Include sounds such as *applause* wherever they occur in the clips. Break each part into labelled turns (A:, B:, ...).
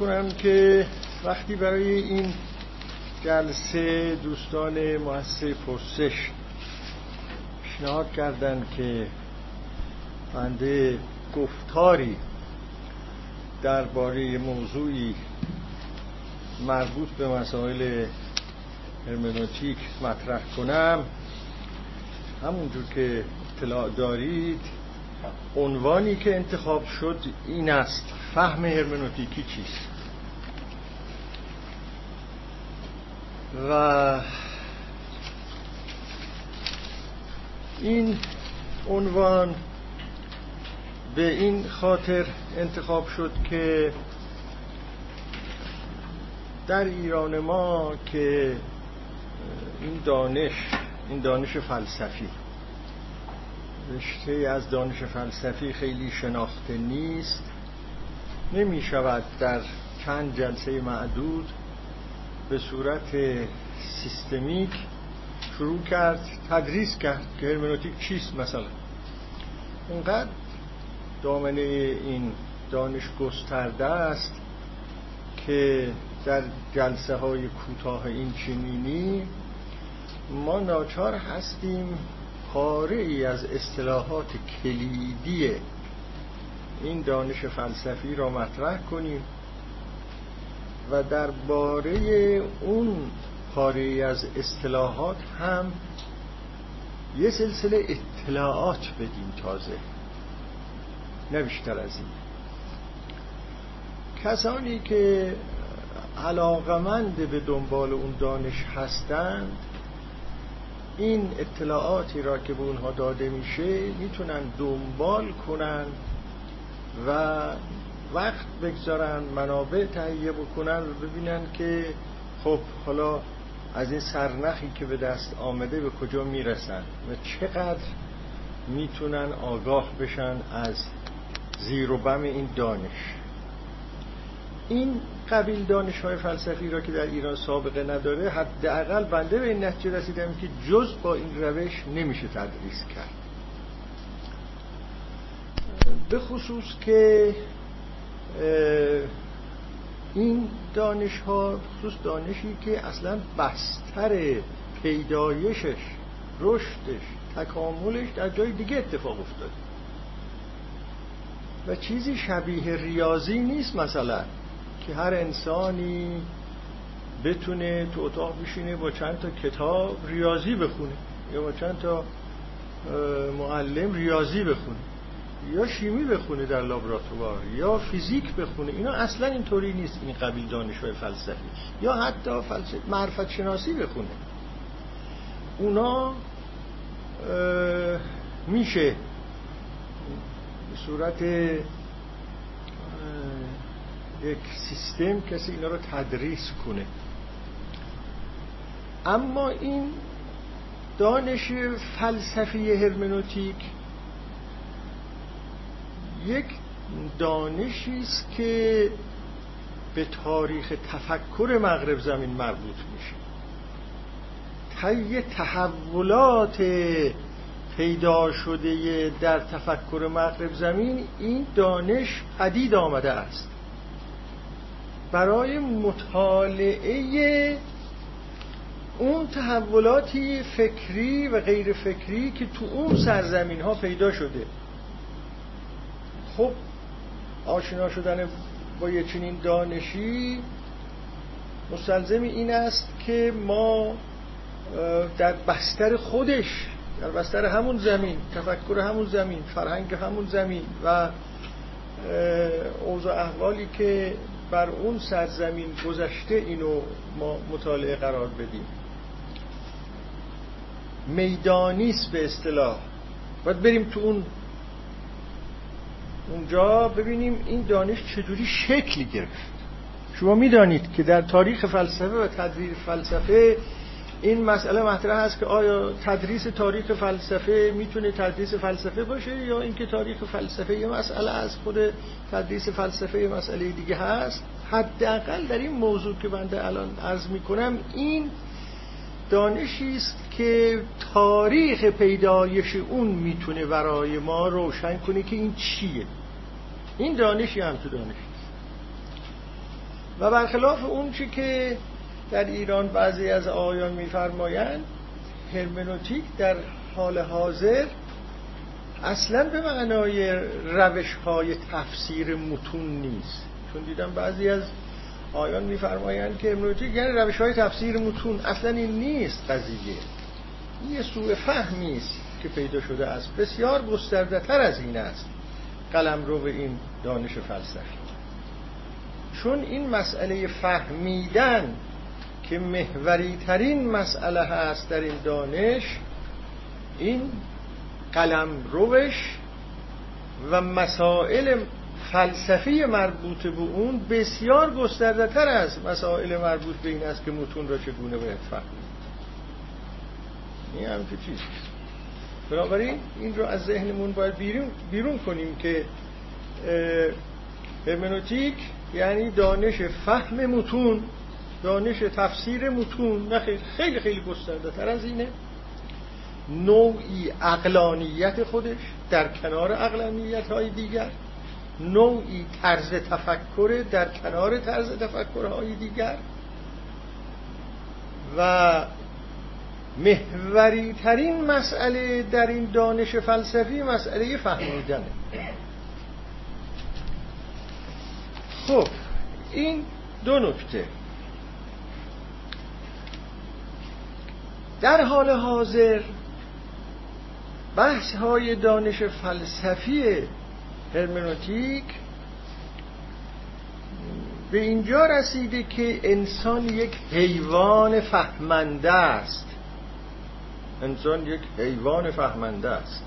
A: کنم که وقتی برای این جلسه دوستان مؤسسه پرسش پیشنهاد کردن که بنده گفتاری درباره موضوعی مربوط به مسائل هرمنوتیک مطرح کنم همونجور که اطلاع دارید عنوانی که انتخاب شد این است فهم هرمنوتیکی چیست؟ و این عنوان به این خاطر انتخاب شد که در ایران ما که این دانش این دانش فلسفی رشته از دانش فلسفی خیلی شناخته نیست نمی شود در چند جلسه معدود به صورت سیستمیک شروع کرد تدریس کرد که هرمنوتیک چیست مثلا. اونقدر دامنه این دانش گسترده است که در جلسه های کوتاه این چنینی ما ناچار هستیم پاره ای از اصطلاحات کلیدی این دانش فلسفی را مطرح کنیم. و درباره اون پاره از اصطلاحات هم یه سلسله اطلاعات بدیم تازه نه بیشتر از این. کسانی که علاقمند به دنبال اون دانش هستند این اطلاعاتی را که به اونها داده میشه می‌تونن دنبال کنن و وقت بگذارن منابع تهیه بکنن و ببینن که خب حالا از این سرنخی که به دست آمده به کجا می‌رسن و چقدر می‌تونن آگاه بشن از زیر و بم این دانش. این قبیل دانش های فلسفی را که در ایران سابقه نداره حداقل بنده به این نتیجه رسیدم که جز با این روش نمیشه تدریس کرد. به خصوص که این دانش ها خصوص دانشی که اصلا بستر پیدایشش رشدش تکاملش در جای دیگه اتفاق افتاده و چیزی شبیه ریاضی نیست مثلا که هر انسانی بتونه تو اتاق بشینه با چند تا کتاب ریاضی بخونه یا با چند تا معلم ریاضی بخونه. یا شیمی بخونه در لابراتوار یا فیزیک بخونه اینا اصلا اینطوری نیست این قبیل دانشهای فلسفی. یا حتی معرفت شناسی بخونه. اونا میشه به صورت یک سیستم کسی اینا رو تدریس کنه. اما این دانش فلسفی هرمنوتیک یک دانشی است که به تاریخ تفکر مغرب زمین مربوط میشه. طی تحولات پیدا شده در تفکر مغرب زمین این دانش پدید آمده است. برای مطالعه اون تحولاتی فکری و غیر فکری که تو اون سرزمین ها پیدا شده. خب آشنا شدن با یه چنین دانشی مستلزم این است که ما در بستر خودش در بستر همون زمین تفکر همون زمین فرهنگ همون زمین و اوضاع احوالی که بر اون سرزمین گذشته اینو ما مطالعه قرار بدیم. میدانیست به اصطلاح. باید بریم تو اون اونجا ببینیم این دانش چجوری شکلی گرفت. شما می‌دانید که در تاریخ فلسفه و تدویر فلسفه این مسئله مطرح است که آیا تدریس تاریخ فلسفه می‌تونه تدریس فلسفه باشه یا اینکه تاریخ فلسفه یه مسئله از خود تدریس فلسفه یه مسئله دیگه هست. حداقل در این موضوع که بنده الان عرض می‌کنم این دانشی است که تاریخ پیدایش اون می‌تونه برای ما روشن کنه که این چیه. این دانشی هم تو دانش و برخلاف اون چی که در ایران بعضی از آیان میفرمایند هرمنوتیک در حال حاضر اصلا به معنای روش های تفسیر متون نیست. چون دیدم بعضی از آیان میفرمایند که هرمنوتیک یعنی روش های تفسیر متون. اصلا این نیست قضیه. این یه سوء فهمی است که پیدا شده است. بسیار گسترده تر از این است. قلم رو به این دانش فلسفی. چون این مسئله فهمیدن که محوری ترین مسئله هست در این دانش این قلم روش و مسائل فلسفی مربوط به اون بسیار گسترده تر از مسائل مربوط به این است که متون را چگونه باید فهمید. این هم که بنابراین این رو از ذهنمون باید بیرون, بیرون کنیم که هرمنوتیک یعنی دانش فهم متون دانش تفسیر متون. نه خیلی خیلی گسترده تر از اینه. نوعی اقلانیت خودش در کنار اقلانیت های دیگر. نوعی طرز تفکر در کنار طرز تفکرهای دیگر. و محوری ترین مسئله در این دانش فلسفی مسئله فهمیدنه خب این دو نکته. در حال حاضر بحث های دانش فلسفی هرمنوتیک به اینجا رسیده که انسان یک حیوان فهمنده است. انسان یک حیوان فهمنده است.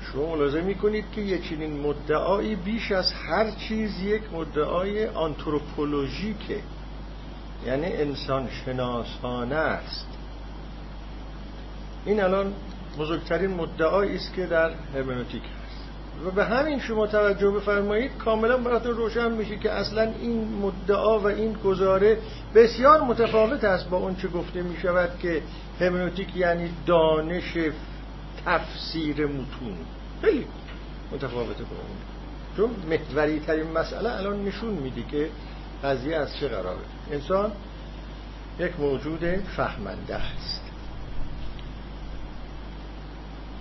A: شما ملاحظه می‌کنید که یک چنین مدعایی بیش از هر چیز یک مدعای آنتروپولوژیکه. یعنی انسان شناسانه است. این الان بزرگترین مدعایی است که در هرمنوتیک و به همین شما توجه بفرمایید کاملا براتون روشن میشه که اصلا این مدعا و این گزاره بسیار متفاوت است با اون چه گفته می شود که هرمنوتیک یعنی دانش تفسیر متون. خیلی متفاوته با اون. چون محوری ترین مسئله الان نشون میده که قضیه از چه قراره. انسان یک موجود فهمنده است.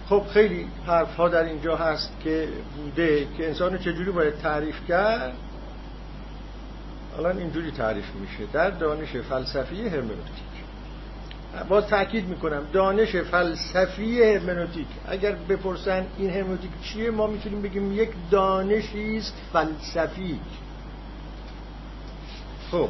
A: خب خیلی حرف ها در اینجا هست که بوده که انسان چجوری باید تعریف کرد؟ الان اینجوری تعریف میشه در دانش فلسفی هرمنوتیک. باز تاکید می‌کنم دانش فلسفی هرمنوتیک. اگر بپرسن این هرمنوتیک چیه ما می‌تونیم بگیم یک دانشی است فلسفی. خب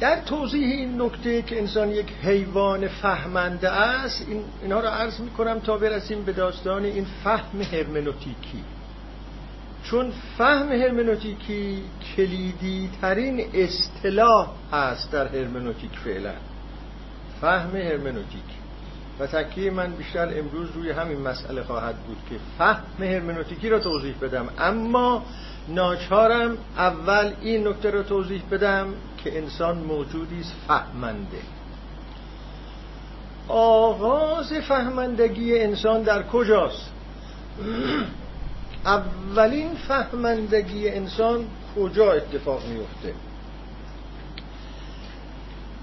A: در توضیح این نکته که انسان یک حیوان فهمنده است این اینها رو عرض می‌کنم تا برسیم به داستان این فهم هرمنوتیکی. چون فهم هرمنوتیکی کلیدی ترین اصطلاح هست در هرمنوتیک فعلا. فهم هرمنوتیک. و تکیه من بیشتر امروز روی همین مسئله خواهد بود که فهم هرمنوتیکی را توضیح بدم. اما ناچارم اول این نکته را توضیح بدم. که انسان موجودی است فهمنده. آغاز فهمندگی انسان در کجاست؟ اولین فهمندگی انسان کجا اتفاق میفته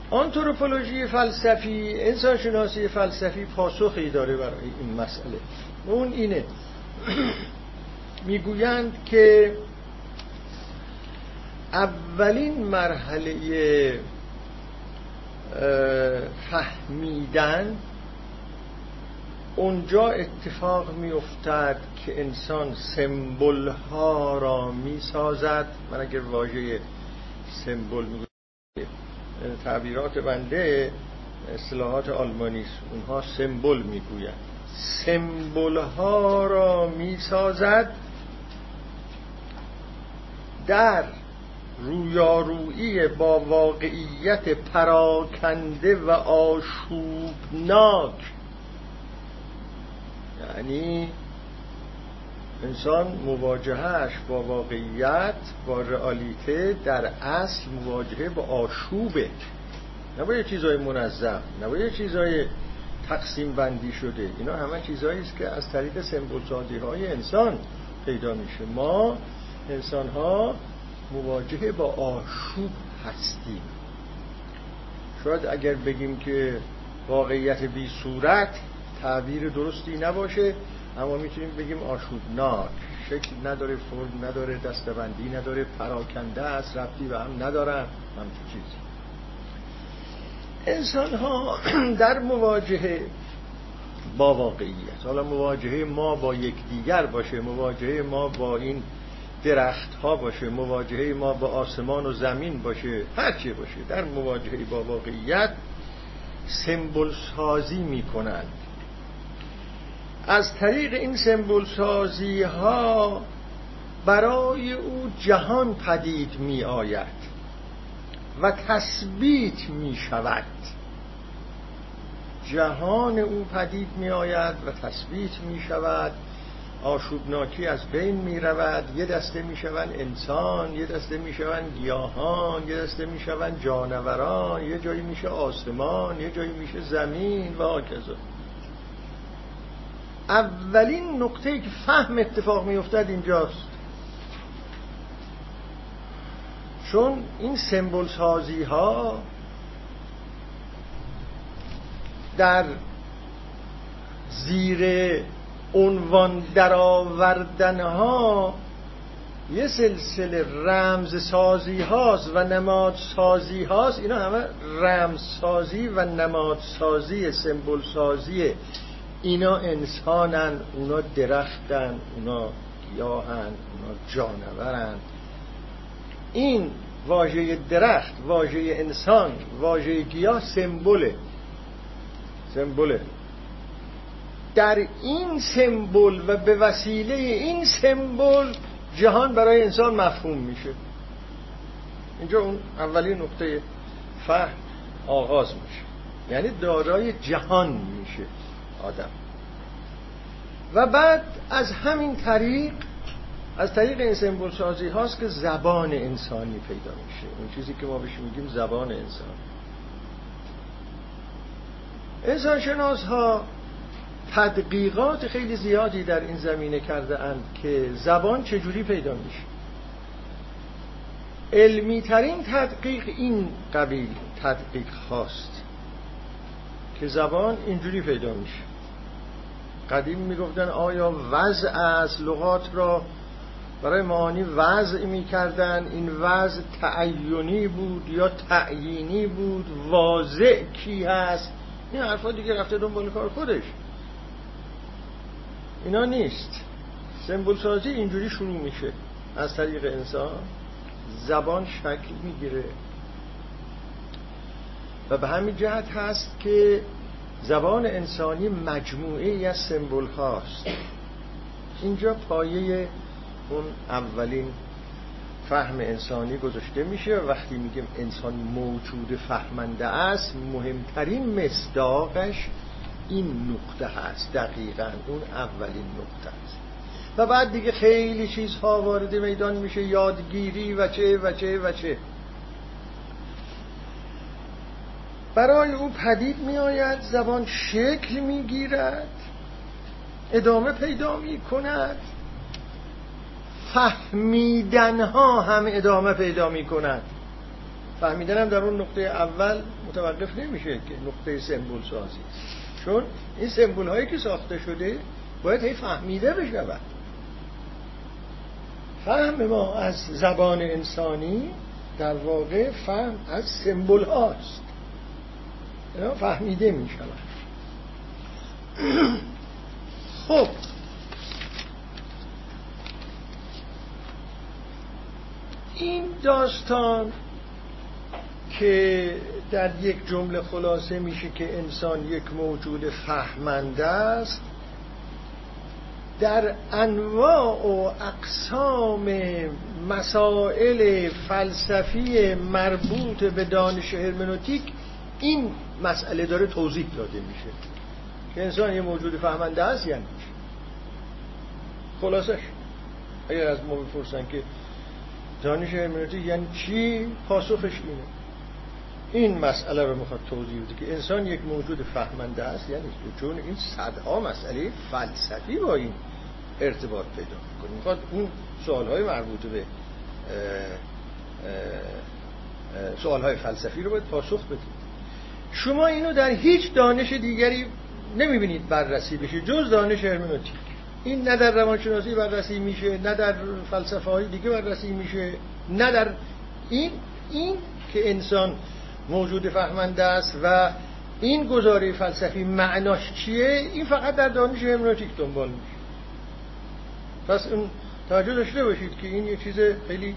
A: آنتروپولوژی فلسفی انسان شناسی فلسفی پاسخی داره برای این مسئله. اون اینه. *clears throat* می‌گویند که اولین مرحله فهمیدن اونجا اتفاق می افتد که انسان سمبل ها را می سازد من اگر واژه سمبل می تعبیرات بنده اصطلاحات آلمانی اونها سمبل می‌گویند. سمبل ها را می سازد در رویارویی با واقعیت پراکنده و آشوبناک. یعنی انسان مواجهش با واقعیت با رئالیته در اصل مواجهه با آشوبه. نباید چیزای منظم نباید چیزای تقسیم بندی شده. اینا همه چیزهایی است که از طریق سمبل های انسان پیدا میشه. ما انسان ها مواجهه با آشوب هستیم. شاید اگر بگیم که واقعیت بی صورت تعبیر درستی نباشه اما می‌تونیم بگیم آشوبناک. شکل نداره فرم نداره دستبندی نداره پراکنده است ربطی و هم ندارن همچون چیزی. انسان ها *clears throat* در مواجهه با واقعیت حالا مواجهه ما با یکدیگر باشه مواجهه ما با این درخت ها باشه مواجهه ما با آسمان و زمین باشه هرچی باشه در مواجهه با واقعیت سمبل سازی می کنند از طریق این سمبل سازی ها برای او جهان پدید می آید و تثبیت می شود جهان او پدید می آید و تثبیت می شود آشوبناکی از بین می رود یه دسته می شوند انسان یه دسته می شوند گیاهان یه دسته می شوند جانوران یه جایی میشه آسمان یه جایی میشه زمین و آکزا اولین نقطه که فهم اتفاق می افتد اینجاست. چون این سمبل سازی ها در زیر عنوان درآوردن ها یه سلسله رمز سازی هاست و نماد سازی هاست. اینا همه رمز سازی و نماد سازی سمبل سازی اینا انسانن اونا درختن اونا گیاهن اونا جانورن. این واژه درخت واژه انسان واژه گیاه سمبله. سمبله. در این سمبل و به وسیله این سمبل جهان برای انسان مفهوم میشه. اینجا اون اولین نقطه فهم آغاز میشه. یعنی دارای جهان میشه آدم. و بعد از همین طریق از طریق این سمبول سازی هاست که زبان انسانی پیدا میشه. اون چیزی که ما بهش میگیم زبان انسان. انسان شناس ها تدقیقات خیلی زیادی در این زمینه کرده اند که زبان چجوری پیدا میشه. علمی ترین تدقیق این قبیل تدقیق خواست که زبان اینجوری پیدا میشه. قدیم می‌گفتن آیا وضع از لغات را برای معانی وضع می‌کردن؟ این وضع تعینی بود یا تعیینی بود؟ واضع کی هست؟ این حرفا دیگه رفته دنبال کار خودش. اینا نیست. سمبول سازی اینجوری شروع میشه. از طریق انسان زبان شکل می‌گیره. و به همین جهت هست که زبان انسانی مجموعه ای از سمبول هاست اینجا پایه اون اولین فهم انسانی گذاشته میشه. و وقتی میگیم انسان موجود فهمنده است مهمترین مصداقش این نقطه هست دقیقا اون اولین نقطه است و بعد دیگه خیلی چیزها وارد میدان میشه یادگیری و چه و چه و چه. برای او پدید میآید زبان شکل می‌گیرد ادامه پیدا می کند فهمیدن ها هم ادامه پیدا می کند فهمیدن هم در اون نقطه اول متوقف نمیشه که نقطه سمبول سازی. چون این سمبول هایی که ساخته شده باید هی فهمیده بشود. فهم ما از زبان انسانی در واقع فهم از سمبول هاست. فهمیده می شود *clears throat* خب. این داستان که در یک جمله خلاصه میشه که انسان یک موجود فهمنده است. در انواع و اقسام مسائل فلسفی مربوط به دانش هرمنوتیک این مسئله داره توضیح داده میشه که انسان یه موجود فهمنده است یعنی خلاصش. اگر از ما بپرسن که دانش هرمنوتیک یعنی چی؟ پاسخش اینه. این مسئله رو می‌خواد توضیح بده که انسان یک موجود فهمنده است یعنی چون این صدها مسئله فلسفی با این ارتباط پیدا می‌کنه. می‌خواد اون سوال های مربوط به سوال های فلسفی رو باید پاسخ بدید شما اینو در هیچ دانش دیگری نمی‌بینید بررسی بشه جز دانش هرمنوتیک. این نه در روانشناسی بررسی میشه نه در فلسفه های دیگه بررسی میشه نه در این این که انسان موجود فهمنده است و این گزاره فلسفی معناش چیه؟ این فقط در دانش هرمنوتیک دنبال میشه. پس اون توجه داشته باشید که این یه چیز خیلی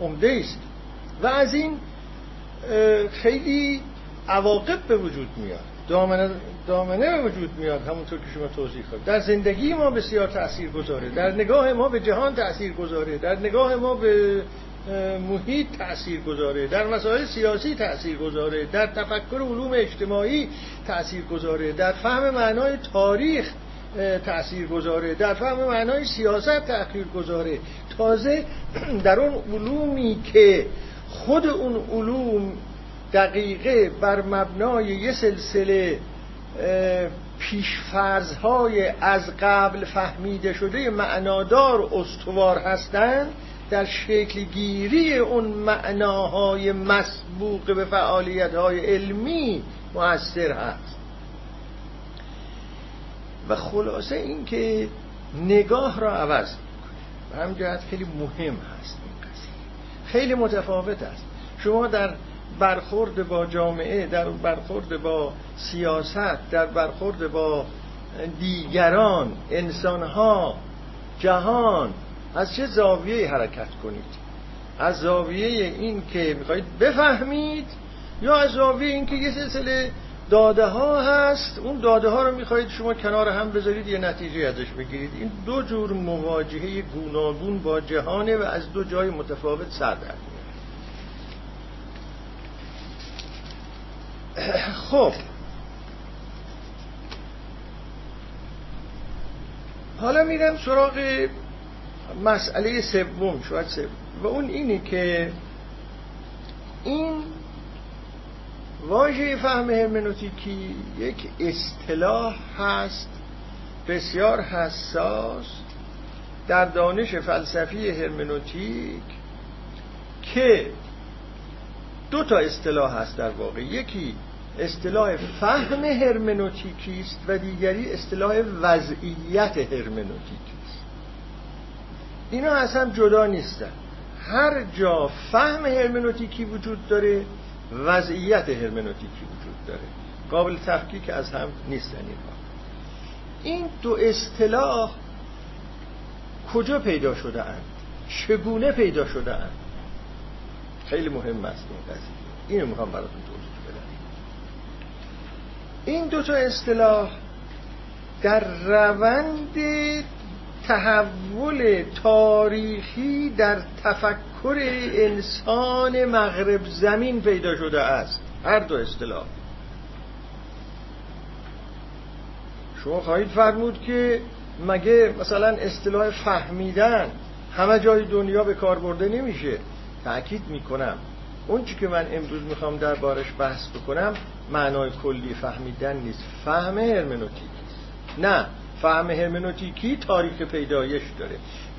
A: عمده است. و از این خیلی عواقب به وجود میاد. دامنه, دامنه به وجود میاد همونطور که شما توضیح خواهد در زندگی ما بسیار تأثیر گذاره در نگاه ما به جهان تأثیر گذاره در نگاه ما به محیط تأثیر گذاره در مسائل سیاسی تأثیر گذاره در تفکر علوم اجتماعی تأثیر گذاره در فهم معنای تاریخ تأثیر گذاره در فهم معنای سیاست تأثیر گذاره. تازه در اون علومی که خود اون علوم دقیقه بر مبنای یه سلسله پیشفرزهای از قبل فهمیده شده معنادار استوار هستند در شکل گیری اون معناهای مسبوق به فعالیت های علمی مؤثر هست. و خلاصه این که نگاه را عوض می‌کنه و همجهت خیلی مهم هست این خیلی متفاوت است. شما در برخورد با جامعه در برخورد با سیاست در برخورد با دیگران انسانها جهان از چه زاویه حرکت کنید؟ از زاویه این که می‌خواید بفهمید یا از زاویه این که یه سلسله داده ها هست؟ اون داده ها رو می‌خواید شما کنار هم بذارید یه نتیجه ازش بگیرید. این دو جور مواجهه گوناگون با جهانه و از دو جای متفاوت سر در خب. حالا میرم سراغ مسئله سوم شاید سوم. و اون اینه که این واژه فهم هرمنوتیکی یک اصطلاح هست بسیار حساس در دانش فلسفی هرمنوتیک که دو تا اصطلاح هست در واقع. یکی اصطلاح فهم هرمنوتیکی است و دیگری اصطلاح وضعیت هرمنوتیکی. اینا اصلا جدا نیستن. هر جا فهم هرمنوتیکی وجود داره وضعیت هرمنوتیکی وجود داره. قابل تفکیک از هم نیستن اینها این دو اصطلاح کجا پیدا شده اند؟ چگونه پیدا شده اند؟ خیلی مهم است این قضیه. اینو می‌خوام براتون توضیح بدم. این دو تا اصطلاح در روند تحول تاریخی در تفکر انسان مغرب زمین پیدا شده است. هر دو اصطلاح. شما خواهید فرمود که مگه مثلا اصطلاح فهمیدن همه جای دنیا به کار برده نمیشه؟ تأکید می‌کنم. اون چی که من امروز می‌خوام در بارش بحث بکنم معنای کلی فهمیدن نیست. فهم هرمنوتیک. نه. فهم هرمنوتیکی تاریخ پیدایش داره.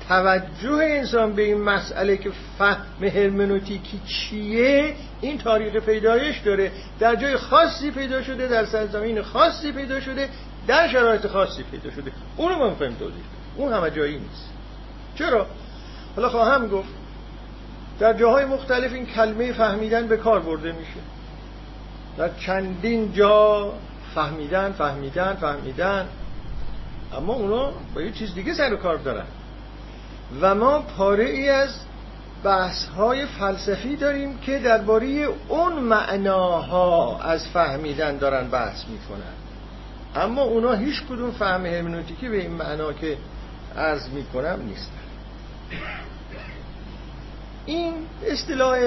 A: توجه انسان به این مسئله که فهم هرمنوتیکی چیه این تاریخ پیدایش داره. در جای خاصی پیدا شده در سرزمین خاصی پیدا شده در شرایط خاصی پیدا شده. اونو ما می‌خوایم توضیح اون همه جایی نیست. چرا؟ حالا خواهم گفت در جاهای مختلف این کلمه فهمیدن به کار برده میشه. در چندین جا فهمیدن فهمیدن فهمیدن. اما اونا با یه چیز دیگه سر و کار دارن. و ما پاره ای از بحث های فلسفی داریم که درباره اون معناها از فهمیدن دارن بحث می‌کنن. اما اونا هیچ کدوم فهم هرمنوتیکی به این معنا که عرض می‌کنم نیستن. این اصطلاح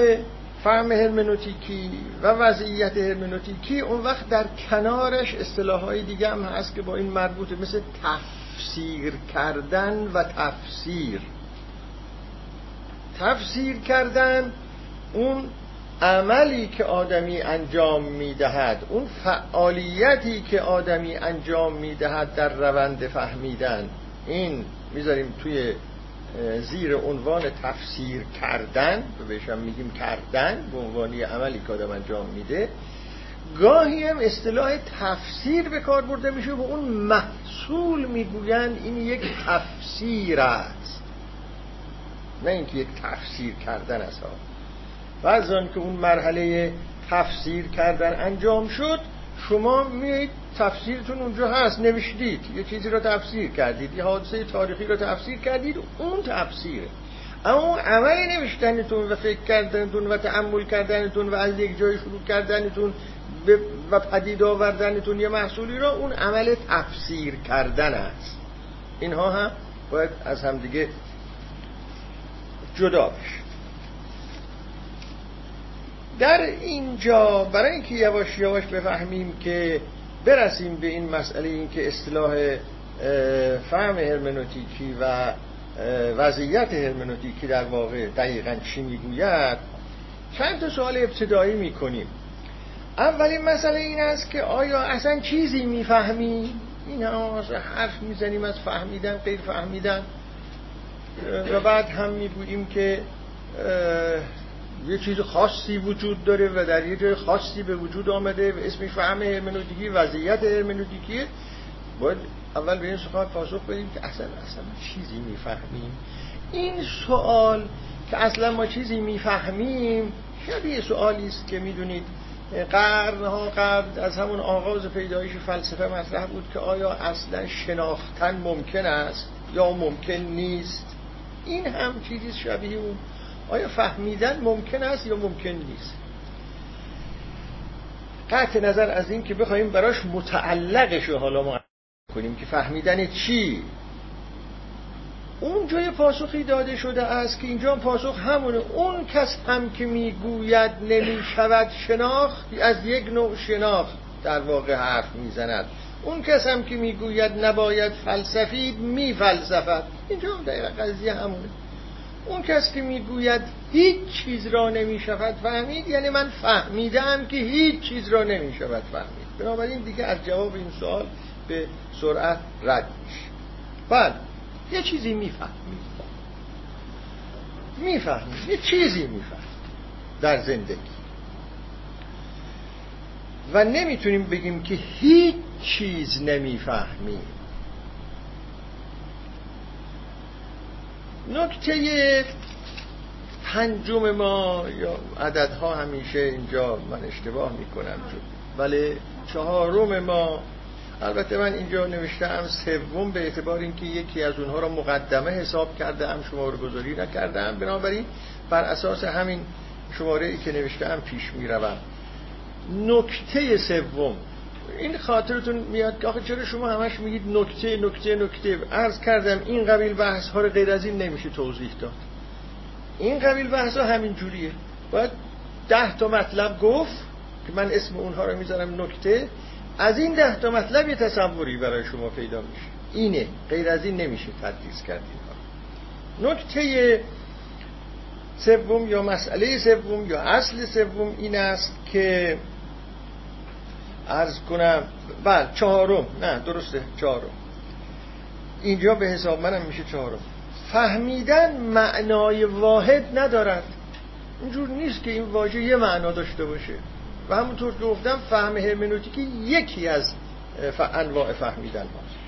A: فهم هرمنوتیکی و وضعیت هرمنوتیکی اون وقت در کنارش اصطلاح های دیگه هم هست که با این مربوطه مثل تفسیر کردن و تفسیر. تفسیر کردن اون عملی که آدمی انجام می‌دهد اون فعالیتی که آدمی انجام می‌دهد در روند فهمیدن. این می‌ذاریم توی زیر عنوان تفسیر کردن بهشم میگیم کردن به عنوانی عملی که آدم انجام میده گاهی هم اصطلاح تفسیر به کار برده میشه و اون محصول می‌گویند این یک تفسیر است. نه اینکه یک تفسیر کردن است. و از آن که اون مرحله تفسیر کردن انجام شد شما میایید تفسیرتون اونجا هست نوشتید. یه چیزی رو تفسیر کردید یه حادثه تاریخی رو تفسیر کردید اون تفسیره. اما عمل نوشتنتون و فکر کردنتون و تعمل کردنتون و از یک جای شروع کردنتون و پدید آوردنتون یه محصولی رو اون عمل تفسیر کردن است. اینها هم باید از همدیگه جدا بشه. در اینجا برای اینکه یواش یواش بفهمیم که برسیم به این مسئله این که اصطلاح فهم هرمنوتیکی و وضعیت هرمنوتیکی در واقع دقیقا چی می‌گوید چند تا سوال ابتدایی می‌کنیم. اولین مسئله این است که آیا اصلا چیزی می‌فهمیم این حرف می‌زنیم از فهمیدن غیر فهمیدن. و بعد هم می‌گوییم که یه چیز خاصی وجود داره و در یه جای خاصی به وجود آمده و اسمش فهم هرمنوتیکی وضعیت هرمنوتیکی باید اول به این سوال پاسخ بدیم که اصلا اصلا چیزی می‌فهمیم. این سوال که اصلا ما چیزی می‌فهمیم شبیه سوالی است که می‌دونید. قرنها قبل از همون آغاز پیدایش فلسفه مطرح بود که آیا اصلا شناختن ممکن است یا ممکن نیست. این هم چیزی شبیه اون آیا فهمیدن ممکن است یا ممکن نیست؟ قطع نظر از این که بخوایم براش متعلقش حالا ما کنیم که فهمیدن چی؟ اون جای پاسخی داده شده است که اینجا پاسخ همونه. اون کس هم که می‌گوید نمی شود شناخت از یک نوع شناخت در واقع حرف می‌زند. اون کس هم که می‌گوید نباید فلسفید می فلسفت اینجا هم دقیقا قضیه همونه. اون کس که می‌گوید هیچ چیز را نمی شود فهمید یعنی من فهمیدم که هیچ چیز را نمی شود فهمید. بنابراین دیگه از جواب این سوال به سرعت رد میشه. بله یه چیزی می‌فهمید. می‌فهمید یه چیزی می‌فهمید در زندگی. و نمی‌تونیم بگیم که هیچ چیز نمی‌فهمیم. نکته پنجم ما یا عددها همیشه اینجا من اشتباه می‌کنم ولی چهارم ما البته من اینجا نوشتم سوم به اعتبار اینکه یکی از اونها را مقدمه حساب کرده شماره گذاری نکردم. بنابراین بر اساس همین شماره ای که نوشتم پیش می‌روم. نکته سوم این خاطرتون میاد که آخه چرا شما همش میگید نکته نکته نکته؟ عرض کردم این قبیل بحث ها رو غیر از این نمیشه توضیح داد. این قبیل بحث ها همین جوریه. باید ده تا مطلب گفت که من اسم اونها رو می‌ذارم نکته. از این ده تا مطلب یه تصوری برای شما پیدا میشه. اینه. غیر از این نمیشه تدریس کرد اینها. نکته سوم یا مسئله سوم یا اصل سوم این است که ارز کنم بله چهارم. نه درسته چهارم. اینجا به حساب منم میشه چهارم. فهمیدن معنای واحد ندارد اینجور نیست که این واژه یه معنا داشته باشه. و همونطور که گفتم فهم هرمنوتیکی یکی از انواع فهمیدن هاست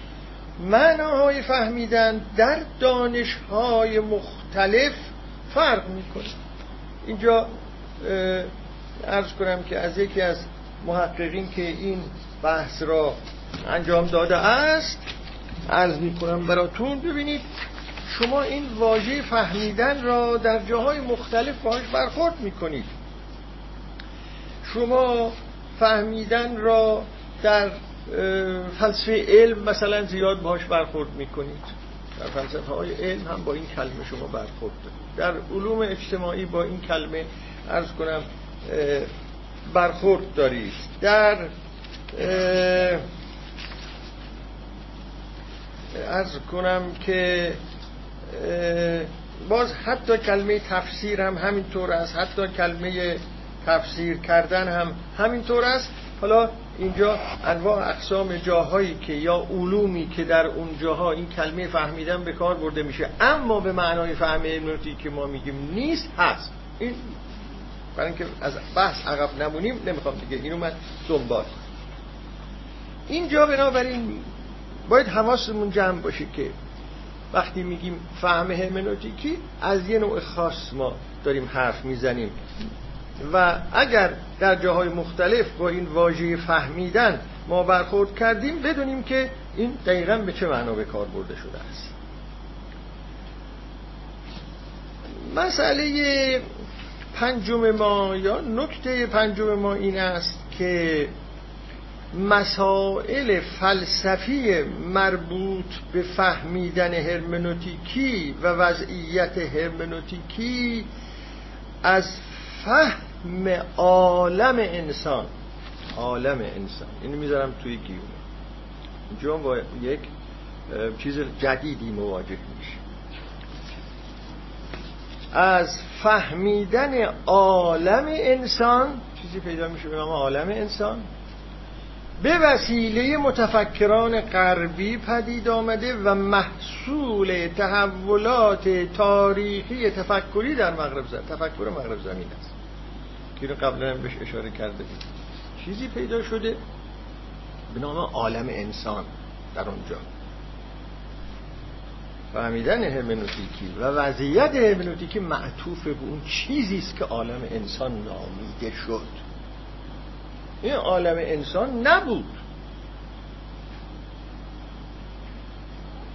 A: معناهای فهمیدن در دانشهای مختلف فرق می‌کنه. اینجا ارز کنم که از یکی از محققین که این بحث را انجام داده است عرض می‌کنم براتون ببینید شما این واژه فهمیدن را در جاهای مختلف باهاش برخورد می‌کنید. شما فهمیدن را در فلسفه علم مثلا زیاد باهاش برخورد می‌کنید. در فلسفه های علم هم با این کلمه شما برخورد در علوم اجتماعی با این کلمه ارز کنم برخورد دارید در ارز کنم که باز حتی کلمه تفسیر هم همینطور است. حتی کلمه تفسیر کردن هم همینطور است. حالا اینجا انواع اقسام جاهایی که یا علومی که در اون جاها این کلمه فهمیدن به کار برده میشه. اما به معنای فهم علمنوتی که ما میگیم نیست هست. این برای اینکه از بحث عقب نمونیم نمی‌خوام دیگه اینو من دنبال. اینجا بنابراین باید حواسمون جمع باشه که وقتی میگیم فهم هرمنوتیکی از یه نوع خاص ما داریم حرف می‌زنیم. و اگر در جاهای مختلف با این واژه فهمیدن ما برخورد کردیم بدونیم که این دقیقا به چه معنا به کار برده شده است. مسئله پنجم ما یا نکته پنجم ما این است که مسائل فلسفی مربوط به فهمیدن هرمنوتیکی و وضعیت هرمنوتیکی از فهم عالم انسان. عالم انسان. اینو می‌ذارم توی گیومه. اینجا با یک چیز جدیدی مواجه میشه از فهمیدن عالم انسان چیزی پیدا میشه به نام عالم انسان به وسیله متفکران غربی پدید آمده و محصول تحولات تاریخی تفکری در مغرب زمین تفکر مغرب زمین است. که رو قبلا بهش اشاره کرده بود. چیزی پیدا شده به نام عالم انسان در اونجا. فهمیدن هرمنوتیکی و وضعیت هرمنوتیکی معطوف به اون چیزی است که عالم انسان نامیده شد. این عالم انسان نبود.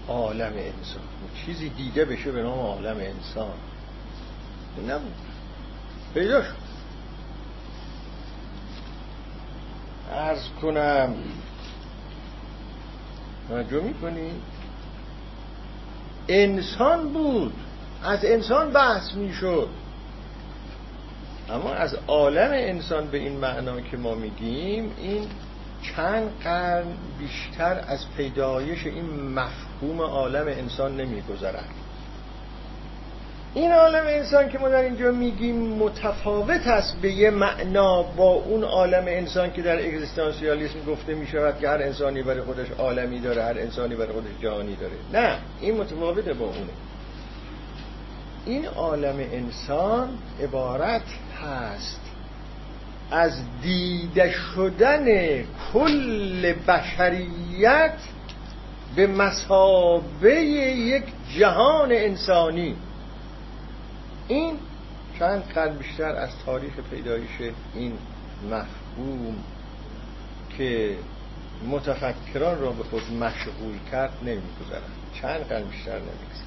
A: عالم انسان. چیزی دیده بشه به نام عالم انسان. نبود. پیدا شد. ارز کنم. توجه می‌کنی؟ انسان بود. از انسان بحث می‌شد. اما از عالم انسان به این معنا که ما میگیم این چند قرن بیشتر از پیدایش این مفهوم عالم انسان نمیگذرد. این عالم انسان که ما در اینجا میگیم متفاوت است به یه معنا با اون عالم انسان که در اگزیستانسیالیسم گفته می شود که هر انسانی برای خودش عالمی داره هر انسانی برای خودش جهانی داره. نه این متفاوته با اونه. این عالم انسان عبارت هست از دیده شدن کل بشریت به مسابه یک جهان انسانی. این چند قرن بیشتر از تاریخ پیدایش این مفهوم که متفکران را به خود مشغول کرد نمیگذرد چند قرن بیشتر نمیگذرد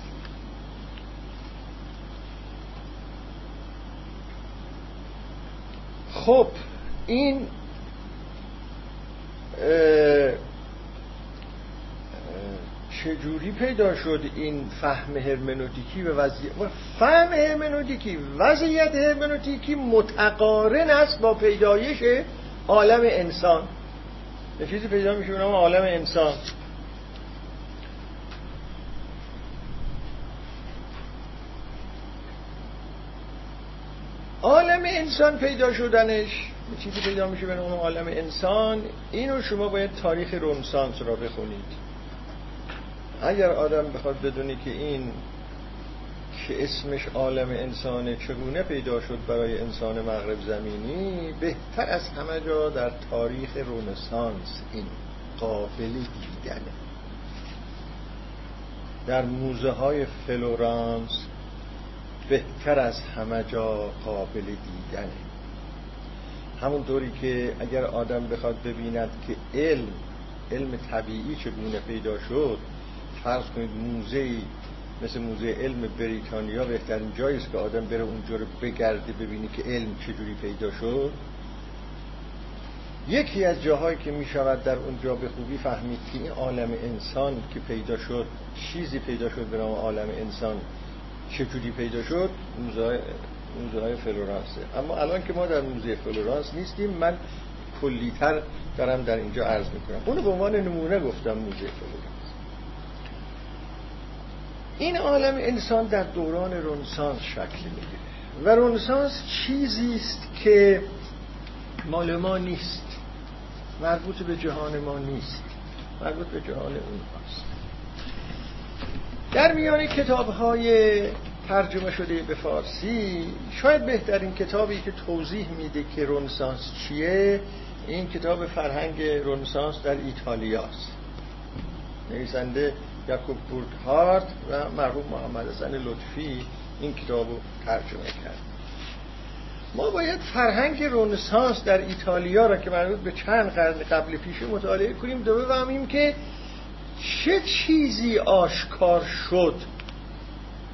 A: خب این چجوری پیدا شد این فهم هرمنوتیکی و وضعیت فهم هرمنوتیکی وضعیت هرمنوتیکی متقارن است با پیدایش عالم انسان. یه چیزی پیدا میشه به نام عالم انسان. عالم انسان پیدا شدنش چیزی پیدا میشه به نام عالم انسان. اینو شما باید تاریخ رنسانس را بخونید. اگر آدم بخواد بدونی که این که اسمش عالم انسانه چگونه پیدا شد برای انسان مغرب زمینی بهتر از همه جا در تاریخ رونسانس این قابل دیدنه. در موزه های فلورانس بهتر از همه جا قابل دیدنه. همونطوری که اگر آدم بخواد ببیند که علم علم طبیعی چگونه پیدا شد فرض کنید موزه مثل موزه علم بریتانیا بهترین جایی است که آدم بره اونجا رو بگرده ببینی که علم چجوری پیدا شد. یکی از جاهایی که می شود در اونجا به خوبی فهمید که این عالم انسان که پیدا شد چیزی پیدا شد به نام عالم انسان چجوری پیدا شد؟ موزه موزه های فلورانسه. اما الان که ما در موزه فلورانس نیستیم من کلیتر دارم در اینجا عرض می‌کنم. اونو به عنوان نمونه گفتم موزه فلورانس. این عالم انسان در دوران رنسانس شکل می‌گیره. و رنسانس چیزی است که مال ما نیست. مربوط به جهان ما نیست. مربوط به جهان اون هاست در میان کتاب های ترجمه شده به فارسی شاید بهترین کتابی که توضیح میده که رنسانس چیه این کتاب فرهنگ رنسانس در ایتالیاست نویسنده یاکوب بورگهارت و مرحوم محمد حسن لطفی این کتاب رو ترجمه کرد. ما باید فرهنگ رنسانس در ایتالیا را که مربوط به چند قرن قبل پیش مطالعه کنیم دو بفهمیم که چه چیزی آشکار شد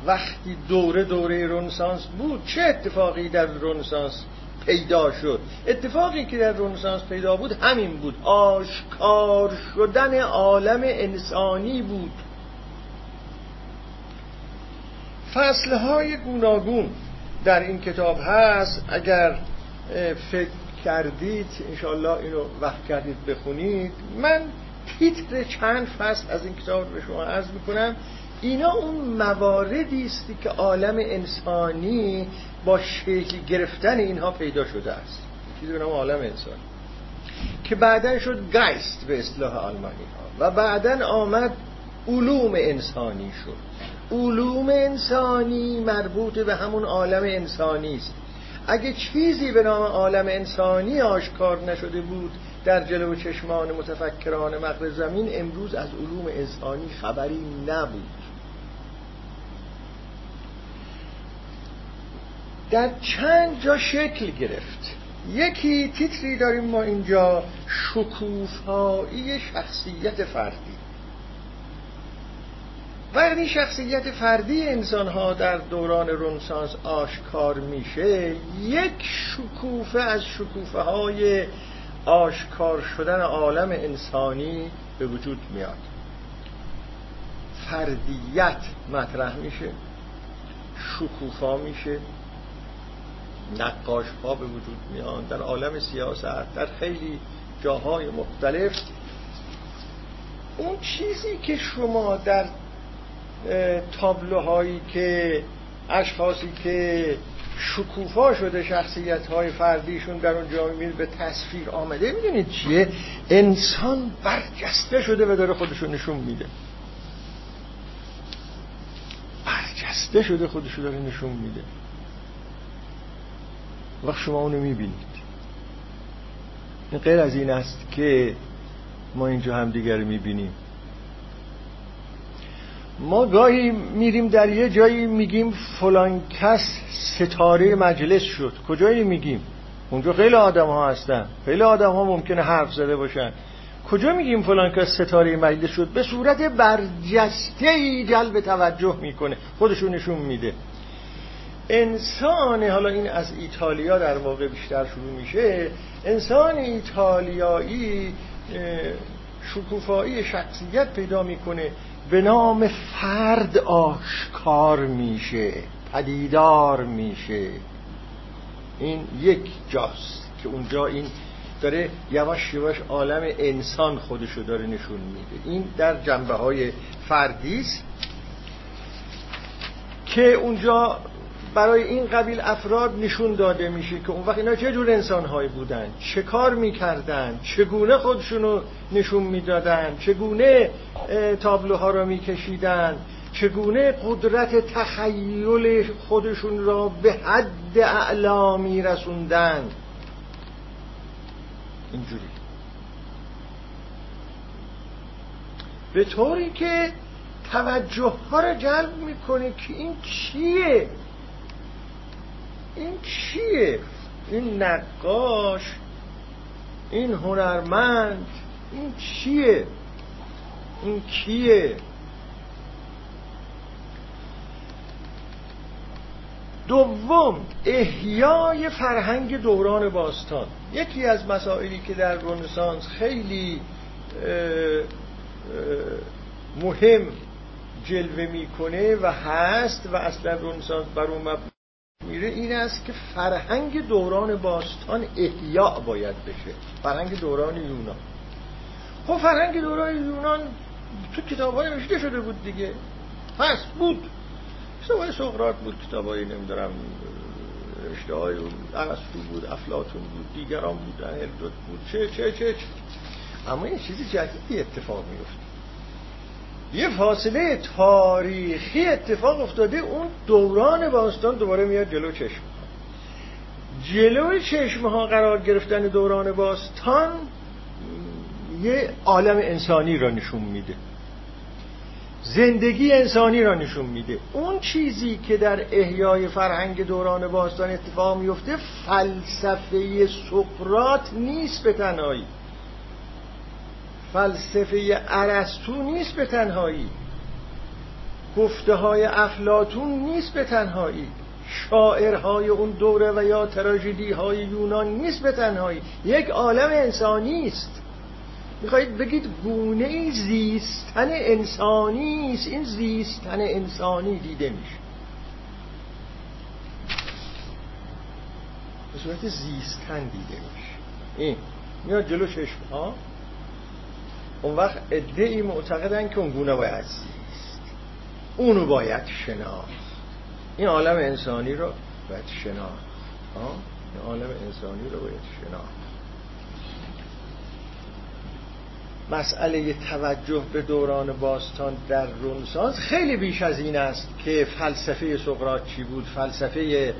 A: وقتی دوره دوره رنسانس بود؟ چه اتفاقی در رنسانس پیدا شد؟ اتفاقی که در رنسانس پیدا بود همین بود. آشکار شدن عالم انسانی بود. فصلهای گوناگون در این کتاب هست. اگر فکر کردید انشالله اینو وقت کردید بخونید. من تیتر چند فصل از این کتاب به شما عرض می‌کنم. اینا اون مواردی است که عالم انسانی با شکل گرفتن اینها پیدا شده است. چیزی به نام عالم انسانی. که بعدا شد گایست به اصطلاح آلمانی ها و بعدا آمد علوم انسانی شد. علوم انسانی مربوط به همون عالم انسانی است. اگه چیزی به نام عالم انسانی آشکار نشده بود در جلو چشمان متفکران مغرب زمین امروز از علوم انسانی خبری نبود. در چند جا شکل گرفت. یکی تیتری داریم ما اینجا شکوفایی شخصیت فردی. وقتی شخصیت فردی انسان ها در دوران رنسانس آشکار میشه یک شکوفه از شکوفه های آشکار شدن عالم انسانی به وجود میاد. فردیت مطرح میشه شکوفا میشه نقاش ها به وجود میان. در عالم سیاست در خیلی جاهای مختلف اون چیزی که شما در تابلوهایی که اشخاصی که شکوفا شده شخصیت های فردیشون در اونجا می‌بینید به تصویر آمده. می‌دونید چیه؟ انسان برجسته شده و داره خودشون نشون میده. برجسته شده خودشو داره نشون میده. وقت شما اونو می‌بینید. غیر از این است که ما اینجا هم دیگر می‌بینیم. ما گاهی میریم در یه جایی میگیم فلان کس ستاره مجلس شد. کجایی میگیم؟ اونجا خیلی آدم ها هستن. خیلی آدم ها ممکنه حرف زده باشن. کجا میگیم فلان کس ستاره مجلس شد؟ به صورت برجسته ای جلب توجه می‌کنه. خودشون نشون میده. انسان حالا این از ایتالیا در واقع بیشتر شروع میشه. انسان ایتالیایی شکوفایی شخصیت پیدا می‌کنه. به نام فرد آشکار میشه پدیدار میشه. این یک جاست که اونجا این داره یواش یواش عالم انسان خودشو داره نشون میده. این در جنبه های فردی است که اونجا برای این قبیل افراد نشون داده میشه که اون وقت اینا چه جور انسانهایی بودن؟ چه کار می‌کردن؟ چگونه خودشونو نشون می‌دادن؟ چگونه تابلوها را میکشیدن؟ چگونه قدرت تخیل خودشون را به حد اعلا میرسوندن؟ اینجوری. به طوری که توجه ها را جلب می‌کنه که این چیه؟ این چیه؟ این نقاش؟ این هنرمند؟ این چیه؟ این کیه؟ دوم احیای فرهنگ دوران باستان. یکی از مسائلی که در رنسانس خیلی مهم جلوه می‌کنه و هست و اصلا رنسانس بر اون میره این است که فرهنگ دوران باستان احیاء باید بشه. فرهنگ دوران یونان. خب فرهنگ دوران یونان تو کتاب های نوشته شده بود دیگه. هست بود. کتاب های سقرات بود کتاب های نمیدارم نوشته های ارسطو بود افلاتون بود دیگران بودن هردوت بود. چه چه چه, چه. اما این چیزی جدیدی اتفاق میفته یه فاصله تاریخی اتفاق افتاده اون دوران باستان دوباره میاد جلو چشم. جلو چشم ها قرار گرفتن دوران باستان یه عالم انسانی را نشون میده. زندگی انسانی را نشون میده. اون چیزی که در احیای فرهنگ دوران باستان اتفاق میفته فلسفه سقرات نیست به تنهایی. فلسفه ارسطو نیست به تنهایی. گفته های افلاتون نیست به تنهایی. شاعرهای اون دوره و یا تراژدی های یونان نیست به تنهایی. یک عالم انسانی است. می‌خواهید بگید گونه زیستن انسانی است. این زیستن انسانی دیده میشه. به صورت زیستن دیده میشه. این. میاد جلو چشم ها اون وقت ادعی معتقدن که اون گونه باید زیست. اونو باید شناخت. این عالم انسانی رو باید شناخت. این عالم انسانی رو باید شناخت. مسئله توجه به دوران باستان در رونسانس خیلی بیش از این است که فلسفه سقراط چی بود فلسفه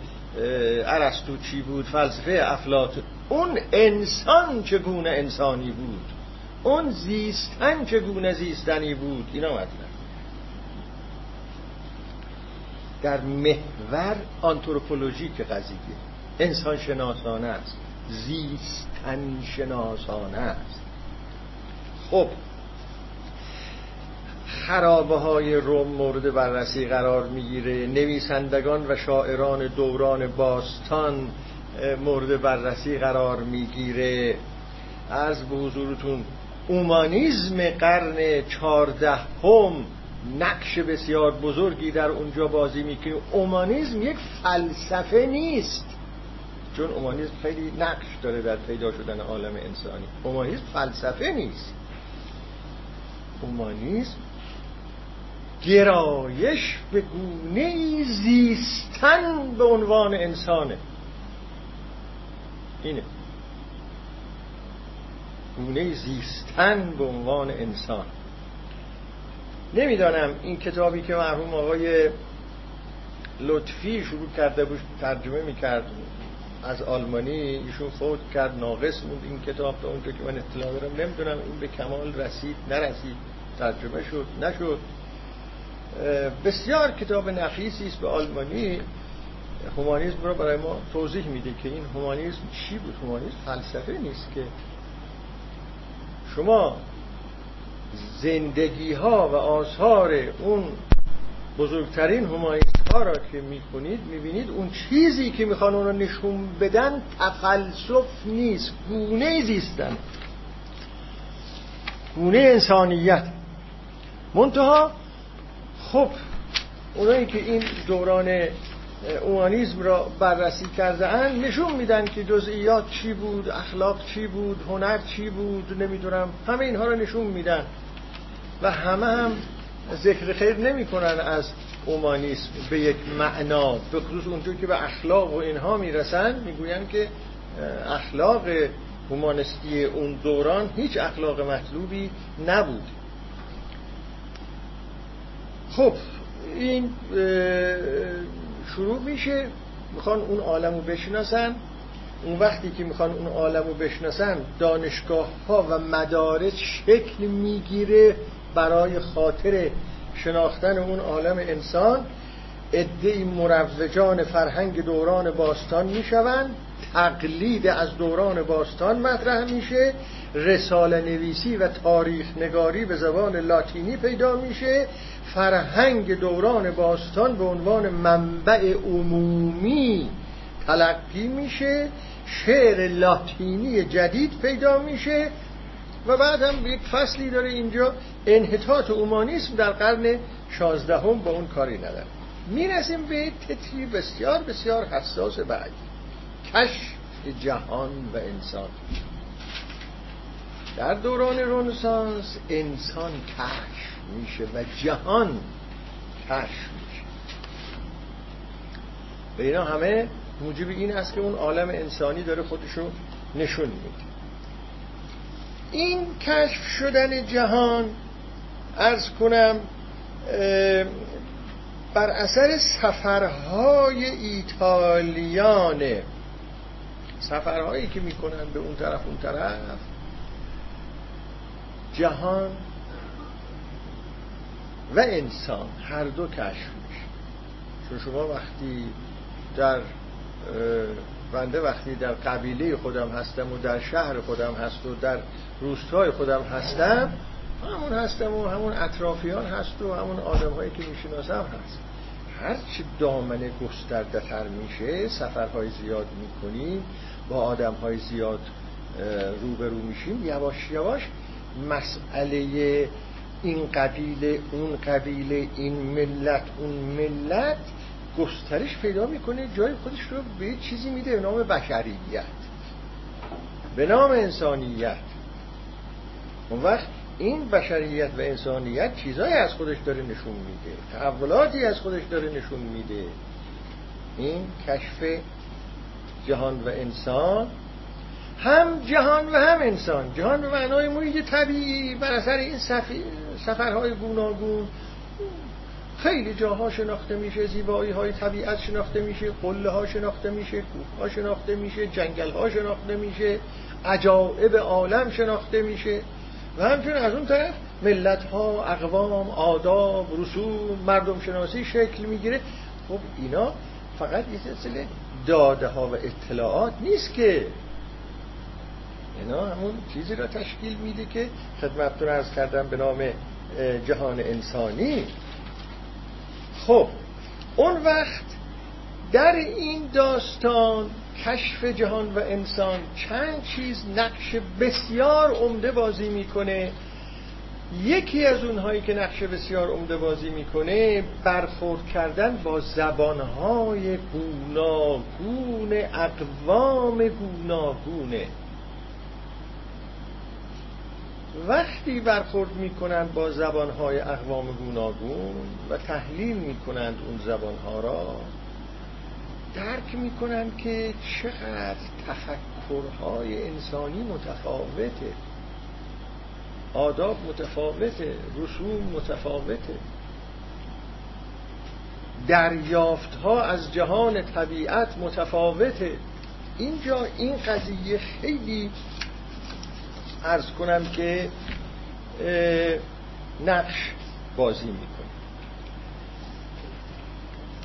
A: ارسطو چی بود فلسفه افلاطون. اون انسان چگونه انسانی بود؟ اون زیستن چگونه زیستنی بود اینا مطلب. در محور آنتروپولوژیک قضیه انسان شناسانه است زیستن شناسانه است. خب خرابه های روم مورد بررسی قرار می‌گیره نویسندگان و شاعران دوران باستان مورد بررسی قرار می‌گیره. از به حضورتون اومانیزم قرن چهاردهم نقش بسیار بزرگی در اونجا بازی می‌کنه. اومانیزم یک فلسفه نیست. چون اومانیزم خیلی نقش داره در پیدا شدن عالم انسانی. اومانیزم فلسفه نیست. اومانیزم گرایش به گونه زیستن به عنوان انسانه. اینه. گونه زیستن به عنوان انسان. نمی‌دانم این کتابی که مرحوم آقای لطفی شروع کرده بود ترجمه می‌کرد از آلمانی ایشون فوت کرد ناقص بود این کتاب تا اونجا که من اطلاع دارم. نمی‌دونم این به کمال رسید نرسید ترجمه شد نشد. بسیار کتاب نفیسی است به آلمانی. هومانیزم رو برای ما توضیح میده که این هومانیزم چی بود. هومانیزم فلسفه نیست که شما زندگی ها و آثار اون بزرگترین همایست ها را که می‌کنید می‌بینید اون چیزی که می‌خوان اون رو نشون بدن تفلسف نیست گونه زیستن. گونه انسانیت. منتها خب اونایی که این دوران اومانیزم را بررسی کرده اند نشون میدن که جزئیات چی بود اخلاق چی بود هنر چی بود نمی‌دونم همه اینها رو نشون میدن. و همه هم ذکر خیر نمی‌کنن از اومانیسم به یک معنا به خصوص اونجور که به اخلاق و اینها می‌رسن می‌گوین که اخلاق هومانستی اون دوران هیچ اخلاق مطلوبی نبود. خب این شروع میشه می‌خوان اون عالم رو بشناسن. اون وقتی که می‌خوان اون عالم رو بشناسن دانشگاه ها و مدارس شکل می‌گیره برای خاطر شناختن اون عالم انسان. ادهی مروجان فرهنگ دوران باستان می‌شوند. تقلید از دوران باستان مطرح میشه. رساله نویسی و تاریخ نگاری به زبان لاتینی پیدا میشه. فرهنگ دوران باستان به عنوان منبع عمومی تلقی میشه. شعر لاتینی جدید پیدا میشه. و بعد هم یک فصلی داره اینجا. انحطاط اومانیسم در قرن شازدهم با اون کاری نداره می‌رسیم به تتری بسیار بسیار حساس بعدی. کشف جهان و انسان. در دوران رونسانس انسان کشف میشه و جهان کشف میشه. و اینا همه موجب این است که اون عالم انسانی داره خودشو نشون میده. این کشف شدن جهان ارز کنم بر اثر سفرهای ایتالیانه سفرهایی که می‌کنن به اون طرف اون طرف جهان و انسان هر دو کشف میشه. چون شما وقتی در بنده وقتی در قبیله خودم هستم و در شهر خودم هست و در روستای خودم هستم همون هستم و همون اطرافیان هست و همون آدم هایی که می‌شناسم هست. هرچی دامنه گسترده تر میشه سفرهای زیاد می‌کنیم با آدم های زیاد روبرو میشیم یواش یواش مسئله این قبیله اون قبیله این ملت اون ملت گسترش پیدا می‌کنه جای خودش رو به چیزی میده به نام بشریت به نام انسانیت. اون وقت این بشریت و انسانیت چیزایی از خودش داره نشون میده تحولاتی از خودش داره نشون میده. این کشف جهان و انسان هم جهان و هم انسان. جهان به معنای محیط طبیعی بر اثر این سفرهای گوناگون. خیلی جاها شناخته میشه زیبایی های طبیعت شناخته میشه قله ها شناخته میشه کوه ها شناخته میشه جنگل ها شناخته میشه عجائب عالم شناخته میشه. و همچنین از اون طرف ملت ها اقوام آداب رسوم مردم شناسی شکل می‌گیره. خب اینا فقط یه سلسله داده ها و اطلاعات نیست که اینا همون چیزی را تشکیل میده که خدمتتون ارز کردم به نام جهان انسانی. خب اون وقت در این داستان کشف جهان و انسان چند چیز نقش بسیار عمده بازی می‌کنه. یکی از اونهایی که نقش بسیار عمده بازی می‌کنه برخورد کردن با زبانهای گوناگون اقوام گوناگونه. وقتی برخورد می‌کنند با زبانهای اقوام گوناگون و تحلیل می‌کنند اون زبانها را درک می‌کنند که چقدر تفکرهای انسانی متفاوته. آداب متفاوته رسوم متفاوته. دریافت ها از جهان طبیعت متفاوته. اینجا این قضیه خیلی ارز کنم که نقش بازی می‌کنه.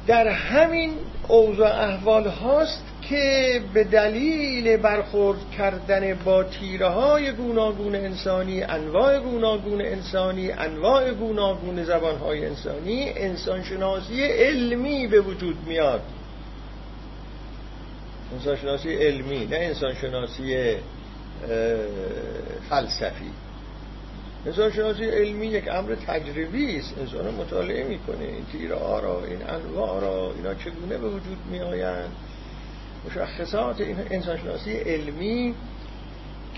A: در همین اوضاع احوال هاست که به دلیل برخورد کردن با تیره های گوناگون انسانی انواع گوناگون انسانی انواع گوناگون زبان های انسانی انسانشناسی علمی به وجود میاد. انسانشناسی علمی نه انسانشناسی فلسفی. انسان شناسی علمی یک امر تجربی است. انسان مطالعه می‌کنه. این تیره ها را این انواع را اینا چگونه به وجود می آیند مشخصات این انسان شناسی علمی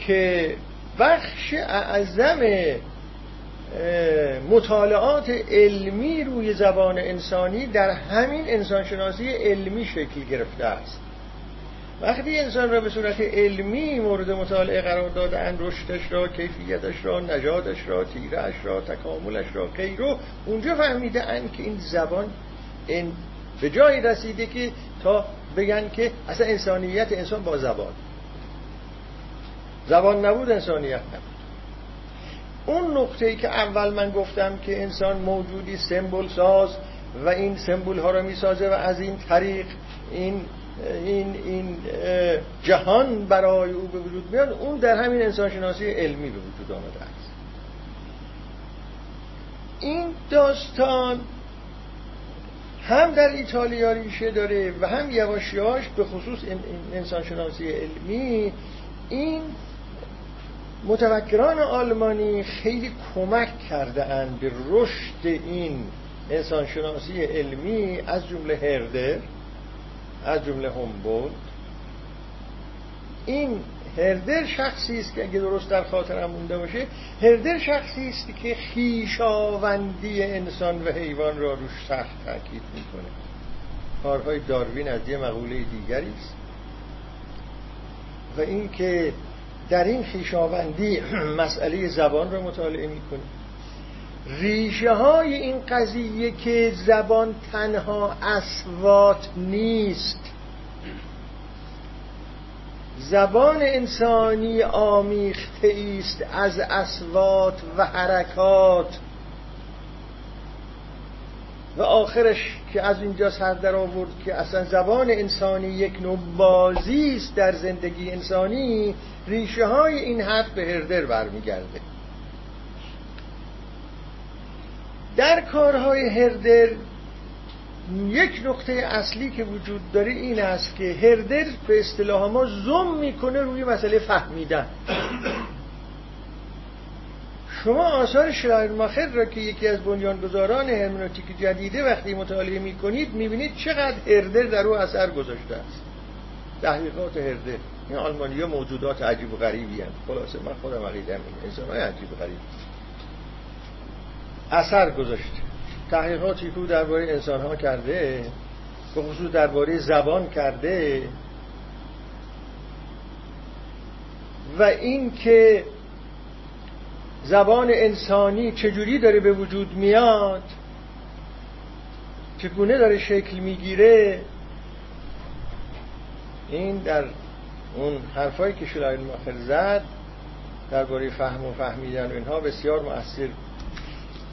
A: که بخش اعظم مطالعات علمی روی زبان انسانی در همین انسانشناسی علمی شکل گرفته است. وقتی انسان را به صورت علمی مورد مطالعه قرار دادن رشدش را کیفیتش را نجادش را تیرهش را تکاملش را غیره اونجا فهمیده اند که این زبان این به جایی رسیده که تا بگن که اصلا انسانیت انسان با زبان. زبان نبود انسانیت نبود. اون نقطه ای که اول من گفتم که انسان موجودی سمبل ساز و این سمبول ها را می‌سازه و از این طریق این این این جهان برای او به وجود میاد اون در همین انسانشناسی علمی به وجود آمده است. این داستان هم در ایتالیا ریشه داره و هم یواشیاش به خصوص انسانشناسی علمی. این متفکران آلمانی خیلی کمک کرده اند به رشد این انسانشناسی علمی از جمله هردر از جمله همبولد این هردر شخصی است که اگه درست در خاطرم مونده باشه هردر شخصی است که خیشاوندی انسان و حیوان را روش سخت تاکید می‌کنه. کارهای داروین از یه مقوله دیگری است. و اینکه در این خیشاوندی *clears throat* مسئله زبان را مطالعه می‌کنیم ریشه های این قضیه که زبان تنها اسوات نیست. زبان انسانی آمیخته است از اسوات و حرکات. و آخرش که از اینجا سر در آورد که اصلا زبان انسانی یک نوع بازی است در زندگی انسانی ریشه های این حرف به هردر برمیگرده. در کارهای هردر یک نقطه اصلی که وجود داره این است که هردر به اصطلاح ما زوم می‌کنه روی مسئله فهمیدن. شما آثار ماخر را که یکی از بنیانگذاران هرمنوتیک جدیده وقتی مطالعه می‌کنید می‌بینید چقدر هردر در او اثر گذاشته است. تحقیقات هردر این آلمانی ها موجودات عجیب و غریبی هم خلاصه من خودم عقیدم این انسان های عجیب و غریب. اثر گذاشته تحقیقاتی که درباره انسان ها کرده به خصوص درباره زبان کرده. و این که زبان انسانی چجوری داره به وجود میاد چگونه داره شکل می‌گیره این در اون حرفایی که شلاین ماخر زد درباره فهم و فهمیدن و اینها بسیار مؤثر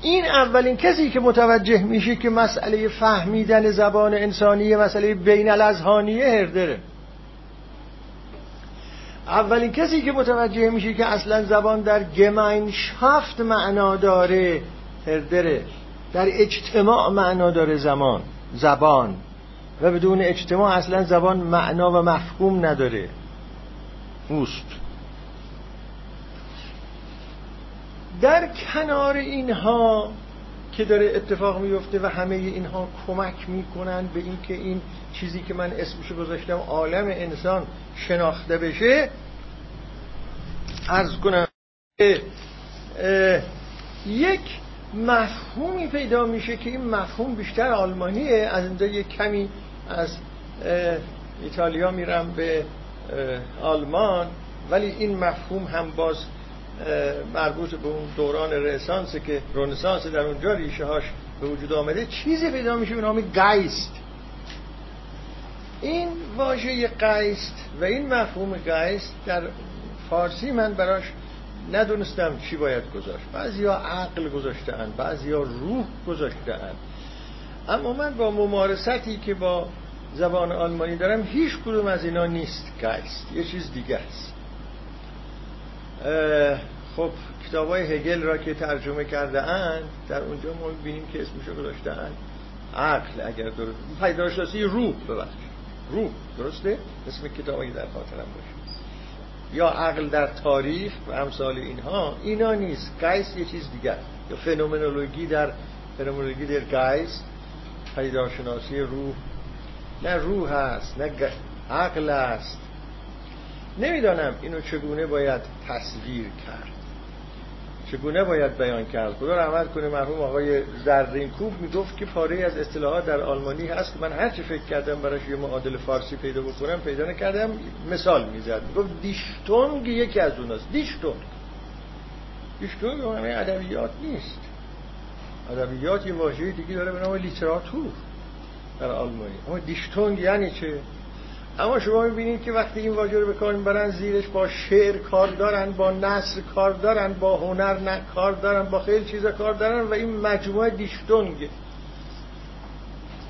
A: این اولین کسی که متوجه میشه که مسئله فهمیدن زبان انسانی مسئله بین الازهانیه هردره اولین کسی که متوجه میشه که اصلا زبان در گمینشافت معنا داره هردره در اجتماع معنا داره زمان زبان. و بدون اجتماع اصلا زبان معنا و مفهوم نداره. اوست در کنار اینها که داره اتفاق میفته و همه اینها کمک می‌کنن به اینکه این چیزی که من اسمشو گذاشتم عالم انسان شناخته بشه ارز کنم یک مفهومی پیدا میشه که این مفهوم بیشتر آلمانیه از اینجا یک کمی از ایتالیا میرم به آلمان ولی این مفهوم هم باز مربوط به اون دوران رنسانس که رنسانس در اونجا ریشه هاش به وجود آمده چیزی پیدا میشه به نام گایست. این واژه قیست و این مفهوم گایست در فارسی من براش ندونستم چی باید گذاشت. بعضی ها عقل گذاشتن بعضی ها روح گذاشتن اما من با ممارستی که با زبان آلمانی دارم هیچ کدوم از اینا نیست Geist یه چیز دیگه است. خب کتاب های هگل را که ترجمه کرده اند در اونجا ما بینیم که اسمشو گذاشته اند. عقل اگر درست پدیدارشناسی روح ببخش روح درسته؟ اسم کتابی در خاطرم باشه. یا عقل در تاریخ و امثال اینها اینا نیست. Geist یه چیز دیگر. یا فنومنولوژی در فنومنولوژی در گایست پیداشناسی روح. نه روح هست نه عقل است نمی‌دانم اینو چگونه باید تصویر کرد. چگونه باید بیان کرد؟ خدا رحمت کنه مرحوم آقای زرینکوب می‌گفت که پاره از اصطلاحات در آلمانی هست. که من هرچی فکر کردم براش یه معادل فارسی پیدا بکنم پیدا نکردم مثال می‌زد. می‌گفت دیشتونگ یکی از اوناست. دیشتونگ. دیشتونگ همه ادبیات نیست. ادبیات یه واژه دیگه داره به نام لیتراتور در آلمانی. اما دیشتونگ یعنی چه؟ اما شما می‌بینید که وقتی این واژه رو به کار می‌برن زیرش با شعر کار دارن با نصر کار دارن با هنر نه کار دارن با خیلی چیزا کار دارن و این مجموعه دیشتونگ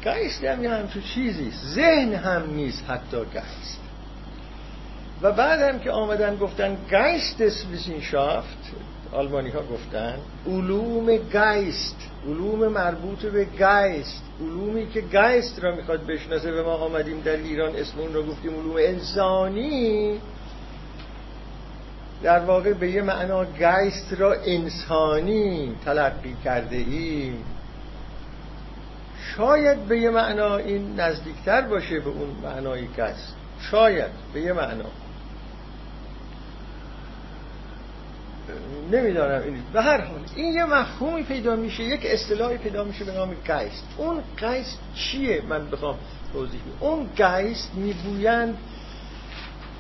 A: گایست هم یه همچون چیزی ذهن هم نیست حتی گایست و بعد هم که آمدن گفتن Geisteswissenschaft آلمانی ها گفتن علوم Geist علوم مربوط به Geist علومی که Geist را می‌خواد بشناسه و ما آمدیم در ایران اسم اون را گفتیم علوم انسانی. در واقع به یه معنا Geist را انسانی تلقی کرده ایم. شاید به یه معنا این نزدیکتر باشه به اون معنای Geist شاید به یه معنا. نمی‌دانم این به هر حال این یه مفهومی پیدا میشه یک اصطلاحی پیدا میشه به نام گیست اون گیست چیه؟ من بخوام توضیح بدم. اون گیست می‌گویند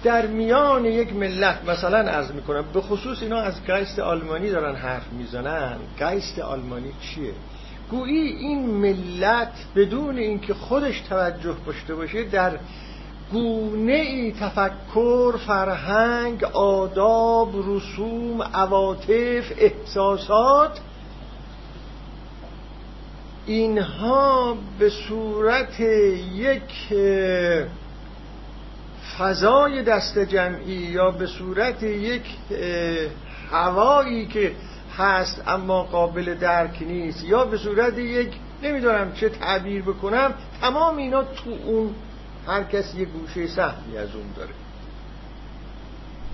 A: در میان یک ملت مثلا عرض می‌کنم به خصوص اینا از گیست آلمانی دارن حرف می‌زنن. گیست آلمانی چیه؟ گویی این ملت بدون اینکه خودش توجه داشته باشه در گونه ای تفکر فرهنگ آداب رسوم عواطف احساسات اینها به صورت یک فضای دست جمعی یا به صورت یک هوایی که هست اما قابل درک نیست یا به صورت یک نمی‌دونم چه تعبیر بکنم تمام اینا تو اون هر کسی یه گوشه سهمی از اون داره.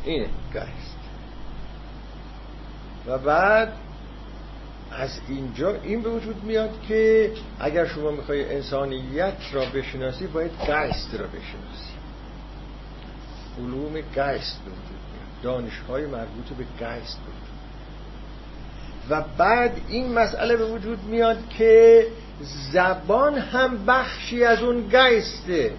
A: اینه گهست. و بعد از اینجا این به وجود میاد که اگر شما می‌خوای انسانیت را بشناسی باید گیست را بشناسی. علوم گیست به وجود میاد. دانشهای مربوط به گیست به وجود و بعد این مسئله به وجود میاد که زبان هم بخشی از اون گیسته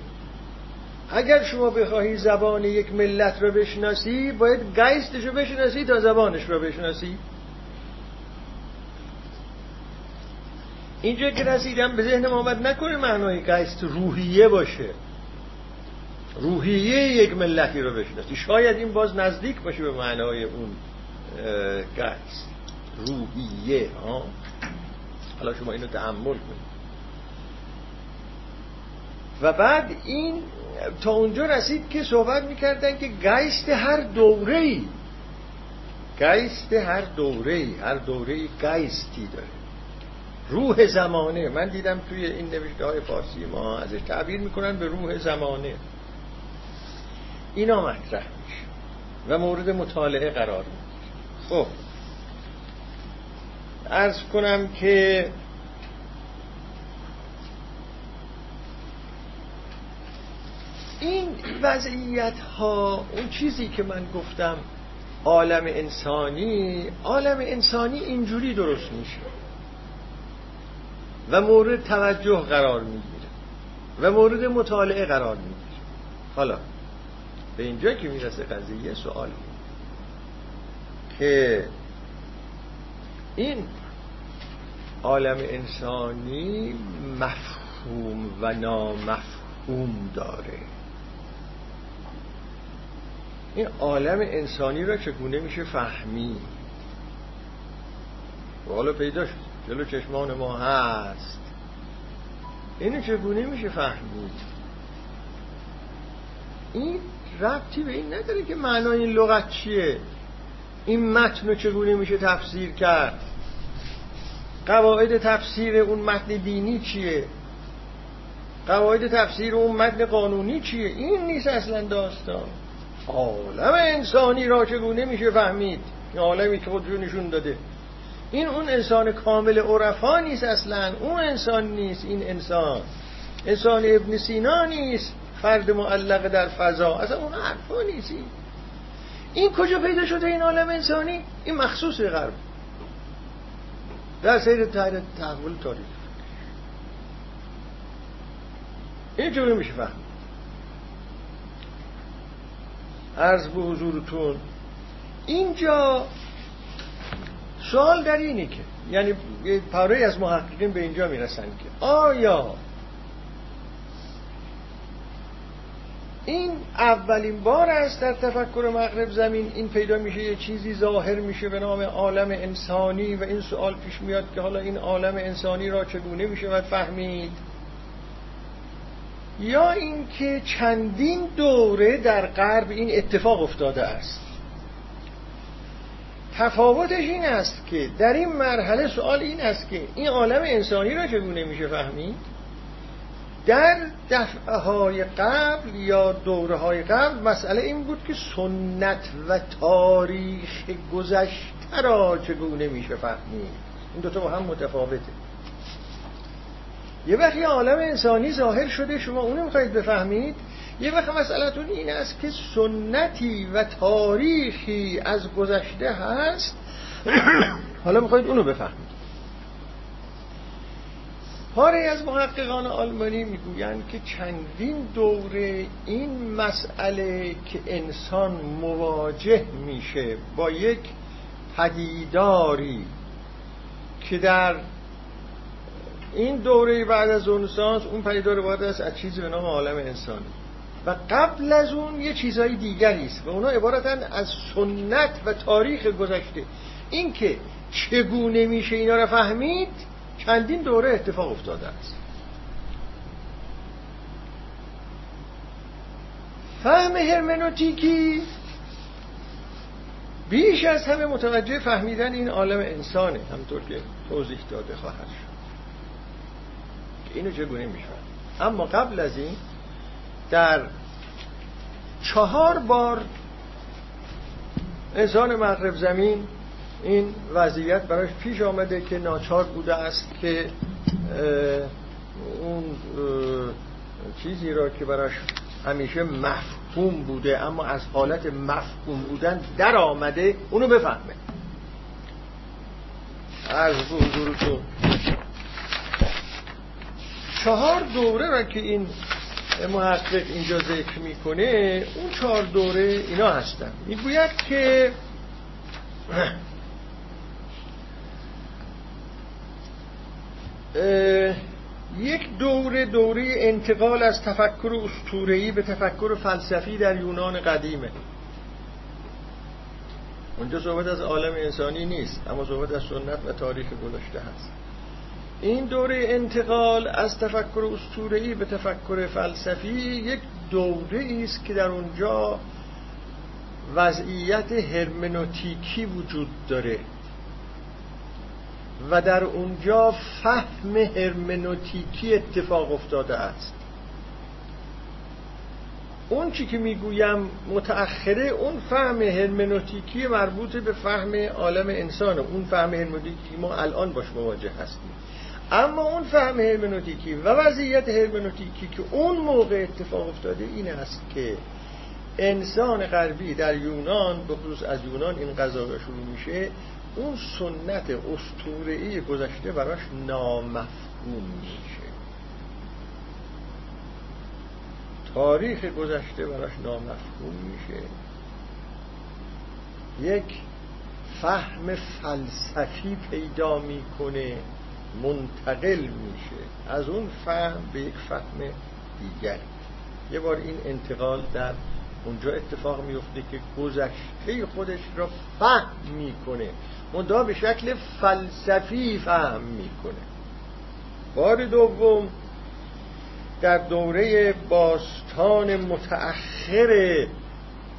A: اگر شما بخواهی زبان یک ملت رو بشناسی باید گیستش رو بشناسی تا زبانش رو بشناسی. اینجا که رسیدم به ذهن آمد نکنه معنای گیست روحیه باشه. روحیه یک ملتی رو بشناسی. شاید این باز نزدیک باشه به معنای اون گیست. روحیه ها؟ حالا شما اینو تحمل کنید. و بعد این تا اونجا رسید که صحبت می‌کردن که گیست هر دوره ای گیست هر دوره ای هر دوره ای گیستی داره. روح زمانه من دیدم توی این نوشته های فارسی ما ازش تعبیر می‌کنن به روح زمانه. اینا مطرح میشه و مورد مطالعه قرار می‌گیره. خب ارز کنم که این وضعیت ها اون چیزی که من گفتم عالم انسانی عالم انسانی اینجوری درست میشه. و مورد توجه قرار می‌گیره. و مورد مطالعه قرار می‌گیره. حالا به اینجا که می‌رسه قضیه سوال که این عالم انسانی مفهوم و نامفهوم داره. این عالم انسانی را چگونه میشه فهمید؟ و حالا پیدا شد. جلو چشمان ما هست. اینو چگونه میشه فهمید؟ این ربطی به این نداره که معنای این لغت چیه. این متن چگونه میشه تفسیر کرد؟ قواعد تفسیر اون متن دینی چیه؟ قواعد تفسیر اون متن قانونی چیه؟ این نیست اصلا داستان. عالم انسانی را چگونه میشه فهمید؟ این عالمی که خودشون نشون داده. این اون انسان کامل عرفا نیست اصلا. اون انسان نیست این انسان. انسان ابن سینا نیست. فرد معلق در فضا. اصلا اون حرفا نیست. این کجا پیدا شده این عالم انسانی؟ این مخصوص غرب. در سیر تحول تاریخ. این چگونه میشه فهمید. عرض به حضورتون اینجا سوال در اینه که یعنی پاره از محققین به اینجا می‌رسن که آیا این اولین بار است در تفکر مغرب زمین این پیدا میشه یه چیزی ظاهر میشه به نام عالم انسانی و این سوال پیش میاد که حالا این عالم انسانی را چگونه میشه فهمید؟ یا اینکه چندین دوره در غرب این اتفاق افتاده است. تفاوتش این است که در این مرحله سوال این است که این عالم انسانی را چگونه میشه فهمید؟ در دفعه های قبل یا دوره های قبل مسئله این بود که سنت و تاریخ گذشته را چگونه میشه فهمید؟ این دوتا با هم متفاوته. یه وقتی عالم انسانی ظاهر شده شما اونو می‌خواید بفهمید؟ یه وقت مسئلتون این است که سنتی و تاریخی از گذشته هست. حالا می‌خواید اونو بفهمید. پاره از محققان آلمانی می‌گویند که چندین دوره این مسئله که انسان مواجه میشه با یک پدیداری که در این دوره بعد از رنسانس اون پدیدار باید است از چیزی به نام عالم انسانی و قبل از اون یه چیزهای دیگری است و اونا عبارتن از سنت و تاریخ گذشته. اینکه چگونه میشه اینا رو فهمید چندین دوره اتفاق افتاده است. فهم هرمنوتیکی بیش از همه متوجه فهمیدن این عالم انسانه همطور که توضیح داده خواهد شد. اینو چگونه میشه اما قبل از این در چهار بار انسان مغرب زمین این وضعیت براش پیش آمده که ناچار بوده است که اون چیزی را که براش همیشه مفهوم بوده اما از حالت مفهوم بودن در آمده اونو بفهمه. از حضورتون. چهار دوره را که این محقق اینجا ذکر می‌کنه اون چهار دوره اینا هستن. می‌گوید که یک دوره دوره انتقال از تفکر اسطوره‌ای به تفکر فلسفی در یونان قدیمه. اونجا صحبت از عالم انسانی نیست اما صحبت از سنت و تاریخ گذشته هست. این دوره انتقال از تفکر اسطوره‌ای به تفکر فلسفی یک دوره است که در اونجا وضعیت هرمنوتیکی وجود داره و در اونجا فهم هرمنوتیکی اتفاق افتاده است. اون چی که می‌گویم متأخره اون فهم هرمنوتیکی مربوط به فهم عالم انسانه. اون فهم هرمنوتیکی ما الان باش مواجه هستیم. اما اون فهم هرمنوتیکی و وضعیت هرمنوتیکی که اون موقع اتفاق افتاده این است که انسان غربی در یونان به خصوص از یونان این قضا شروع میشه اون سنت استورعی گذشته براش نامفهوم میشه. تاریخ گذشته براش نامفهوم میشه. یک فهم فلسفی پیدا می‌کنه. منتقل میشه. از اون فهم به یک فهم دیگر یه بار این انتقال در اونجا اتفاق میفته که گذشته خودش را فهم می‌کنه. منتها به شکل فلسفی فهم می‌کنه. بار دوم در دوره باستان متأخر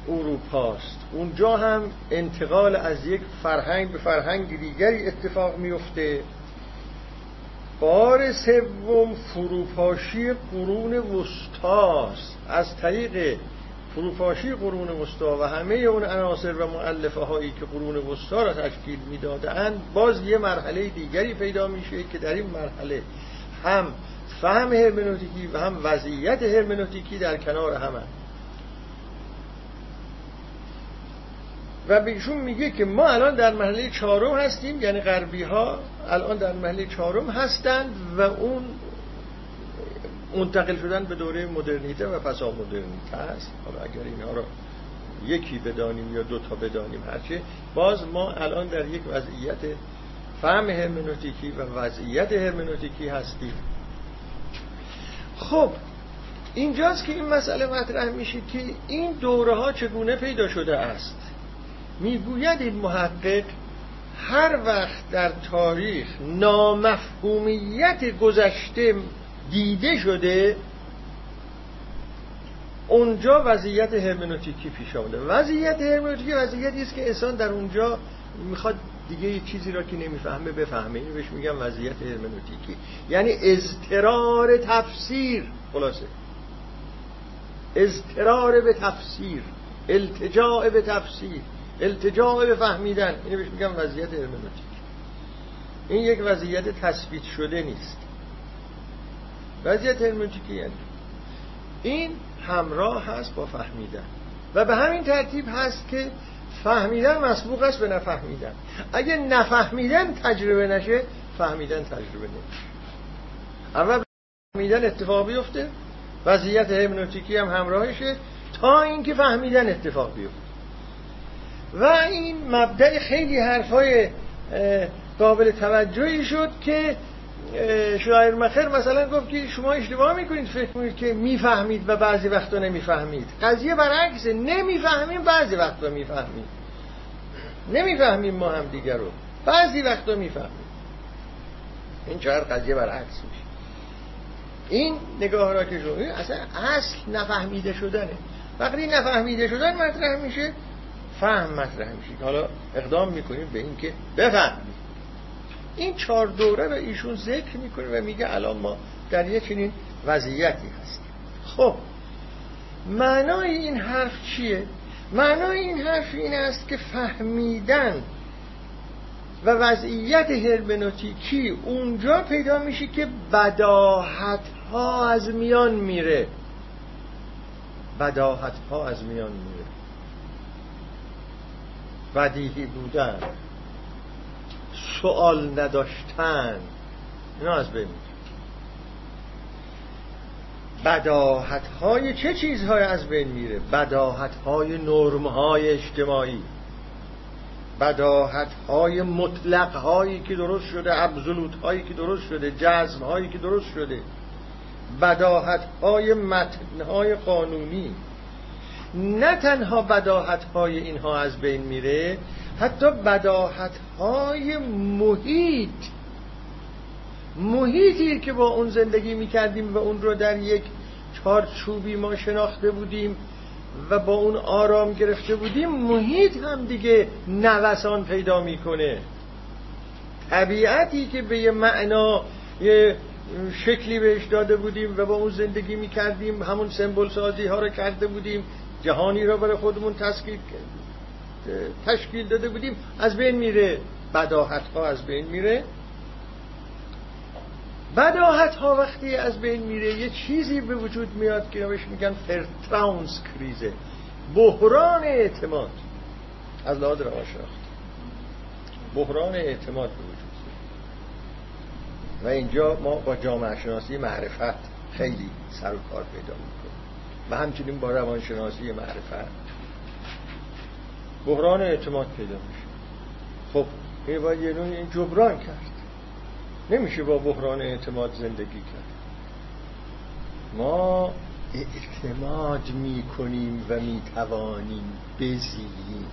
A: اروپاست. اونجا هم انتقال از یک فرهنگ به فرهنگ دیگری اتفاق میفته. بار سوم فروپاشی قرون وسطاست از طریق فروپاشی قرون وسطا و همه اون عناصر و معلفه هایی که قرون وسطا را تشکیل می‌دادند باز یه مرحله دیگری پیدا میشه که در این مرحله هم فهم هرمنوتیکی و هم وضعیت هرمنوتیکی در کنار همه و بهشون میگه که ما الان در مرحله چهارم هستیم یعنی غربی ها الان در مرحله چهارم هستند و اون منتقل شدن به دوره مدرنیته و پسا مدرنیته است. حالا اگر اینها رو یکی بدانیم یا دوتا بدانیم هرچه باز ما الان در یک وضعیت فهم هرمنوتیکی و وضعیت هرمنوتیکی هستیم. خب اینجاست که این مسئله مطرح میشه که این دوره ها چگونه پیدا شده است. می‌گوید این محقق هر وقت در تاریخ نامفهومیت گذشته دیده شده اونجا وضعیت هرمنوتیکی پیش آمده. وضعیت هرمنوتیکی وضعیتی است که انسان در اونجا می‌خواد دیگه یه چیزی را که نمی‌فهمه بفهمه. اینو بهش میگم وضعیت هرمنوتیکی. یعنی اضطرار تفسیر. خلاصه. اضطرار به تفسیر. التجاع به تفسیر. التجاع به فهمیدن. اینو بهش میگم وضعیت هرمنوتیک این یک وضعیت تثبیت شده نیست. وضعیت هرمنوتیکی یعنی. این همراه هست با فهمیدن. و به همین ترتیب هست که فهمیدن مسبوق است به نفهمیدن. اگه نفهمیدن تجربه نشه فهمیدن تجربه نمیشه. اول فهمیدن اتفاق بیفته وضعیت هرمنوتیکی هم همراهشه تا اینکه فهمیدن اتفاق بیفته. و این مبدع خیلی حرفای قابل توجهی شد که شاعر مخر مثلا گفت که شما اشتباه می‌کنید فکر می‌کنید که می‌فهمید و بعضی وقتا نمی‌فهمید. قضیه برعکسه نمی‌فهمیم بعضی وقتا می‌فهمیم. نمی‌فهمیم ما هم دیگر رو. بعضی وقتا می‌فهمیم. این چهار قضیه برعکس میشه. این نگاه را که شما اصلا اصل نفهمیده شدنه. وقتی نفهمیده شدن مطرح میشه فهم مطرح میشه. حالا اقدام می‌کنیم به اینکه بفهمیم. این چهار دوره رو ایشون ذکر می‌کنه و میگه الان ما در یک چنین وضعیتی هستیم. خب معنای این حرف چیه؟ معنای این حرف این است که فهمیدن و وضعیت هرمنوتیکی اونجا پیدا میشه که بداهت ها از میان میره. بداهت ها از میان میره. بدیهی بودن سوال نداشتن اینا از بین بداهت های چه چیزهای از بین میره؟ بداهت های نرم های اجتماعی. بداهت های مطلق هایی که درست شده ابزولوت هایی که درست شده جزم هایی که درست شده. بداهت های متن های قانونی. نه تنها بداهت های اینها از بین میره حتی بداهت های محیط. محیطی که با اون زندگی می‌کردیم و اون رو در یک چارچوبی ما شناخته بودیم و با اون آرام گرفته بودیم محیط هم دیگه نوسان پیدا می‌کنه. طبیعتی که به یه معنا یه شکلی بهش داده بودیم و با اون زندگی می‌کردیم همون سمبل سازی ها رو کرده بودیم. جهانی را برای خودمون تشکیل تشکیل داده بودیم از بین میره بداهت ها از بین میره. بداهت ها وقتی از بین میره یه چیزی به وجود میاد که بهش میگن فرتراونس کریزه بحران اعتماد. از لحاظ روانشناختی. بحران اعتماد به وجود و اینجا ما با جامعه شناسی معرفت خیلی سر و کار پیدا می‌کنیم. و همچنین با روانشناسی معرفت بحران اعتماد پیدا میشه. خب این باید یه این جبران کرد. نمیشه با بحران اعتماد زندگی کرد. ما اعتماد می‌کنیم و می‌توانیم بزییم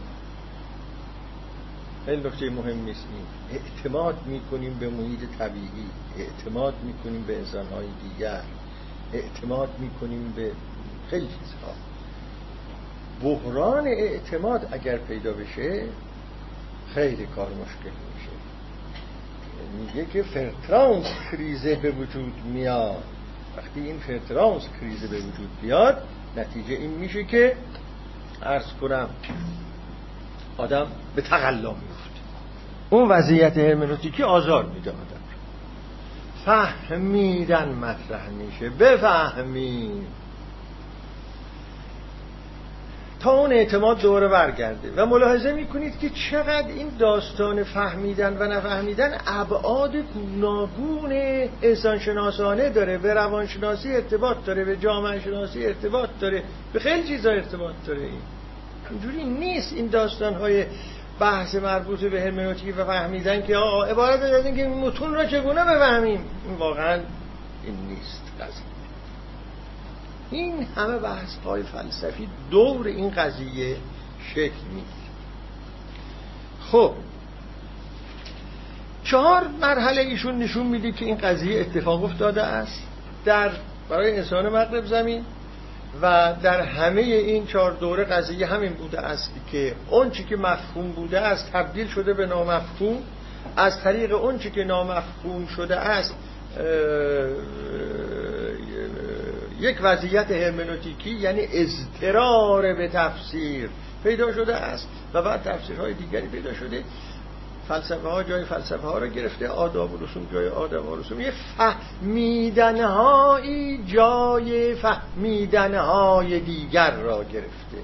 A: خیلی نکته مهم نیست. این اعتماد می‌کنیم به محیط طبیعی. اعتماد می‌کنیم به انسانهای دیگر. اعتماد می‌کنیم به خیلی چیزها. بحران اعتماد اگر پیدا بشه خیلی کار مشکل میشه. میگه که فرترانس کریزه به وجود میاد. وقتی این فرترانس کریزه به وجود بیاد نتیجه این میشه که عرض کنم آدم به تقلا میفته اون وضعیت هرمنوتیکی آزار میده آدم. فهمیدن مطرح میشه بفهمید. اون اعتماد دوره برگرده. و ملاحظه می‌کنید که چقدر این داستان فهمیدن و نفهمیدن ابعاد گوناگون انسانشناسانه داره به روانشناسی ارتباط داره به جامعه شناسی ارتباط داره. به خیلی چیزا ارتباط داره این. اینجوری نیست این داستان های بحث مربوط به هرمنوتیک و فهمیدن که آه عبارت از که متون را چگونه بفهمیم؟ واقعا این نیست قضیه. این همه بحث های فلسفی دور این قضیه شکل می‌گیره. خب چهار مرحله ایشون نشون میده که این قضیه اتفاق افتاده است در برای انسان مغرب زمین و در همه این چهار دوره قضیه همین بوده است که اون که مفهوم بوده است تبدیل شده به نامفهوم. از طریق اون که نامفهوم شده است یک وضعیت هرمنوتیکی یعنی اضطرار به تفسیر پیدا شده است و بعد تفسیرهای دیگری پیدا شده. فلسفه ها جای فلسفه ها رو گرفته آداب و رسوم جای آداب و رسوم. یه فهمیدن جای فهمیدنهای دیگر را گرفته.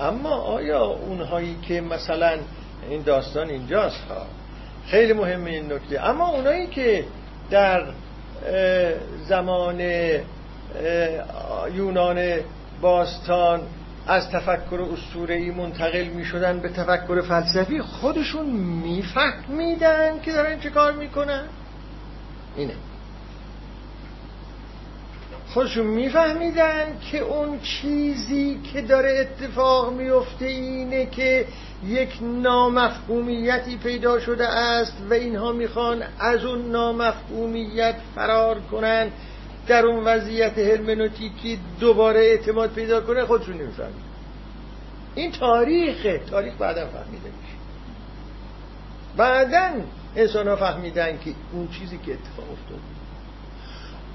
A: اما آیا اونهایی که مثلا این داستان اینجاست؟ ها خیلی مهمه این نکته. اما اونایی که در زمان یونان باستان از تفکر ای منتقل می شدن به تفکر فلسفی خودشون میفهمیدن که دارن چه کار می‌کنن. اینه. خودشون میفهمیدن که اون چیزی که داره اتفاق میفته اینه که یک نامفهومیتی پیدا شده است و اینها می‌خوان از اون نامفهومیت فرار کنن. در اون وضعیت هرمنوتیکی دوباره اعتماد پیدا کنه خودشون نمی‌فهمید این تاریخه. تاریخ بعدا فهمیده میشه. بعدا انسان ها فهمیدن که اون چیزی که اتفاق افتاد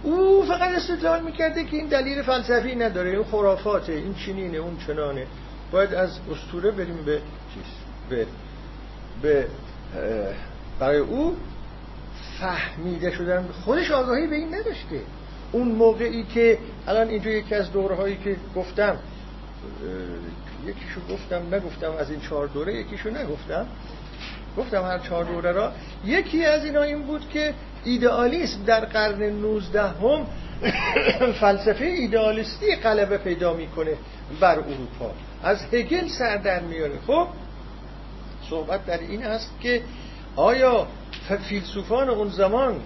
A: او فقط استدلال می‌کرده که این دلیل فلسفی نداره. این خرافاته این چنینه اون چنانه. باید از استوره بریم به چیز؟ به به برای او فهمیده شدن. خودش آگاهی به این نداشته. اون موقعی که الان اینجا یکی از دورهایی که گفتم یکیشو گفتم نگفتم از این چهار دوره یکیشو نگفتم. گفتم هر چهار دوره را. یکی از اینا این بود که ایدئالیسم در قرن 19 هم فلسفه ایدئالیستی غلبه پیدا می‌کنه بر اروپا. از هگل سر در میاره خب صحبت در این است که آیا فیلسوفان اون زمان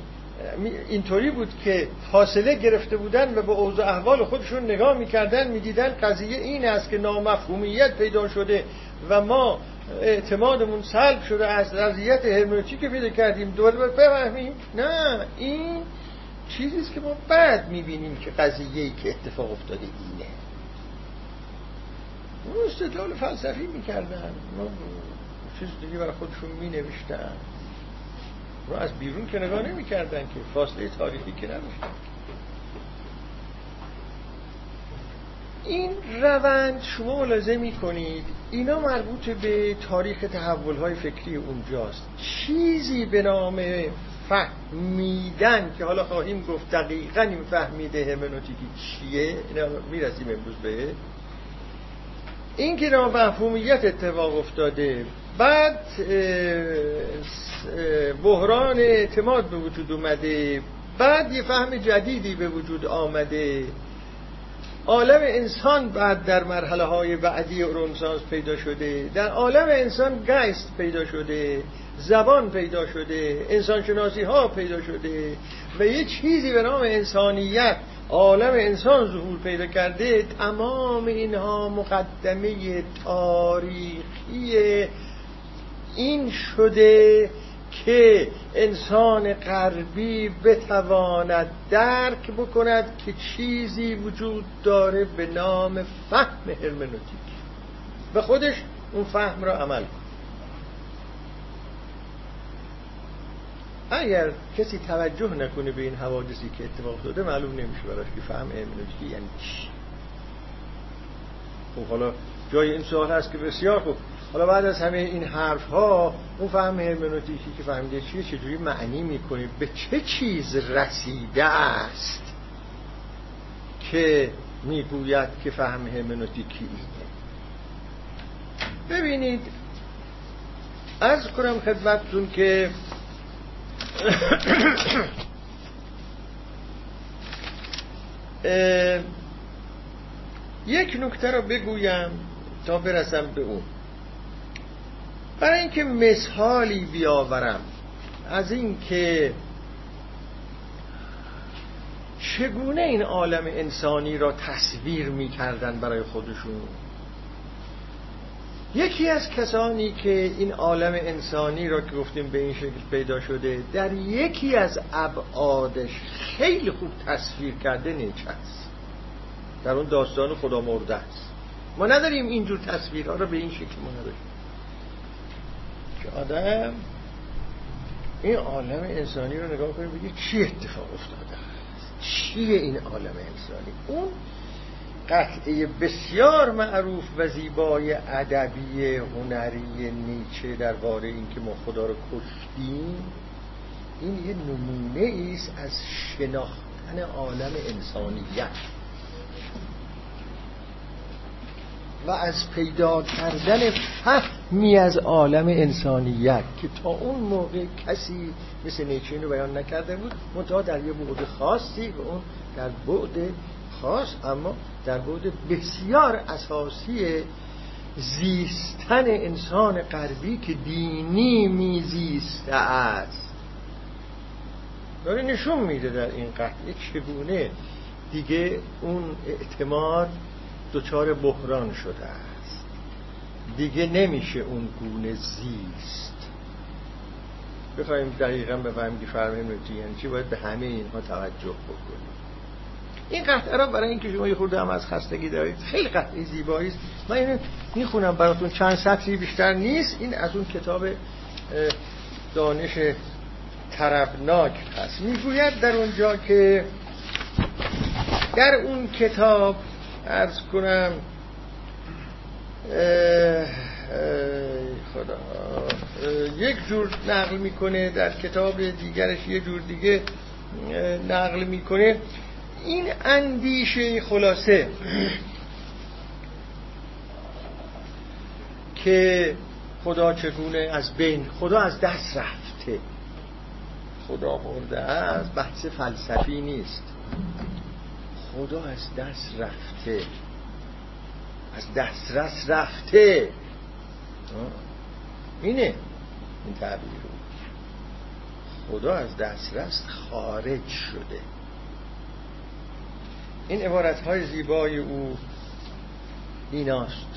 A: اینطوری بود که فاصله گرفته بودن و به اوضاع احوال خودشون نگاه می‌کردن می‌دیدن قضیه این است که نامفهومیت پیدا شده و ما اعتمادمون سلب شده از وضعیت هرمنوتیک پیدا کردیم دوباره بفهمیم؟ نه این چیزیست که ما بعد می‌بینیم که قضیه ای که اتفاق افتاده اینه. اون استدلال فلسفی می‌کردن. چیز دیگه برای خودشون مینوشتن. رو از بیرون که نگاه نمی کردن که فاصله تاریخی که نداشتن. این روند شما ملاحظه می کنید اینا مربوط به تاریخ تحول های فکری اونجاست. چیزی به نام فهمیدن که حالا خواهیم گفت دقیقا این فهمیده همنوتیکی چیه؟ اینا می‌رسیم امروز به این که مفهومیت اتفاق افتاده. بعد بحران اعتماد به وجود اومده. بعد یه فهم جدیدی به وجود آمده. عالم انسان بعد در مرحله های بعدی رونسانس پیدا شده. در عالم انسان گیست پیدا شده. زبان پیدا شده. انسانشناسی ها پیدا شده. و یه چیزی به نام انسانیت عالم انسان ظهور پیدا کرده. تمام اینها مقدمه تاریخی این شده که انسان غربی بتواند درک بکند که چیزی وجود داره به نام فهم هرمنوتیک. به خودش اون فهم را عمل کن. اگر کسی توجه نکنه به این حوادثی که اتفاق داده معلوم نمیشه براش که فهم هرمنوتیکی یعنی چی. خب حالا جای این سوال هست که بسیار خوب. حالا بعد از همه این حرف ها اون فهم هرمنوتیکی که فهمیده چیه چجوری معنی می‌کنیم به چه چیز رسیده است که می‌گوید که فهم هرمنوتیکی اینه؟ ببینید از کنم خدمتتون که *coughs* یک نکته رو بگویم تا برسم به اون. برای اینکه مثالی بیاورم از اینکه چگونه این عالم انسانی را تصویر می‌کردن برای خودشون؟ یکی از کسانی که این عالم انسانی را که گفتیم به این شکل پیدا شده در یکی از ابعادش خیلی خوب تصویر کرده نیچه است در اون داستان خدا مرده است. ما نداریم اینجور تصویرها را به این شکل ما نداریم. که آدم این عالم انسانی رو نگاه کنه بگه چی اتفاق افتاده چیه این عالم انسانی؟ اون قطعه بسیار معروف و زیبای ادبی هنری نیچه درباره اینکه ما خدا رو کشتیم این یه نمونه است از شناخت رفتن عالم انسانیت. و از پیدا کردن فهمی از عالم انسانیت. که تا اون موقع کسی مثل نیچین رو بیان نکرده بود منتها در یه بعد خاصی و اون در بعد خاص اما در بعد بسیار اساسی زیستن انسان غربی که دینی میزیسته است. داره نشون میده در این قطعه چگونه دیگه اون اعتماد دچار بحران شده است. دیگه نمیشه اون گونه زیست. بخوایم دقیقا بفهمیم که فرمیم چی باید به همه اینها توجه بکنیم. این قطعه را برای اینکه شما یه خورده هم از خستگی دارید خیلی قطعه زیبایی است. من اینو می‌خونم براتون. چند سطری بیشتر نیست. این از اون کتاب دانش طربناک هست. می‌گوید در اونجا که در اون کتاب ارز کنم خدا یک جور نقل می‌کنه در کتاب دیگرش یه جور دیگه نقل می‌کنه. این اندیشه خلاصه *clears throat* که خدا چگونه از بین خدا از دست رفته. خدا مرده از بحث فلسفی نیست. خدا از دست رفته. از دسترس رفته. اینه این تعبیر خدا از دسترس خارج شده. این عبارت های زیبای او ایناست.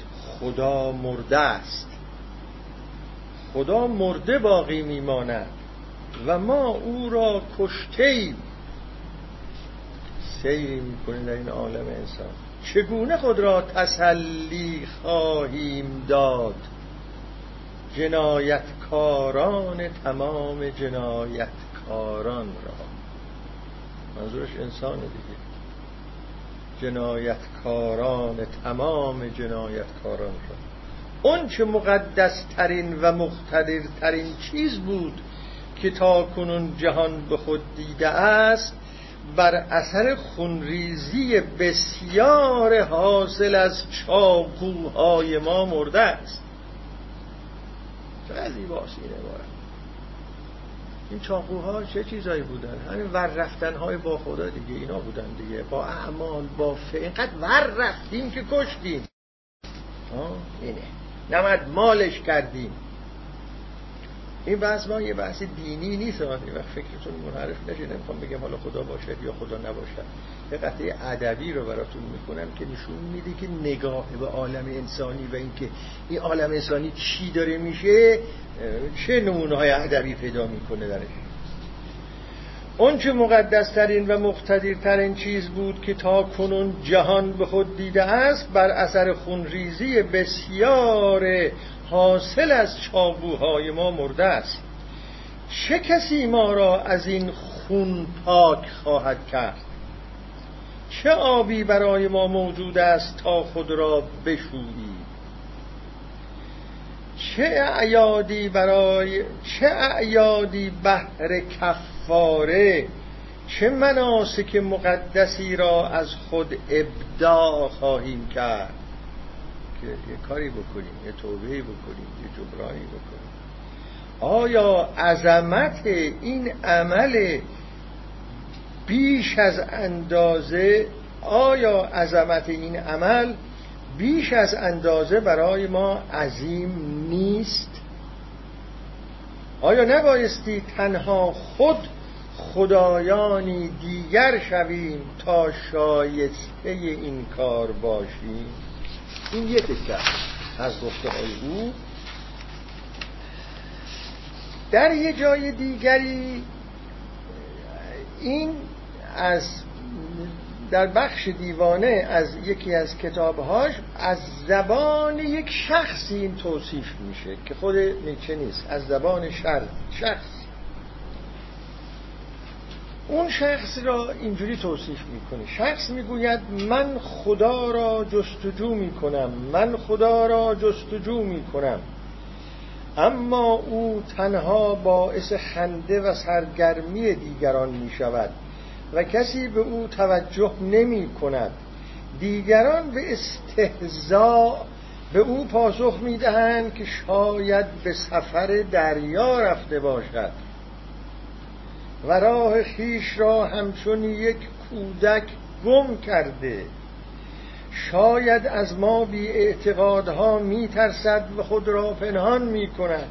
A: خدا مرده است. خدا مرده باقی میماند و ما او را کشته سیری می‌کنیم در این عالم انسان؟ چگونه خود را تسلی خواهیم داد؟ جنایتکاران تمام جنایتکاران را. منظورش انسان دیگه. جنایتکاران تمام جنایتکاران را. اون چه مقدس ترین و مقتدر ترین چیز بود که تا کنون جهان به خود دیده است بر اثر خونریزی بسیار حاصل از چاقوهای ما مرده است. چقدر زیباست این عبارت این چاقوها چه چیزایی بودن؟ همین ور رفتن های با خدا دیگه اینا بودن دیگه. با اعمال با فعل اینقدر ور رفتیم که کشتیم. آه اینه. نمد مالش کردیم. این بحث ما یه بحث دینی نیست این وقت فکرتون منحرف نشه نمی‌خوام بگم حالا خدا باشد یا خدا نباشد. یه قطعه ادبی رو براتون می‌کنم که نشون میده که نگاه به عالم انسانی و اینکه این عالم انسانی چی داره میشه چه نمونه های ادبی پیدا می‌کنه درش. اون چه مقدسترین و مقتدرترین چیز بود که تا کنون جهان به خود دیده است بر اثر خونریزی بسیار حاصل از چاقوهای ما مرده است. چه کسی ما را از این خون پاک خواهد کرد؟ چه آبی برای ما موجود است تا خود را بشویی؟ چه اعیادی برای چه اعیادی بهر کفاره؟ چه مناسک مقدسی را از خود ابداع خواهیم کرد؟ که یه کاری بکنیم یه توبه بکنیم یه جبرانی بکنیم. آیا عظمت این عمل بیش از اندازه آیا عظمت این عمل بیش از اندازه برای ما عظیم نیست؟ آیا نبایستی تنها خود خدایانی دیگر شویم تا شایسته این کار باشیم؟ این یک تکه از گفته های او. در یه جای دیگری این از در بخش دیوانه از یکی از کتابهاش از زبان یک شخصی این توصیف میشه که خود نیچه نیست از زبان شر شخص. اون شخص را اینجوری توصیف می‌کنه. شخص می‌گوید من خدا را جستجو می‌کنم من خدا را جستجو می‌کنم. اما او تنها باعث خنده و سرگرمی دیگران می‌شود و کسی به او توجه نمی کند دیگران به استهزاء به او پاسخ می‌دهند که شاید به سفر دریا رفته باشد. و راه خیش را همچون یک کودک گم کرده. شاید از ما بی اعتقادها می ترسد و خود را پنهان می کند.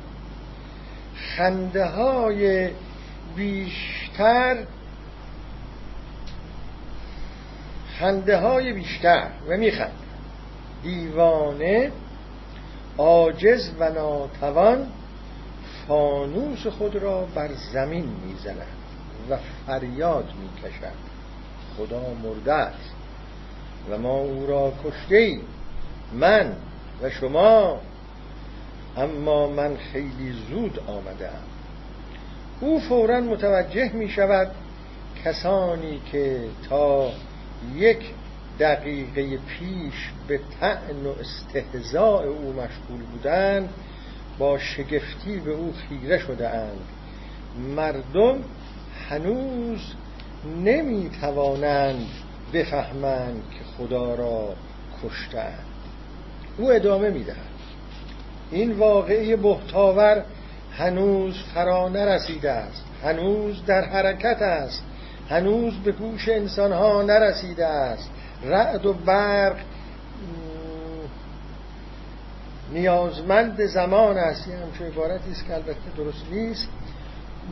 A: خنده های بیشتر خنده های بیشتر و میخند دیوانه عاجز و ناتوان فانوس خود را بر زمین می‌زند و فریاد می‌کشد. خدا مرده است. و ما او را کشته من و شما. اما من خیلی زود آمدم او فورا متوجه می شود کسانی که تا یک دقیقه پیش به تعن و استهزاء او مشغول بودند با شگفتی به او خیره شده اند مردم هنوز نمی توانند بفهمند که خدا را کشتند او ادامه می‌دهد. این واقعی بهتاور هنوز فرا نرسیده است. هنوز در حرکت است. هنوز به گوش انسانها نرسیده است. رعد و برق نیازمند زمان است. این همچون عبارتی است که البته درست نیست.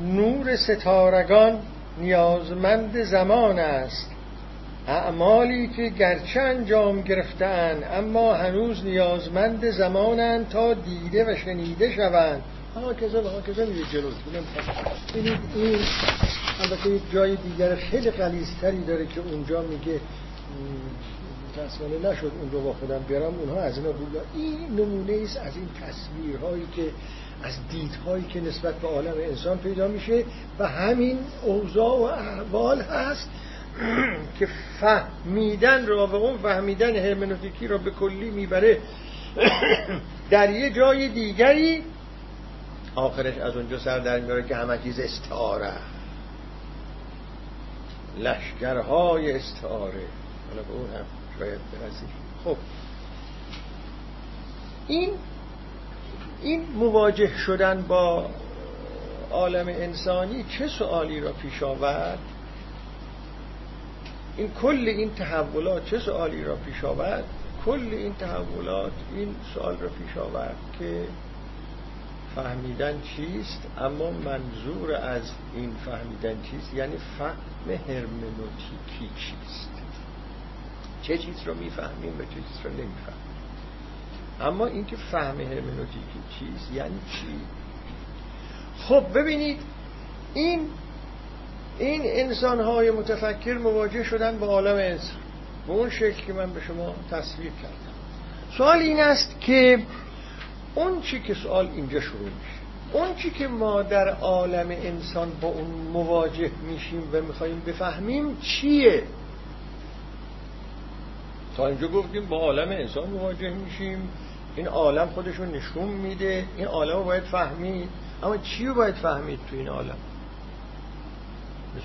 A: نور ستارگان نیازمند زمان است. اعمالی که گرچه انجام گرفتن اما هنوز نیازمند زمانند تا دیده و شنیده شوند. ها کذا ها کذا میره جلو. ببینید این البته یک جای دیگر خیلی قلیزتری داره که اونجا میگه متاسفانه نشد اون رو با خودم بیارم اونها از اینا بود این نمونه است از این تصویرهایی که از دیدهایی که نسبت به عالم انسان پیدا میشه و همین اوضاع و احوال هست *clears throat* که فهمیدن را و اون فهمیدن هرمنوتیکی را به کلی می‌بره *clears throat* در یه جای دیگری آخرش از اونجا سر در میاره که همه چیز استعاره. لشکرهای استعاره. حالا به اون هم شاید برسیم. خب. این این مواجه شدن با عالم انسانی چه سوالی را پیش آورد؟ این کل این تحولات چه سوالی را پیش آورد؟ کل این تحولات این سوال را پیش آورد که فهمیدن چیست؟ اما منظور از این فهمیدن چیست؟ یعنی فهم هرمنوتیکی چیست؟ چه چیز رو می‌فهمیم و چه چیز رو نمی‌فهمیم؟ اما اینکه فهم هرمنوتیکی چیست یعنی چی؟ خب ببینید این این انسان های متفکر مواجه شدن با عالم انسان به اون شکل که من به شما تصویر کردم. سوال این است که اون چی که سوال اینجا شروع میشه اون چی که ما در عالم انسان با اون مواجه میشیم و میخواییم بفهمیم چیه؟ تا اینجا گفتیم با عالم انسان مواجه میشیم. این عالم خودشون نشون میده. این عالم رو باید فهمید. اما چی رو باید فهمید تو این عالم؟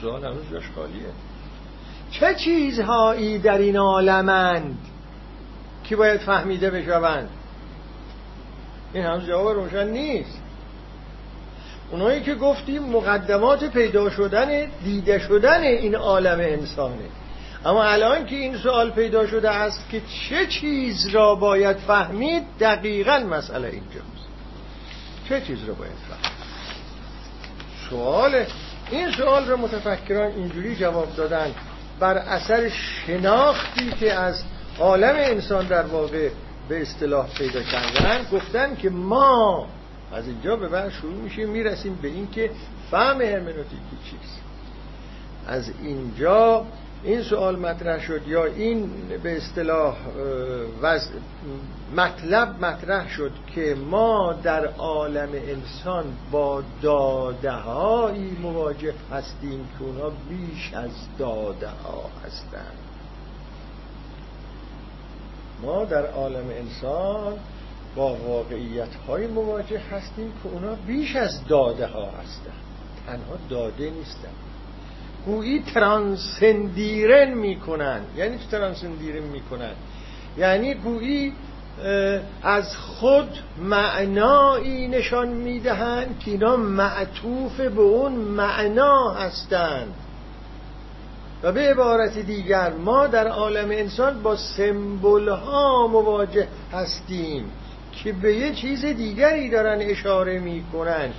A: سوال هنوز جاش خالیه. چه چیزهایی در این عالمند که باید فهمیده بشوند؟ این هم جواب روشن نیست. اونایی که گفتیم مقدمات پیدا شدن دیده شدن این عالم انسانه. اما الان که این سوال پیدا شده است که چه چیز را باید فهمید دقیقا مسئله اینجاست. چه چیز را باید فهمید؟ سوال این سوال را متفکران اینجوری جواب دادن بر اثر شناختی که از عالم انسان در واقع به اصطلاح پیدا کردن گفتن که ما از اینجا به بعد شروع میشیم می‌رسیم به اینکه فهم هرمنوتیکی چیست. از اینجا این سوال مطرح شد یا این به اصطلاح مطلب مطرح شد که ما در عالم انسان با داده هایی مواجه هستیم که اونا بیش از داده ها هستند. ما در عالم انسان با واقعیت های مواجه هستیم که اونا بیش از داده ها هستند. تنها داده نیستن. گویی ترانسندیرن می‌کنن. یعنی چه ترانسندیرن می‌کنن؟ یعنی گویی از خود معنایی نشان می‌دهند که اینا معطوف به اون معنا هستند و به عبارت دیگر ما در عالم انسان با سمبل ها مواجه هستیم که به یه چیز دیگری دارن اشاره می‌کنن.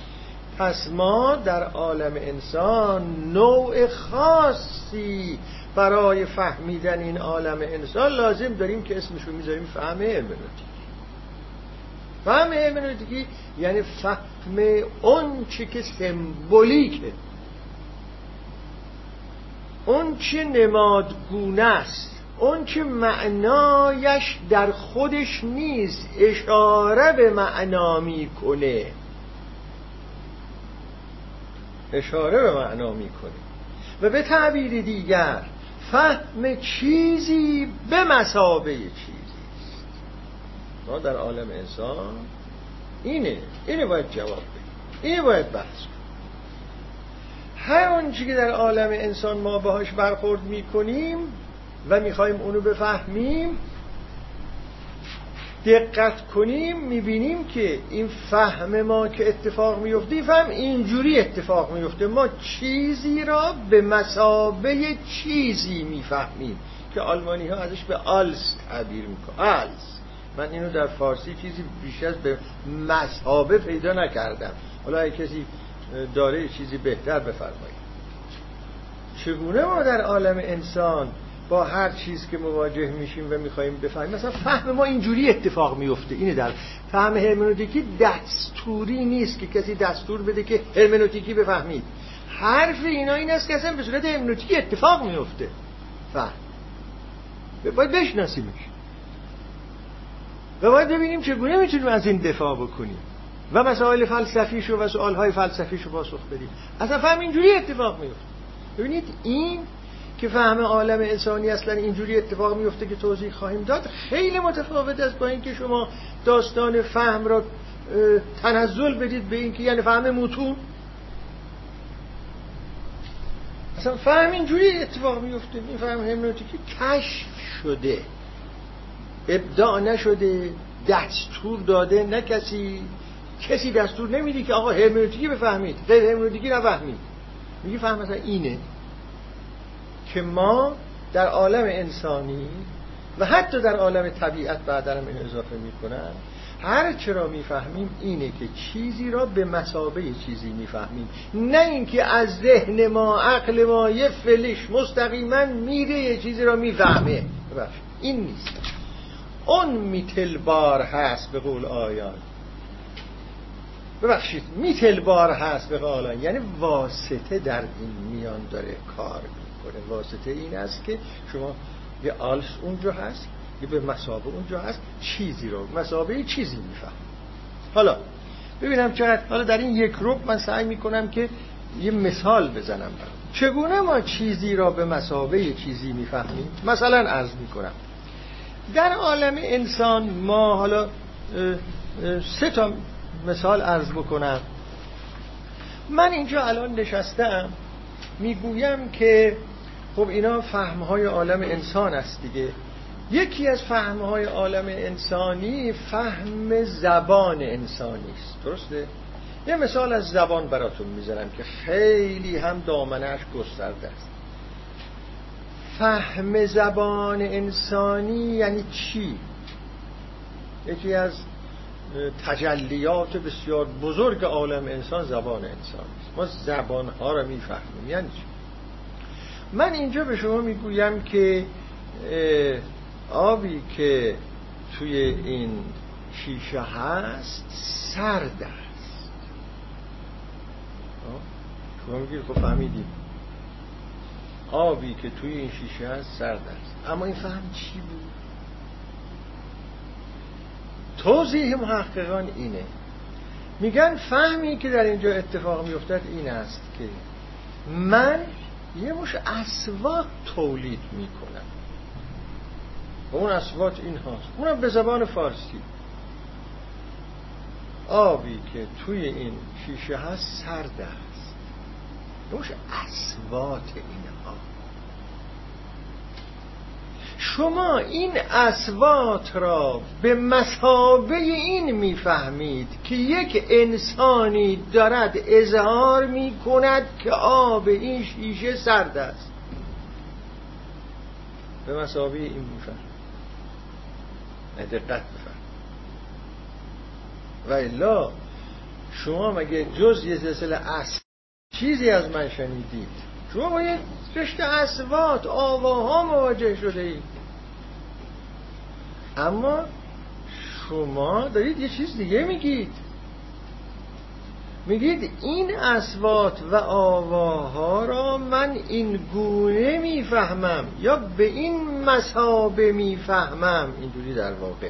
A: پس ما در عالم انسان نوع خاصی برای فهمیدن این عالم انسان لازم داریم که اسمش رو می‌ذاریم فهم هرمنوتیک فهم هرمنوتیکی یعنی فهم اون چی که سمبولیکه. اون چه نمادگونه است. اون که معنایش در خودش نیست. اشاره به معنا می‌کنه. اشاره به معنا می‌کنه. و به تعبیر دیگر فهم چیزی به مسابه چیزی. ما در عالم انسان اینه. اینه باید جواب بدیم. اینه باید بحث هر آنچه که در عالم انسان ما باهاش برخورد می‌کنیم و می‌خوایم اونو بفهمیم دقت کنیم می‌بینیم که این فهم ما که اتفاق میفته فهم اینجوری اتفاق میفته ما چیزی را به مسابه چیزی می‌فهمیم که آلمانی ها ازش به آلس تعبیر می‌کنه آلس. من اینو در فارسی چیزی بیش از به مسابه پیدا نکردم. حالا اگه کسی داره چیزی بهتر بفرمایید. چگونه ما در عالم انسان با هر چیز که مواجه میشیم و می‌خوایم بفهمیم. مثلا فهم ما اینجوری اتفاق میفته اینه در فهم هرمنوتیکی دستوری نیست که کسی دستور بده که هرمنوتیکی بفهمید. حرف اینا این است که اصلا به صورت هرمنوتیکی اتفاق میفته فهم. باید بشناسیمش. و باید ببینیم چگونه می‌تونیم از این دفاع بکنیم. و مسائل فلسفیش و سوالهای فلسفیش رو پاسخ بدیم. اصلا فهم اینجوری اتفاق میفته ببینید این که فهم عالم انسانی اصلا اینجوری اتفاق میفته که توضیح خواهیم داد خیلی متفاوت است با اینکه شما داستان فهم را تنزل بدید به اینکه یعنی فهم متون اصلا فهم اینجوری اتفاق میفته این فهم همنوتیکی کشف شده ابداع نشده دستور داده نه کسی کسی دستور نمیدی که آقا هرمنوتیکی بفهمید غیر هرمنوتیکی نفهمید. میگه فهم مثلا اینه. که ما در عالم انسانی و حتی در عالم طبیعت بعدرم این اضافه می‌کنن هر چرا می‌فهمیم اینه که چیزی را به مسابه چیزی می‌فهمیم. نه اینکه از ذهن ما عقل ما یه فلش مستقیما میره یه چیزی را می‌فهمه. این نیست. اون میتل بار هست به قول آیان. ببخشید میتل بار هست به قول یعنی واسطه در این میان داره کار می‌کنه. واسطه این است که شما یه آلس اونجا هست یه به مسابه اونجا هست چیزی رو مسابه چیزی میفهم حالا ببینم چقدر حالا در این یک روب من سعی می‌کنم که یه مثال بزنم برام. چگونه ما چیزی را به مسابه چیزی می‌فهمیم؟ مثلا عرض می‌کنم. در عالم انسان ما حالا سه تا مثال عرض بکنم. من اینجا الان نشستم می‌گویم که خب اینا فهمهای عالم انسان است دیگه یکی از فهمهای عالم انسانی فهم زبان انسانی است درسته؟ یه مثال از زبان براتون می‌زنم که خیلی هم دامنش گسترده است فهم زبان انسانی یعنی چی؟ یکی از تجلیات بسیار بزرگ عالم انسان زبان انسان است ما زبان ها رو می‌فهمیم یعنی چی؟ من اینجا به شما می‌گویم که آبی که توی این شیشه هست سرد است. شما میگید خب فهمیدیم. آبی که توی این شیشه هست سرد است. اما این فهم چی بود؟ توضیح محققان اینه. میگن فهمی که در اینجا اتفاق میفتد این است که من یه مش اسوات تولید می‌کنم و اون اسوات این هاست. اونم به زبان فارسی. آبی که توی این شیشه هست سرد است نوش اسوات اینها شما این اسوات را به مسابه این می‌فهمید که یک انسانی دارد اظهار می کند که آب این شیشه سرد است. به مسابه این میفهم دقت بفهم و الا شما مگه جز یه سلسله اصل چیزی از من شنیدید؟ شما با یه رشته اسوات آواها مواجه شده اید. اما شما دارید یه چیز دیگه میگید. میگید این اسوات و آواها را من این گونه می‌فهمم یا به این مسابه می‌فهمم. اینجوری در واقع.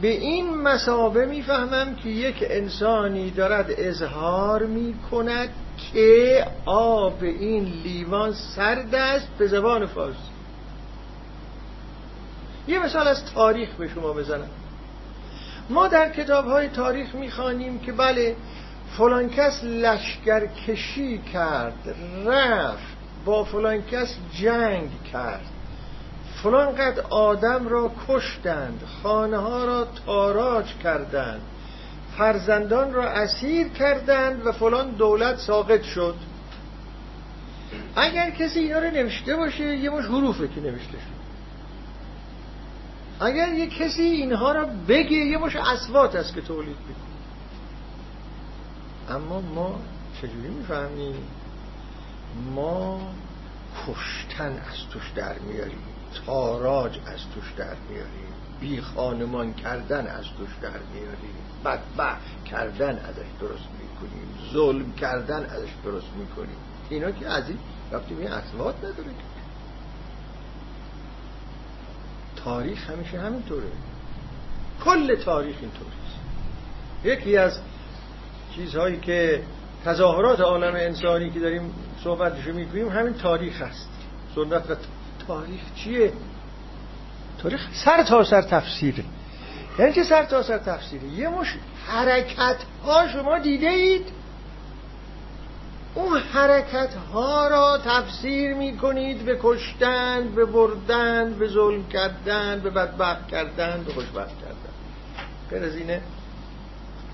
A: به این مسابه می‌فهمم که یک انسانی دارد اظهار می‌کند که آب این لیوان سرد است به زبان فارسی. یه مثال از تاریخ به شما بزنم. ما در کتاب های تاریخ می‌خوانیم که بله فلان کس لشکرکشی کرد رفت با فلان کس جنگ کرد. فلان قد آدم را کشتند خانه ها را تاراج کردند فرزندان را اسیر کردند و فلان دولت ساقط شد. اگر کسی اینا رو نوشته باشه یه مش حروفه که نوشته شد اگر یه کسی اینها را بگه یه مش اسوات است که تولید می‌کنه. اما ما چجوری می‌فهمیم؟ ما کشتن از توش در میاریم تاراج از توش در میاریم بی خانمان کردن از توش در میاریم بدبخت کردن ازش درست می‌کنیم ظلم کردن ازش درست می‌کنیم. اینا که از این رفتیم این اصوات نداره تاریخ همیشه همینطوره. کل تاریخ اینطوره یکی از چیزهایی که تظاهرات عالم انسانی که داریم صحبتشو می‌کنیم همین تاریخ هست سنت و تاریخ چیه؟ تاریخ سر تا سر تفسیره. یعنی چه سر تا سر تفسیره؟ یه مش حرکت ها شما دیده اید اون حرکت ها را تفسیر می کنید به کشتن به بردن به ظلم کردن به بدبخت کردن به خوشبخت کردن. غیر از اینه؟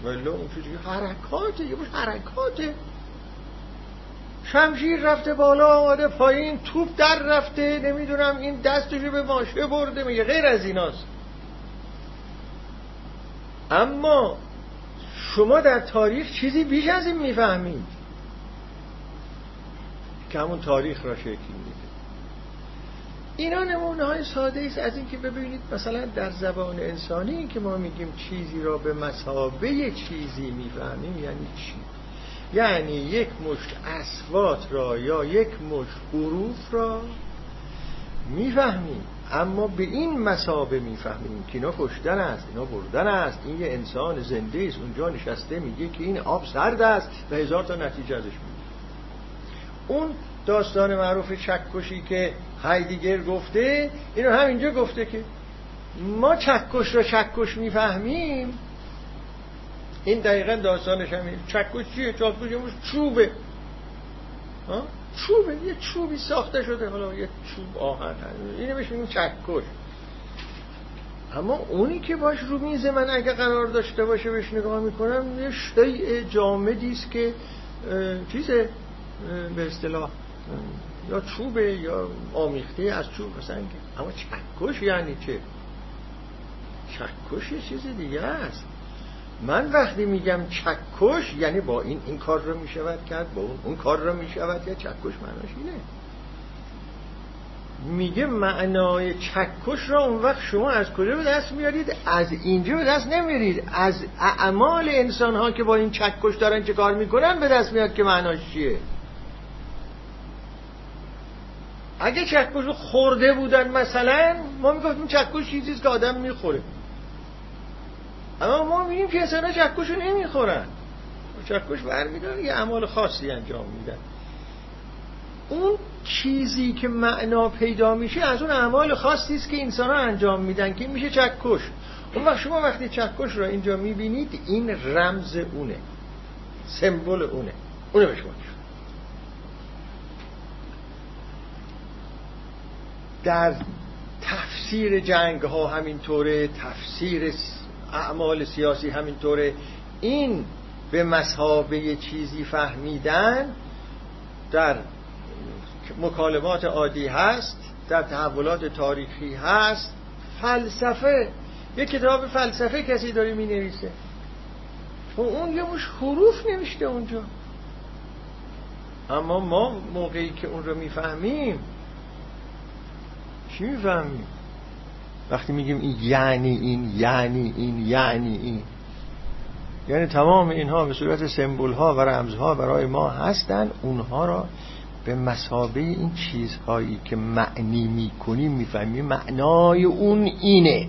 A: ولی اون چیزی حرکاته یه حرکاته. شمشیر رفته بالا آمده پایین توپ در رفته نمی‌دونم این دستشو به ماشه برده میگه غیر از ایناست. اما شما در تاریخ چیزی بیش از این می‌فهمید. که همون تاریخ را شکل میده. اینا نمونه های ساده است از اینکه ببینید مثلا در زبان انسانی که ما میگیم چیزی را به مسابه چیزی می‌فهمیم یعنی چی؟ یعنی یک مشت اسوات را یا یک مشت حروف را می‌فهمیم. اما به این مسابه می‌فهمیم که اینا کشتن است اینا بردن است. این یه انسان زنده است اونجا نشسته میگه که این آب سرد است و هزار تا نتیجه ازش میگه اون داستان معروف چکشی که هایدیگر گفته اینو همینجا گفته که ما چکش را چکش می‌فهمیم. این دقیقا داستانش همین. چکش چیه؟ چکش چوبه. چوبه. یه چوبی ساخته شده. حالا یه چوب آهن اینو بهش میگیم چکش. اما اونی که باش رو میز من اگه قرار داشته باشه بهش نگاه می‌کنم یه شیء جامدی است که چیز به اصطلاح. یا چوبه یا آمیخته از چوب مثلا اما چکش یعنی چه؟ چکش یه چیز دیگه است. من وقتی میگم چکش یعنی با این این کار رو می‌شود کرد با اون اون کار رو می‌شود یا چکش معناش اینه. میگه معنای چکش را اون وقت شما از کجا به دست میارید؟ از اینجا به دست نمیارید. از اعمال انسان ها که با این چکش دارن چه کار می‌کنن به دست میاد که معناش چیه؟ اگه چکش رو خورده بودن مثلا ما می‌گفتیم چکش چیزیست که آدم می‌خوره. اما ما میگیم که انسان چکش رو نمی‌خورن. چکش برمیدارن یه اعمال خاصی انجام میدن اون چیزی که معنا پیدا میشه از اون اعمال خاصی است که انسان انجام میدن که میشه چکش. اون وقت شما وقتی چکش رو اینجا می‌بینید این رمز اونه. سمبل اونه. اونه به شما در تفسیر جنگ ها همینطوره تفسیر اعمال سیاسی همینطوره. این به مسابه چیزی فهمیدن در مکالمات عادی هست در تحولات تاریخی هست. فلسفه یه کتاب فلسفه کسی داره می نویسه و خب اون یه مش حروف نوشته اونجا. اما ما موقعی که اون رو می‌فهمیم چی می‌فهمیم وقتی میگیم این یعنی این یعنی این یعنی این. یعنی تمام اینها به صورت سمبول ها و رمز ها برای ما هستن اونها را به مسابه این چیزهایی که معنی می‌کنیم می‌فهمیم. معنای اون اینه.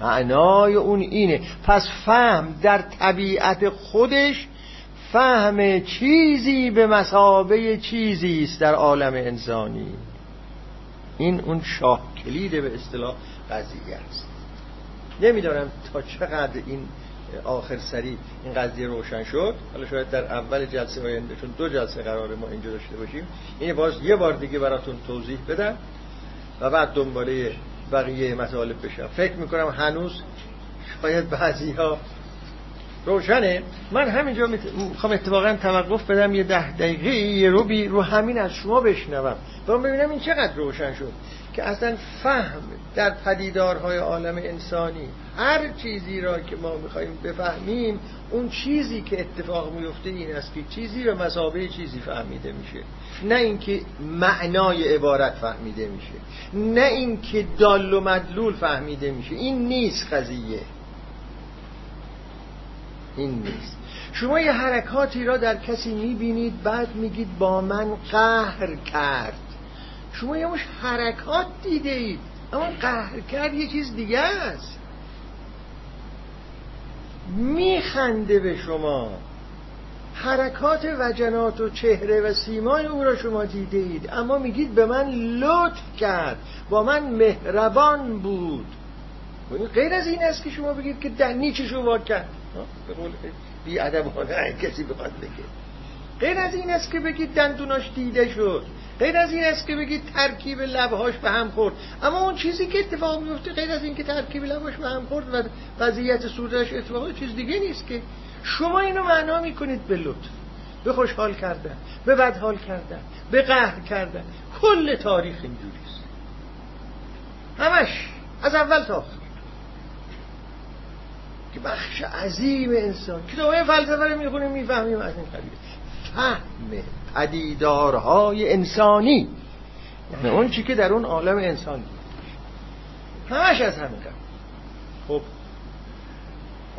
A: معنای اون اینه. پس فهم در طبیعت خودش فهم چیزی به مسابه چیزی است در عالم انسانی. این اون شاه کلید به اصطلاح قضیه است. نمی‌دانم تا چقدر این آخر سری این قضیه روشن شد. حالا شاید در اول جلسه آینده چون دو جلسه قرار ما اینجا داشته باشیم این باز یه بار دیگه براتون توضیح بدم و بعد دنباله بقیه مطالب بشم. فکر می‌کنم هنوز شاید بعضی ها روشنه. من همینجا می‌خوام اتفاقا توقف بدم. یه ده دقیقه یه رو بی رو همین از شما بشنوم. برام ببینم این چقدر روشن شد که اصلا فهم در پدیدارهای عالم انسانی هر چیزی را که ما می‌خوایم بفهمیم اون چیزی که اتفاق میفته این است که چیزی به مسابه چیزی فهمیده میشه. نه اینکه معنای عبارت فهمیده میشه. نه اینکه دال و مدلول فهمیده میشه. این نیست قضیه. این نیست. شما یه حرکاتی را در کسی می‌بینید بعد میگید با من قهر کرد. شما یه مش حرکات دیده اید. اما قهر کرد یه چیز دیگه است. میخنده به شما. حرکات وجنات و چهره و سیمای او را شما دیده اید. اما میگید به من لطف کرد. با من مهربان بود. غیر از این است که شما بگید که دنی چشو وا کرد. به قول بی ادبانه کسی بخواد بگه. غیر از این است که بگید دندوناش دیده شد. غیر از این است که بگید ترکیب لبهاش به هم خورد. اما اون چیزی که اتفاق میفته غیر از این که ترکیب لبهاش به هم خورد و وضعیت صورتش اتفاق چیز دیگه نیست که شما اینو معنا می‌کنید به لطف. به خوشحال کردن به بدحال کردن به قهر کردن. کل تاریخ اینجوریست. همش از اول تا آخر. که بخش عظیم انسان. کتابه فلسفه رو می‌خونیم می‌فهمیم از این قبیل فهم پدیدارهای انسانی. یعنی اون چی که در اون عالم انسان. همش از همین خب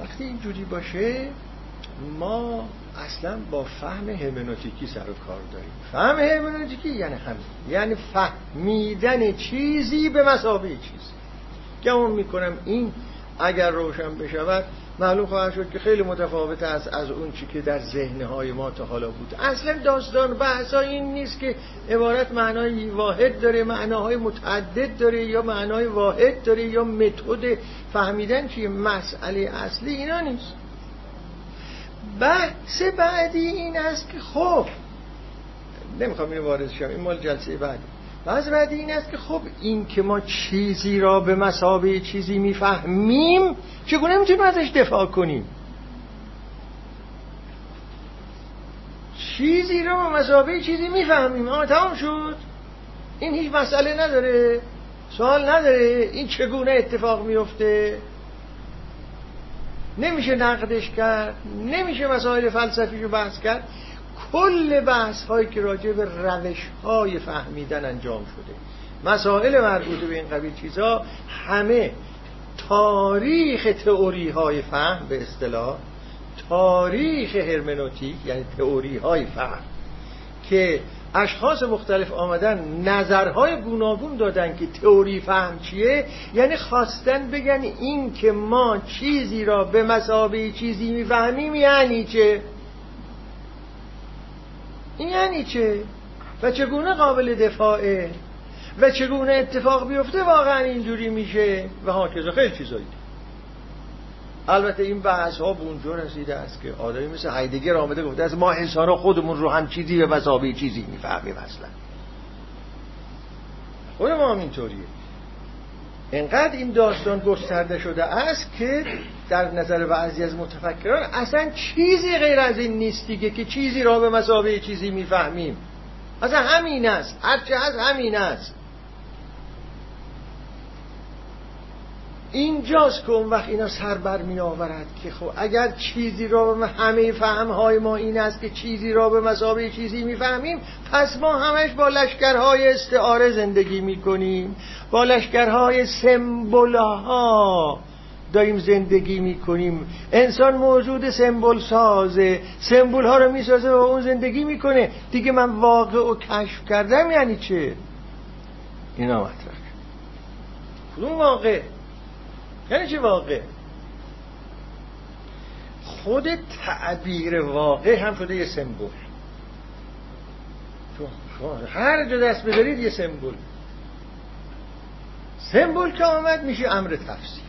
A: وقتی اینجوری باشه ما اصلا با فهم هرمنوتیکی سر و کار داریم. فهم هرمنوتیکی یعنی همین. یعنی فهمیدن چیزی به مسابقه چیزی. گمان می‌کنم این اگر روشن بشود معلوم خواهد شد که خیلی متفاوت است از اون چی که در ذهنهای ما تا حالا بود. اصلا داستان بحثا این نیست که عبارت معنای واحد داره معناهای متعدد داره یا معنای واحد داره یا متد فهمیدن چیه مسئله اصلی اینا نیست. بحث بعدی این است که خب نمی‌خوام اینو وارد شم این مال جلسه بعدی بحث بعدی این است که خب این که ما چیزی را به مسابه چیزی می‌فهمیم چگونه می‌تونیم ازش دفاع کنیم؟ چیزی را به مسابه چیزی می‌فهمیم. اما تمام شد. این هیچ مسئله نداره. سوال نداره. این چگونه اتفاق میفته نمیشه نقدش کرد. نمیشه مسائل فلسفی رو بحث کرد. کل بحث هایی که راجع به روش های فهمیدن انجام شده. مسائل مربوط به این قبیل چیزها همه تاریخ تئوری های فهم به اصطلاح تاریخ هرمنوتیک یعنی تئوری های فهم که اشخاص مختلف آمدن نظرهای گوناگون دادن که تئوری فهم چیه یعنی خواستن بگن این که ما چیزی را به مسابه چیزی می‌فهمیم یعنی چه؟ این یعنی چه و چگونه قابل دفاعه؟ و چگونه اتفاق بیفته واقعا اینجوری میشه؟ و ها خیلی چیزایی. البته این بحث ها به اونجا رسیده است که آدمی مثل هایدگر آمده گفته از ما انسان ها خودمون رو هم چیزی به مسابه چیزی می‌فهمیم اصلا. خود ما هم اینطوریه. انقدر این داستان گسترده شده است که در نظر بعضی از متفکران اصلا چیزی غیر از این نیست دیگه که چیزی را به مسابقه چیزی می‌فهمیم. اصلا همین است. هرچه هست همین است. اینجاست که اون وقت اینا سر بر می آورد که خب اگر چیزی را به همه فهمهای ما این است که چیزی را به مسابقه چیزی می‌فهمیم پس ما همش با لشکرهای استعاره زندگی می‌کنیم. با لشکرهای سمبولها داریم زندگی می‌کنیم. انسان موجود سمبل سازه. سمبول ها رو می‌سازه و اون زندگی می‌کنه. دیگه من واقع و کشف کردم یعنی چه؟ اینا مطرح. کدوم واقع؟ یعنی چه واقع؟ خود تعبیر واقع هم شده یه سمبول هر جا دست بذارید یه سمبول سمبول که آمد میشه امر تفسیر.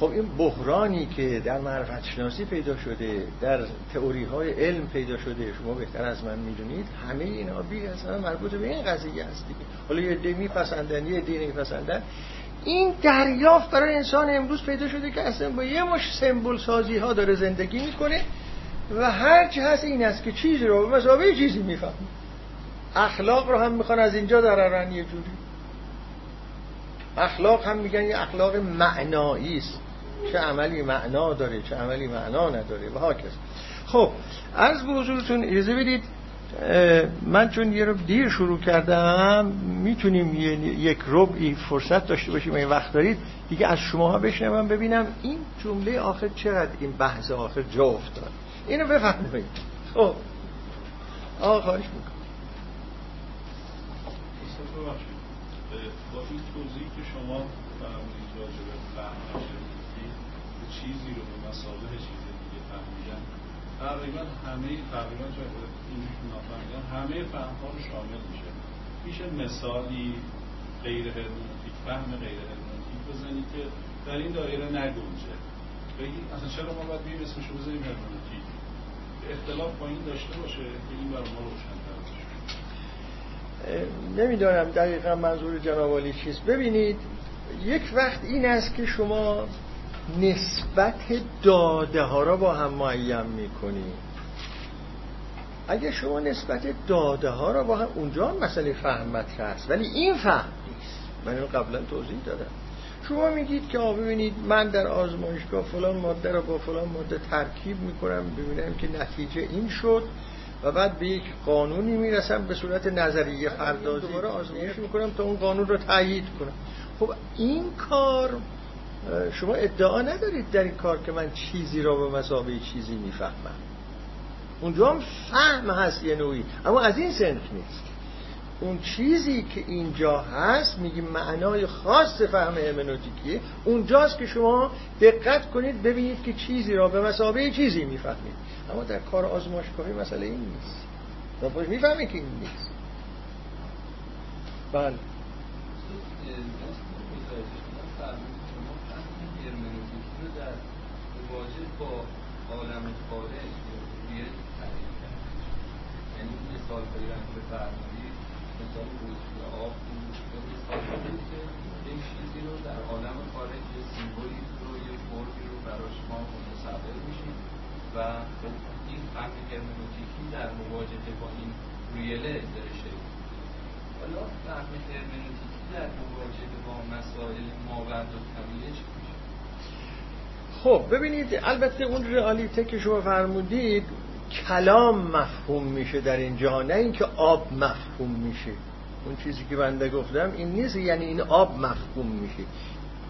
A: خب این بحرانی که در معرفت شناسی پیدا شده در تئوری های علم پیدا شده شما بهتر از من می‌دونید همه اینا بی اصلا مربوط به این قضیه هست دیگه. حالا یه دی میپسندن یه دی نمیپسندن. این دریافت برای انسان امروز پیدا شده که اصلا با یه مش سمبول سازی ها داره زندگی می‌کنه و هر چی هست این است که چیزی رو به مسابقه چیزی میفهم اخلاق رو هم می‌خوان از اینجا درارن یه جوری. اخلاق هم میگن یه اخلاق معنایی است. چه عملی معنا داره چه عملی معنا نداره. و هاکس. خب از به حضورتون اجازه بدید من چون یه رو دیر شروع کردم می‌تونیم یک ربعی فرصت داشته باشیم این وقت دارید دیگه از شماها بشنوم ببینم این جمله آخر چقدر این بحث آخر جا افتاد. اینو بفهمید خب. آقا خواهش می‌کنم.
B: با این توضیحی که شما فرمودید راجع به فهم چیزی رو به مسابقه چیز دیگه فهمیدن تقریبا همه تقریبا اینجوری همه فهم ها رو شامل میشه. میشه مثالی غیر هرمونتیک فهم غیر هرمونتیک بزنید که در این دایره نگنجه. بگی اصلا چرا ما باید بیم اسمشو بزنیم هرمونتیک؟ اختلاف با این داشته باشه که این برای ما روشن‌تر
A: نمی‌دانم دقیقا منظور جناب چیست. ببینید یک وقت این است که شما نسبت داده ها را با هم معیم می‌کنید اگه شما نسبت داده ها را با هم اونجا هم مسئله فهم مطرح ولی این فهم نیست. من این قبلا توضیح دادم. شما میگید که آب ببینید من در آزمایشگاه فلان ماده را با فلان ماده ترکیب می‌کنم ببینم که نتیجه این شد. و بعد به یک قانونی می‌رسم به صورت نظریه پردازی. دوباره آزمایش می‌کنم تا اون قانون رو تایید کنم. خب این کار شما ادعا ندارید در این کار که من چیزی را به مسابقه چیزی می‌فهمم. اونجا هم فهم هست یه نوعی اما از این سنف نیست. اون چیزی که اینجا هست میگیم معنای خاص فهم همنوتیکیه اونجاست که شما دقت کنید ببینید که چیزی را به مسابقه چیزی می‌فهمید. اما در کار آزمایشگاهی مسئله این نیست. و می‌فهمید که این نیست. بله.
C: با عالم خارج یعنی مثال مثال که یک چیزی رو در عالم خارج یه سیمبولی رو یه فرمی رو براش ما متصور میشیم و این فهم هرمنوتیکی در مواجهه با این ریله شکل حالا فهم هرمنوتیکی در مواجهه با مسائل ماورد و طبیعه چی
A: خب ببینید البته اون رئالیته که شما فرمودید کلام مفهوم میشه در این جهان نه اینکه آب مفهوم میشه. اون چیزی که بنده گفتم این نیست یعنی این آب مفهوم میشه.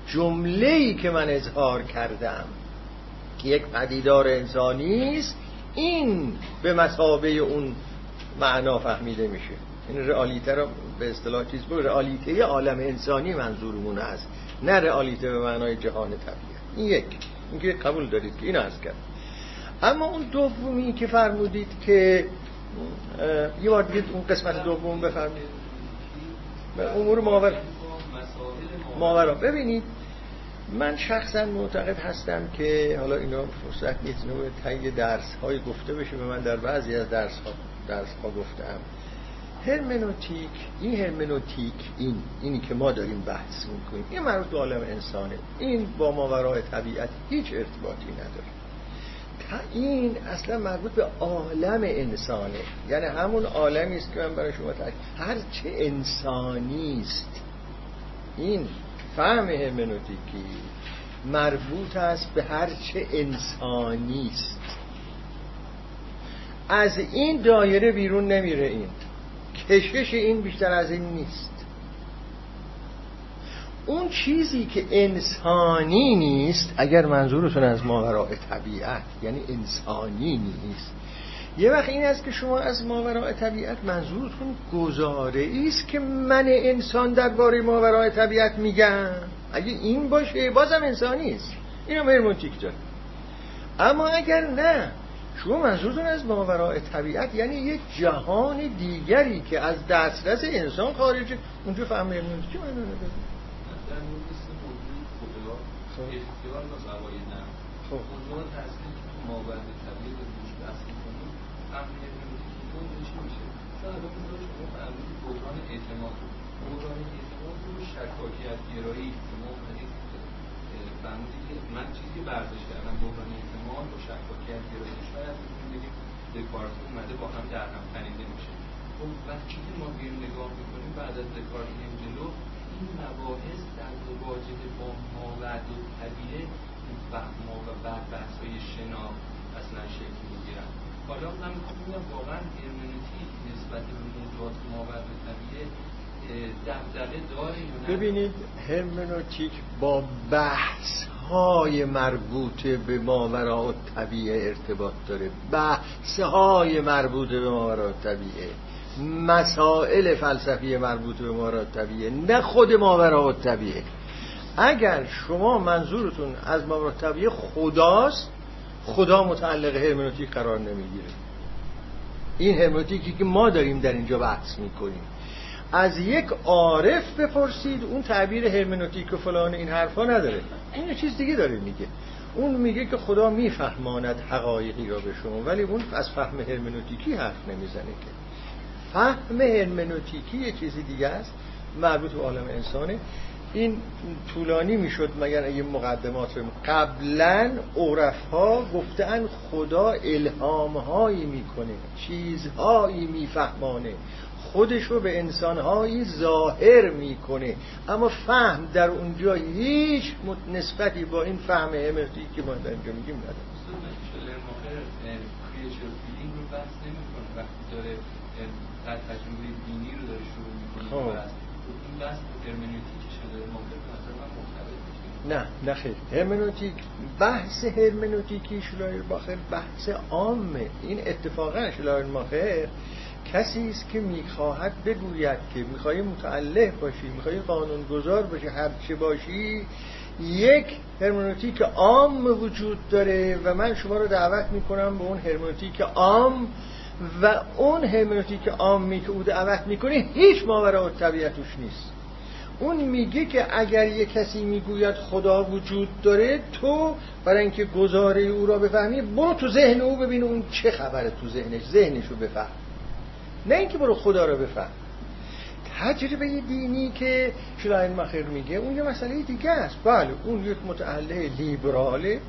A: جمله ای که من اظهار کردم که یک پدیدار انسانی است این به مسابه اون معنا فهمیده میشه. این رئالیته رو به اصطلاح چیز بود رئالیته عالم انسانی منظورمون است نه رئالیته به معنای جهان طبیعت. این یک. اینکه قبول دارید که این از کرد. اما اون دومی که فرمودید که یه بار دیگه اون قسمت دوم بفرمایید. امور ماور. ماورا. ببینید من شخصا معتقد هستم که حالا اینا فرصت نیست نوع تایی درس های گفته بشه به من در بعضی از درس ها, درس ها گفتم. هرمنوتیک این هرمنوتیک این اینی که ما داریم بحث می‌کنیم. این مربوط به عالم انسانه. این با ماورای طبیعت هیچ ارتباطی نداره. این اصلا مربوط به عالم انسانه. یعنی همون عالمی است که من برای شما تحکیم هر چه انسانی است این فهم هرمنوتیکی مربوط است به هر چه انسانی است. از این دایره بیرون نمیره این. کشش این بیشتر از این نیست. اون چیزی که انسانی نیست اگر منظورتون از ماوراء طبیعت یعنی انسانی نیست یه وقت این است که شما از ماوراء طبیعت منظورتون گزاره است که من انسان درباره ماوراء طبیعت میگم. اگه این باشه بازم انسانی است. این هم هرمونتیک داره اما اگر نه شما منظورتون از ماوراء طبیعت یعنی یک جهان دیگری که از دسترس انسان خارجه اونجا فهم هرمونتیکی من نداره
C: نه
A: خب
C: موضوعات اصلی که تو مابند طبیعت روش بحث می‌کنیم امن هرمنوتیکی چی میشه چون الان مثلا شما فرمودید بحران اعتماد بحران اعتماد رو شکاکیت گرایی فرمودید که من چیزی برداشت کردم بحران اعتماد و شکاکیت گرایی شاید بگیم دکارت اومده با هم در هم تنیده میشه خب وقتی که ما بیایم نگاه می‌کنیم بعد از دکارت میایم جلو این مباحث در مواجهه با ماورد و طبیعه و بعد بحث های شنا اصلا شکل می‌گیرن حالا من می‌خوام واقعا هرمنوتیک نسبت به طبیعه دقدقه داره
A: ببینید هرمنوتیک با بحث های مربوط به ماوراء طبیعه ارتباط داره. بحث های مربوط به ماوراء طبیعه. مسائل فلسفی مربوط به ماوراء طبیعه نه خود ماوراء طبیعه. اگر شما منظورتون از ماوراء طبیعه خداست خدا متعلق هرمنوتیک قرار نمی‌گیره. این هرمنوتیکی که ما داریم در اینجا بحث می‌کنیم. از یک عارف بپرسید اون تعبیر هرمنوتیک و فلان این حرفا نداره. این چیز دیگه داره میگه. اون میگه که خدا میفهماند حقایقی را به شما ولی اون از فهم هرمنوتیکی حرف نمی‌زنه که. فهم هرمنوتیکی یه چیزی دیگه است. مربوط به عالم انسانه. این طولانی می‌شد مگر یه مقدمات رو قبلا عرفها گفتن خدا الهامهایی می‌کنه چیزهایی میفهمانه. خودش رو به انسانهایی ظاهر می‌کنه. اما فهم در اونجا هیچ نسبتی با این فهم همرتی که ما در اینجا میگیم نداره.
C: وقتی داره تجربه دینی رو داره شروع می‌کنه
A: خب.
C: این بحث هرمنوتیکش داره ممکن نظر من مرتبط
A: نه نه خیر. هرمنوتیک بحث هرمنوتیکی شلایر باخر بحث عامه. این اتفاقا شلایر ماخر کسی است که می‌خواهد بگوید که می‌خوای متعلق باشی می‌خوای قانونگذار باشی هر چه باشی یک هرمنوتیک عام وجود داره و من شما رو دعوت می‌کنم به اون هرمنوتیک عام و اون هرمنوتیک عامی که او دعوت می‌کنه هیچ ماورا و طبیعتش نیست. اون میگه که اگر یه کسی می‌گوید خدا وجود داره تو برای اینکه گزاره او را بفهمی برو تو ذهن او ببین اون چه خبره تو ذهنش ذهنش رو بفهم. نه اینکه برو خدا رو بفهم. تجربه دینی که شلاین مخیر میگه اون یه مسئله دیگه است. بله اون یک متعله لیبراله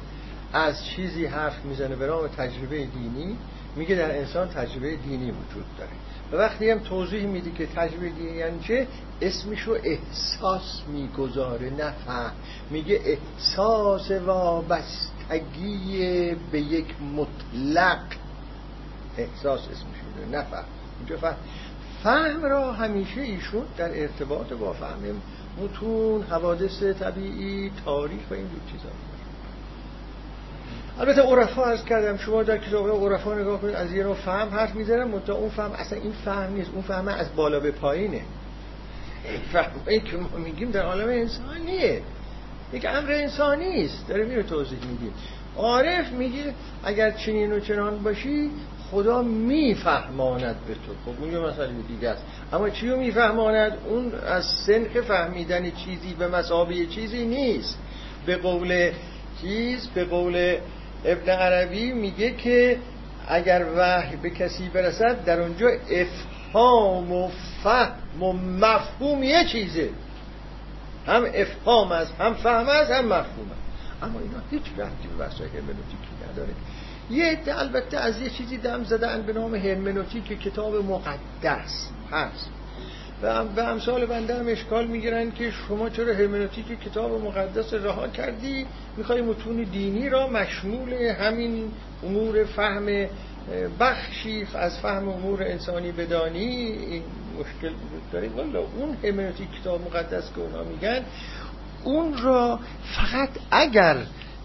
A: از چیزی حرف می‌زنه به نام تجربه دینی. میگه در انسان تجربه دینی وجود داره. وقتی هم توضیح میده که تجربه دینی یعنی چه؟ اسمشو احساس می‌گذاره نه میگه احساس وابستگی به یک مطلق. احساس اسمش نه فهم. فهم. فهم را همیشه ایشون در ارتباط با فهم متون حوادث طبیعی تاریخ و این دو چیزا. البته عرفا عرض کردم شما در کتاب عرفا نگاه کنید از یه رو فهم حرف می‌زنن منتها اون فهم اصلا این فهم نیست اون فهم از بالا به پایینه. فهمی که ما میگیم در عالم انسانیه. یک امر انسانی است. داره میره توضیح میدیم عارف میگه اگر چنین و چنان باشی خدا میفهماند به تو. خب اون یه مسئله دیگه است. اما چی رو میفهماند؟ اون از سنخ فهمیدن چیزی به مسابه چیزی نیست. به قول چیز؟ به قول ابن عربی میگه که اگر وحی به کسی برسد در اونجا افهام و فهم و مفهوم یه چیزه. هم افهام است هم فهم است هم مفهوم است. اما اینا هیچ رفتی به بحث هرمنوتیکی نداره. یه عده البته از یه چیزی دم زدن به نام هرمنوتیک کتاب مقدس هست. و به امثال بنده هم اشکال می‌گیرن که شما چرا هرمنوتیک کتاب مقدس رها کردی؟ می‌خوای متون دینی را مشمول همین امور فهم بخشی از فهم امور انسانی بدانی؟ مشکل داره. والا اون هرمنوتیک کتاب مقدس که اونا میگن اون را فقط اگر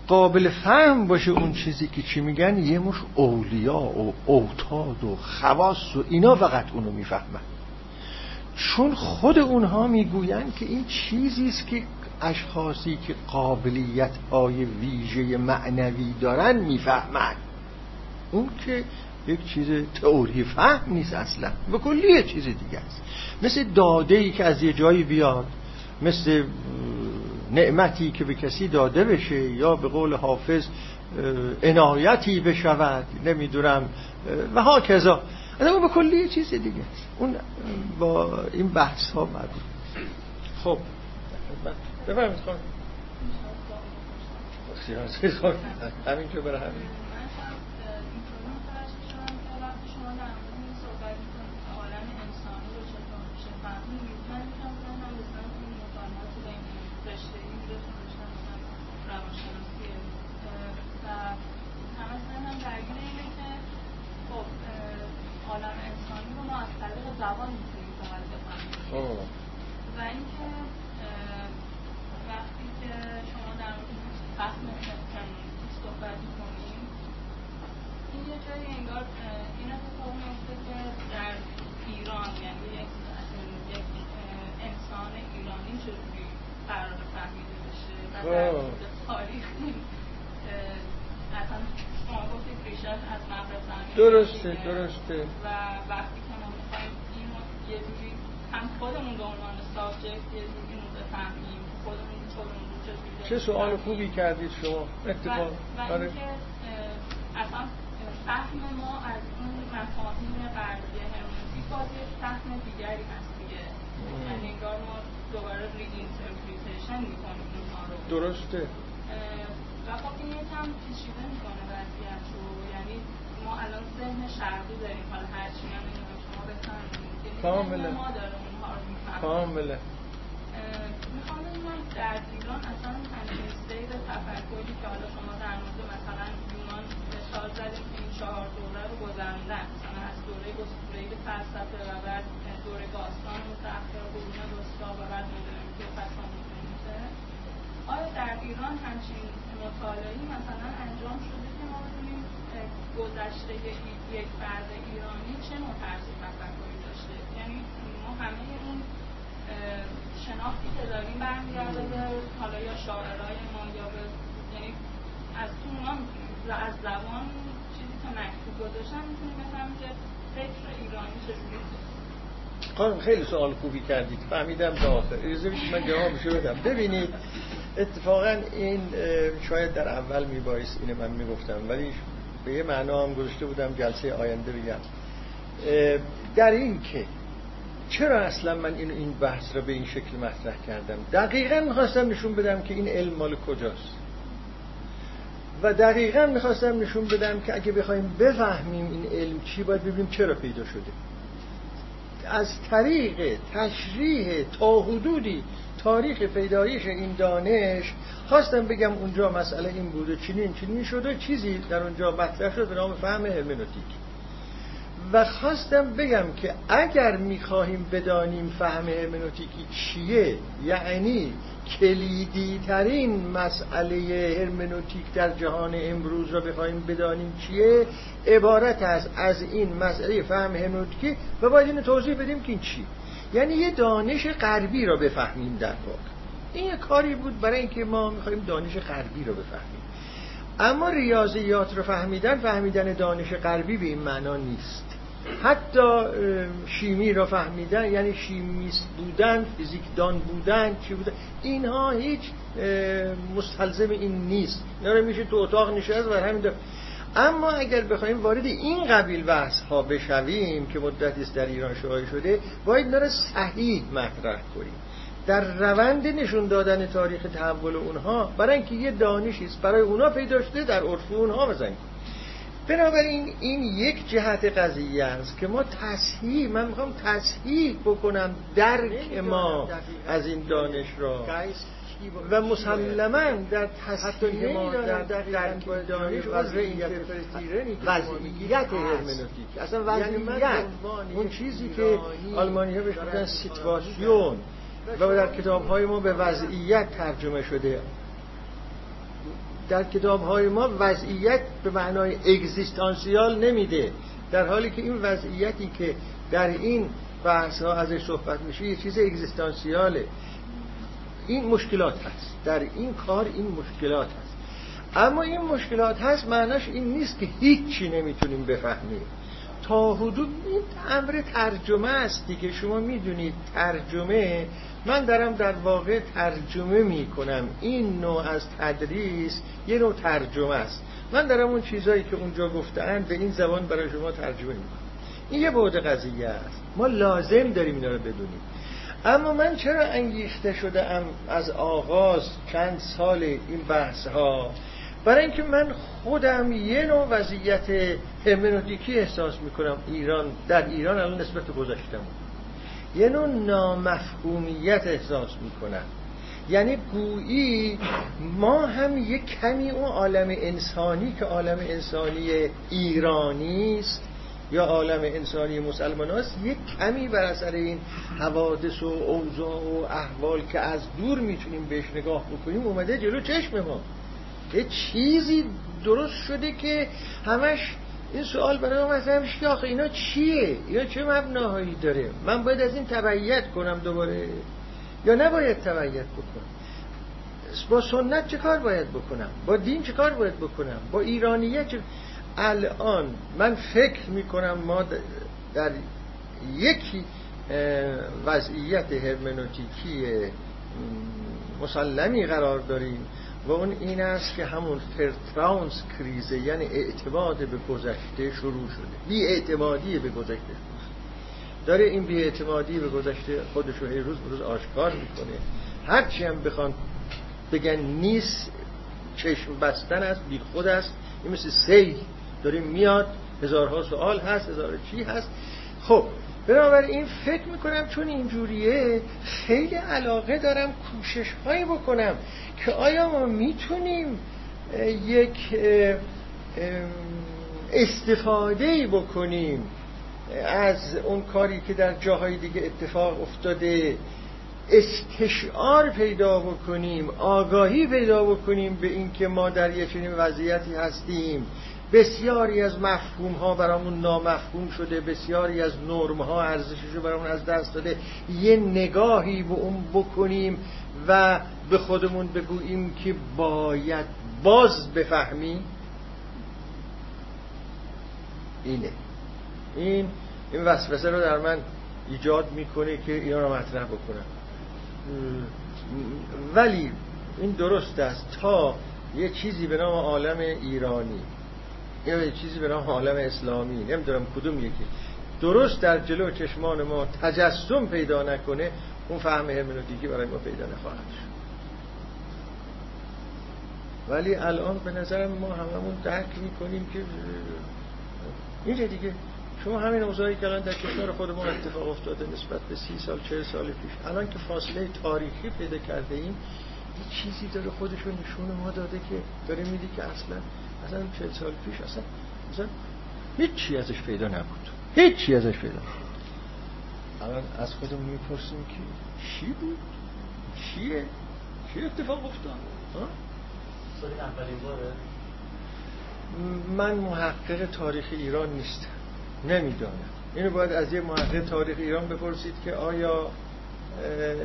A: قابل فهم باشه اون چیزی که چی میگن یه مش اولیا و اوتاد و خواص و اینا فقط اونو می‌فهمن. چون خود اونها می‌گویند که این چیزی است که اشخاصی که قابلیت های ویژه معنوی دارن می‌فهمند. اون که یک چیز تئوری فهم نیست اصلا به کلی چیز دیگه است. مثل داده ای که از یه جایی بیاد مثل نعمتی که به کسی داده بشه یا به قول حافظ عنایتی بشود نمی‌دونم و ها کذا. اما به کلی یه چیز دیگه. اون با این بحث ها مربوط خب. بفرمید خانم. همین که برای همین.
D: زبان می‌تونیم و اینکه وقتی که شما در فهم صحبت می‌کنیم این یه جایی انگار این اتفاق میفته که در ایران یعنی یک انسان ایرانی چجوری قرار فهمیده بشه و در تاریخ اصلا شما گفتید ریشه از مدرسه
A: درسته درسته.
D: و وقتی یه جوری هم خودمون به عنوان subject یه جوری رو بفهمیم. خودمون خودمون
A: چه سوال خوبی کردید شما؟ اتفاق
D: و, و اینکه اصلا فهم ما از اون مفاهیم غربی هرمنوتیک باز یه فهم دیگری هست دیگه. یعنی انگار ما دوباره reinterpretation می‌کنیم اونها رو.
A: درسته.
D: و خب این یکم پیچیده می‌کنه وضعیت رو. یعنی ما الان ذهن شرقی داریم. حالا هرچی هم شما بفهمید.
A: کاملا کاملا
D: می‌خوام ببینم در ایران اصلا همچین سیر تفکری که حالا شما در مورد مثلا یونان مثال زدیم که این چهار دوره رو گذراندن مثلا از دوره گستوره فلسفه و بعد دوره باستان متأخر قرون وسطا و بعد مدرنیته پس آیا در ایران همچین مطالعی مثلا انجام شده که ما ببینیم گذشته یک فرد ایرانی چه نوع طرز تفکری یعنی ما همه اون شناختی که داریم برمیگرده به حالا یا شاعرای ما یا به یعنی از تو اونا از زبان چیزی که مکتوب گذاشتن می‌تونیم بفهمیم که فکر ایرانی چجوری
A: خانم خیلی سوال خوبی کردید فهمیدم تا آخر. من جوابشو بدم. ببینید اتفاقا این شاید در اول میبایست اینه من می‌گفتم ولی به یه معنا هم گذاشته بودم جلسه آینده بگم. در این که چرا اصلا من این این بحث را به این شکل مطرح کردم؟ دقیقا می‌خواستم نشون بدم که این علم مال کجاست. و دقیقا می‌خواستم نشون بدم که اگه بخوایم بفهمیم این علم چی باید ببینیم چرا پیدا شده. از طریق تشریح تا حدودی تاریخ پیدایش این دانش خواستم بگم اونجا مسئله این بوده چنین چنین شده چیزی در اونجا مطرح شد به نام فهم هرمنوتیک. و خواستم بگم که اگر می‌خواهیم بدانیم فهم هرمنوتیکی چیه یعنی کلیدی ترین مسئله هرمنوتیک در جهان امروز را بخواهیم بدانیم چیه عبارت است از این مسئله فهم هرمنوتیکی و باید این توضیح بدیم که این چی؟ یعنی یه دانش غربی را بفهمیم در واقع. این یه کاری بود برای اینکه ما می‌خواهیم دانش غربی را بفهمیم. اما ریاضیات رو فهمیدن فهمیدن دانش غربی به این معنا نیست. حتی شیمی را فهمیدن یعنی شیمیست بودن فیزیکدان بودن چی بودن اینها هیچ مستلزم این نیست. اینا رو میشه تو اتاق نشست و همین اما اگر بخوایم وارد این قبیل بحث ها بشویم که مدتی است در ایران شایع شده باید نره صحیح مطرح کنیم. در روند نشون دادن تاریخ تحول اونها برای اینکه یه دانشی است برای اونها پیدا شده در عرف اونها بزنیم. بنابراین این یک جهت قضیه است که ما تصحیح من می‌خوام تصحیح بکنم درک ما از این دانش را. و مسلما در تصحیح ما در درک دانش وضعیت وضعیت هرمنوتیک. اصلا
C: یعنی
A: وضعیت اون چیزی که آلمانی ها بهش میگن سیتواسیون. و در کتاب های ما به وضعیت ترجمه شده. در کتاب های ما وضعیت به معنای اگزیستانسیال نمیده. در حالی که این وضعیتی که در این بحث ها ازش صحبت میشه یه چیز اگزیستانسیاله. این مشکلات هست. در این کار این مشکلات هست. اما این مشکلات هست معناش این نیست که هیچی نمی‌تونیم بفهمیم. تا حدود این امر ترجمه است دیگه. شما می‌دونید ترجمه من دارم در واقع ترجمه می کنم این نوع از تدریس یه نوع ترجمه است. من دارم اون چیزایی که اونجا گفتن به این زبان برای شما ترجمه می کنم این یه بعد قضیه است. ما لازم داریم اینا رو بدونیم. اما من چرا انگیخته شده ام از آغاز چند سال این بحث ها برای اینکه من خودم یه نوع وضعیت همنوتیکی احساس می‌کنم ایران در ایران الان نسبت گذاشتم یه نوع نامفهومیت احساس می‌کنم. یعنی گویی ما هم یک کمی اون عالم انسانی که عالم انسانی ایرانی است یا عالم انسانی مسلمان است یک کمی بر اثر این حوادث و اوضاع و احوال که از دور می‌تونیم بهش نگاه بکنیم اومده جلو چشم ما. یه چیزی درست شده که همش این سوال برای ما مثلا میشه آخه اینا چیه؟ اینا چه مبناهایی داره؟ من باید از این تبعیت کنم دوباره؟ یا نباید تبعیت بکنم؟ با سنت چه کار باید بکنم؟ با دین چه کار باید بکنم؟ با ایرانیت چه... الان من فکر می‌کنم ما در یکی وضعیت هرمنوتیکی مسلمی قرار داریم و اون این است که همون فرترانس کریزه یعنی اعتماد به گذشته شروع شده. بی اعتمادی به گذشته. داره این بی اعتمادی به گذشته خودش رو روز روز آشکار می‌کنه. هرچی هم بخوان بگن نیست چشم بستن است بی خود است این مثل سیل. داره میاد هزارها سوال هست هزار چی هست. خب بنابراین فکر می‌کنم چون اینجوریه خیلی علاقه دارم کوشش هایی بکنم که آیا ما می‌تونیم یک استفاده بکنیم از اون کاری که در جاهای دیگه اتفاق افتاده استشعار پیدا بکنیم آگاهی پیدا بکنیم به اینکه ما در یک چنین وضعیتی هستیم. بسیاری از مفهوم ها برامون نامفهوم شده بسیاری از نرم ها ارزشش رو برامون از دست داده. یه نگاهی به اون بکنیم و به خودمون بگوییم که باید باز بفهمیم اینه. این این وسوسه رو در من ایجاد می‌کنه که اینا رو مطرح بکنم. ولی این درست است تا یه چیزی به نام عالم ایرانی. یه چیزی به نام عالم اسلامی نمی‌دونم کدوم یکی. درست در جلو چشمان ما تجسم پیدا نکنه اون فهم هرمنوتیکی برای ما پیدا نخواهد شد. ولی الان به نظرم ما هممون درک می‌کنیم که اینجا دیگه شما همین اوضاعی که الان در کشور خود ما اتفاق افتاده نسبت به سی سال چه سال پیش الان که فاصله تاریخی پیدا کرده ایم یه چیزی داره خودشون نشون ما داده که داره میدی که اصلا اصلا چه سال پیش اصلا اصلا هیچی ازش پیدا نبود. هیچی ازش پیدا نبود. الان از خودمون می‌پرسیم که چی بود؟ چیه؟ چی اتفاق افتاد؟ من محقق تاریخ ایران نیستم. نمی‌دانم. اینو باید از یه محقق تاریخ ایران بپرسید که آیا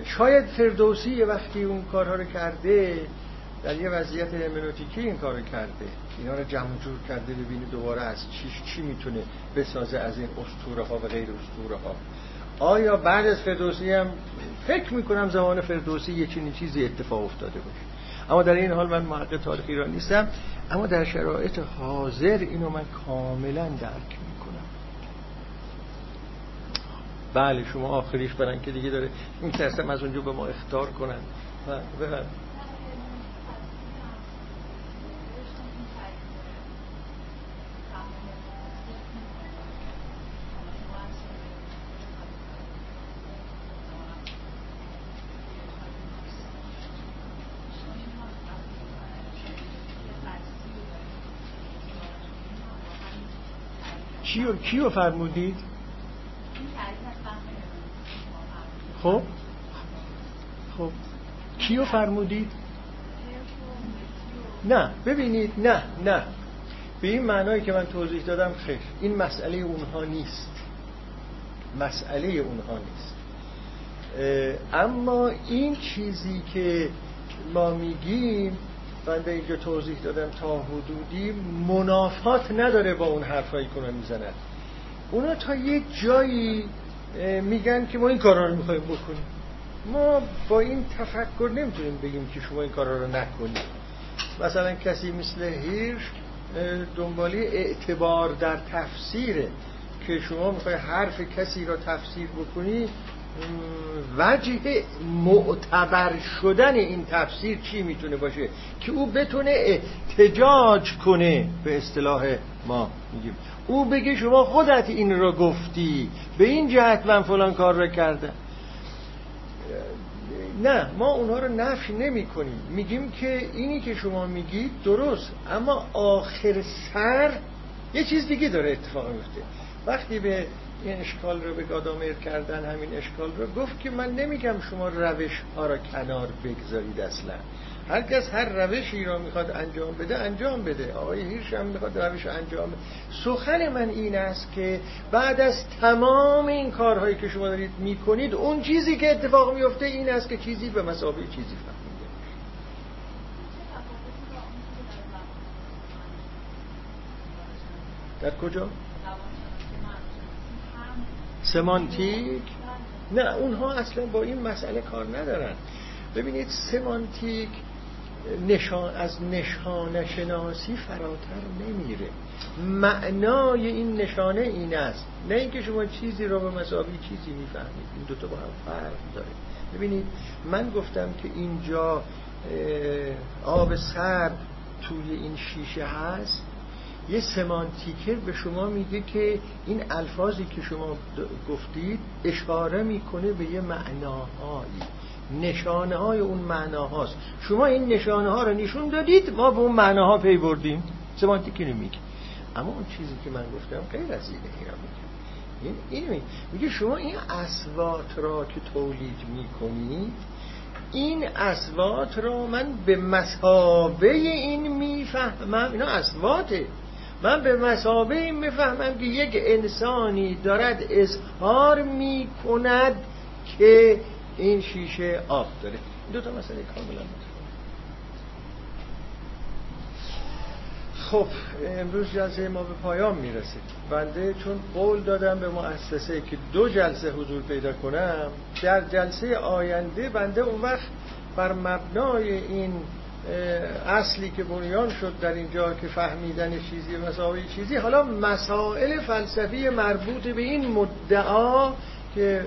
A: شاید فردوسی یه وقتی اون کارها رو کرده در یه وضعیت همنوتیکی این کار کرده. اینا رو جمع جور کرده ببینی دوباره از چی چی می‌تونه بسازه از این اسطوره ها و غیر اسطوره ها آیا بعد از فردوسی هم فکر می‌کنم زمان فردوسی یه چنین چیزی اتفاق افتاده باشه. اما در این حال من محقق تاریخ ایران نیستم اما در شرایط حاضر اینو من کاملا درک می‌کنم. بله شما آخریش برن که دیگه داره میترسم از اونجا به ما اختار کنن. و کیو کیو فرمودید؟ خب. خب. کیو فرمودید؟ نه ببینید نه نه. به این معنایی که من توضیح دادم خیر. این مسئله اونها نیست. مسئله اونها نیست. اما این چیزی که ما میگیم بنده اینجا توضیح دادم تا حدودی منافات نداره با اون حرفایی که اونا می‌زنن. اونا تا یک جایی میگن که ما این کارا رو می‌خوایم بکنیم. ما با این تفکر نمی‌تونیم بگیم که شما این کارا رو نکنید. مثلا کسی مثل هیرش دنبالی اعتبار در تفسیره که شما می‌خوای حرف کسی را تفسیر بکنی وجه معتبر شدن این تفسیر چی می‌تونه باشه؟ که او بتونه احتجاج کنه به اصطلاح ما میگیم. او بگه شما خودت این را گفتی به این جهت من فلان کار را کردم. نه ما اونها رو نفی نمی کنیم. میگیم که اینی که شما میگید درست اما آخر سر یه چیز دیگه داره اتفاق میفته. وقتی به این اشکال رو به گادامر کردن همین اشکال رو. گفت که من نمیگم شما روش ها را کنار بگذارید اصلا. هر کس هر روشی را می‌خواد انجام بده انجام بده. آقای هیرش هم می‌خواد روش انجام بده. سخن من این است که بعد از تمام این کارهایی که شما دارید می‌کنید اون چیزی که اتفاق میفته این است که چیزی به مسابقه چیزی فهمیده در کجا؟ سمانتیک؟ نه اونها اصلا با این مسئله کار ندارن. ببینید سمانتیک نشان از نشانه شناسی فراتر نمیره. معنای این نشانه این است. نه اینکه شما چیزی رو به مسابی چیزی می‌فهمید. این دوتا با هم فرق داره. ببینید من گفتم که اینجا آب سرد توی این شیشه هست. یه سمانتیکر به شما میگه که این الفاظی که شما گفتید اشاره می‌کنه به یه معناهایی. نشانه های اون معناهاست. شما این نشانه ها رو نشون دادید ما به اون معناها پی بردیم. سمانتیکی نمیگه اما اون چیزی که من گفتم غیر از اینه این این این میگه. شما این اسوات را که تولید می‌کنید این اسوات را من به مسابه این می‌فهمم. اینا اسواته من به مسابه این می‌فهمم که یک انسانی دارد اظهار می‌کند که این شیشه آب داره. دو تا مسئله کاملا خب امروز جلسه ما به پایان می‌رسه. بنده چون قول دادم به مؤسسه که دو جلسه حضور پیدا کنم در جلسه آینده بنده اون وقت بر مبنای این اصلی که بنیان شد در اینجا که فهمیدن چیزی مسائل چیزی حالا مسائل فلسفی مربوط به این مدعا که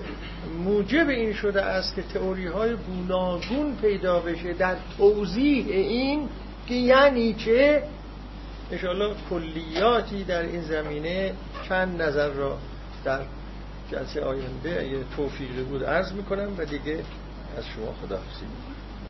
A: موجب این شده است که تئوری های گوناگون پیدا بشه در توضیح این که یعنی چه انشاءالله کلیاتی در این زمینه چند نظر را در جلسه آینده اگه توفیقی بود عرض می‌کنم و دیگه از شما خدا می‌کنم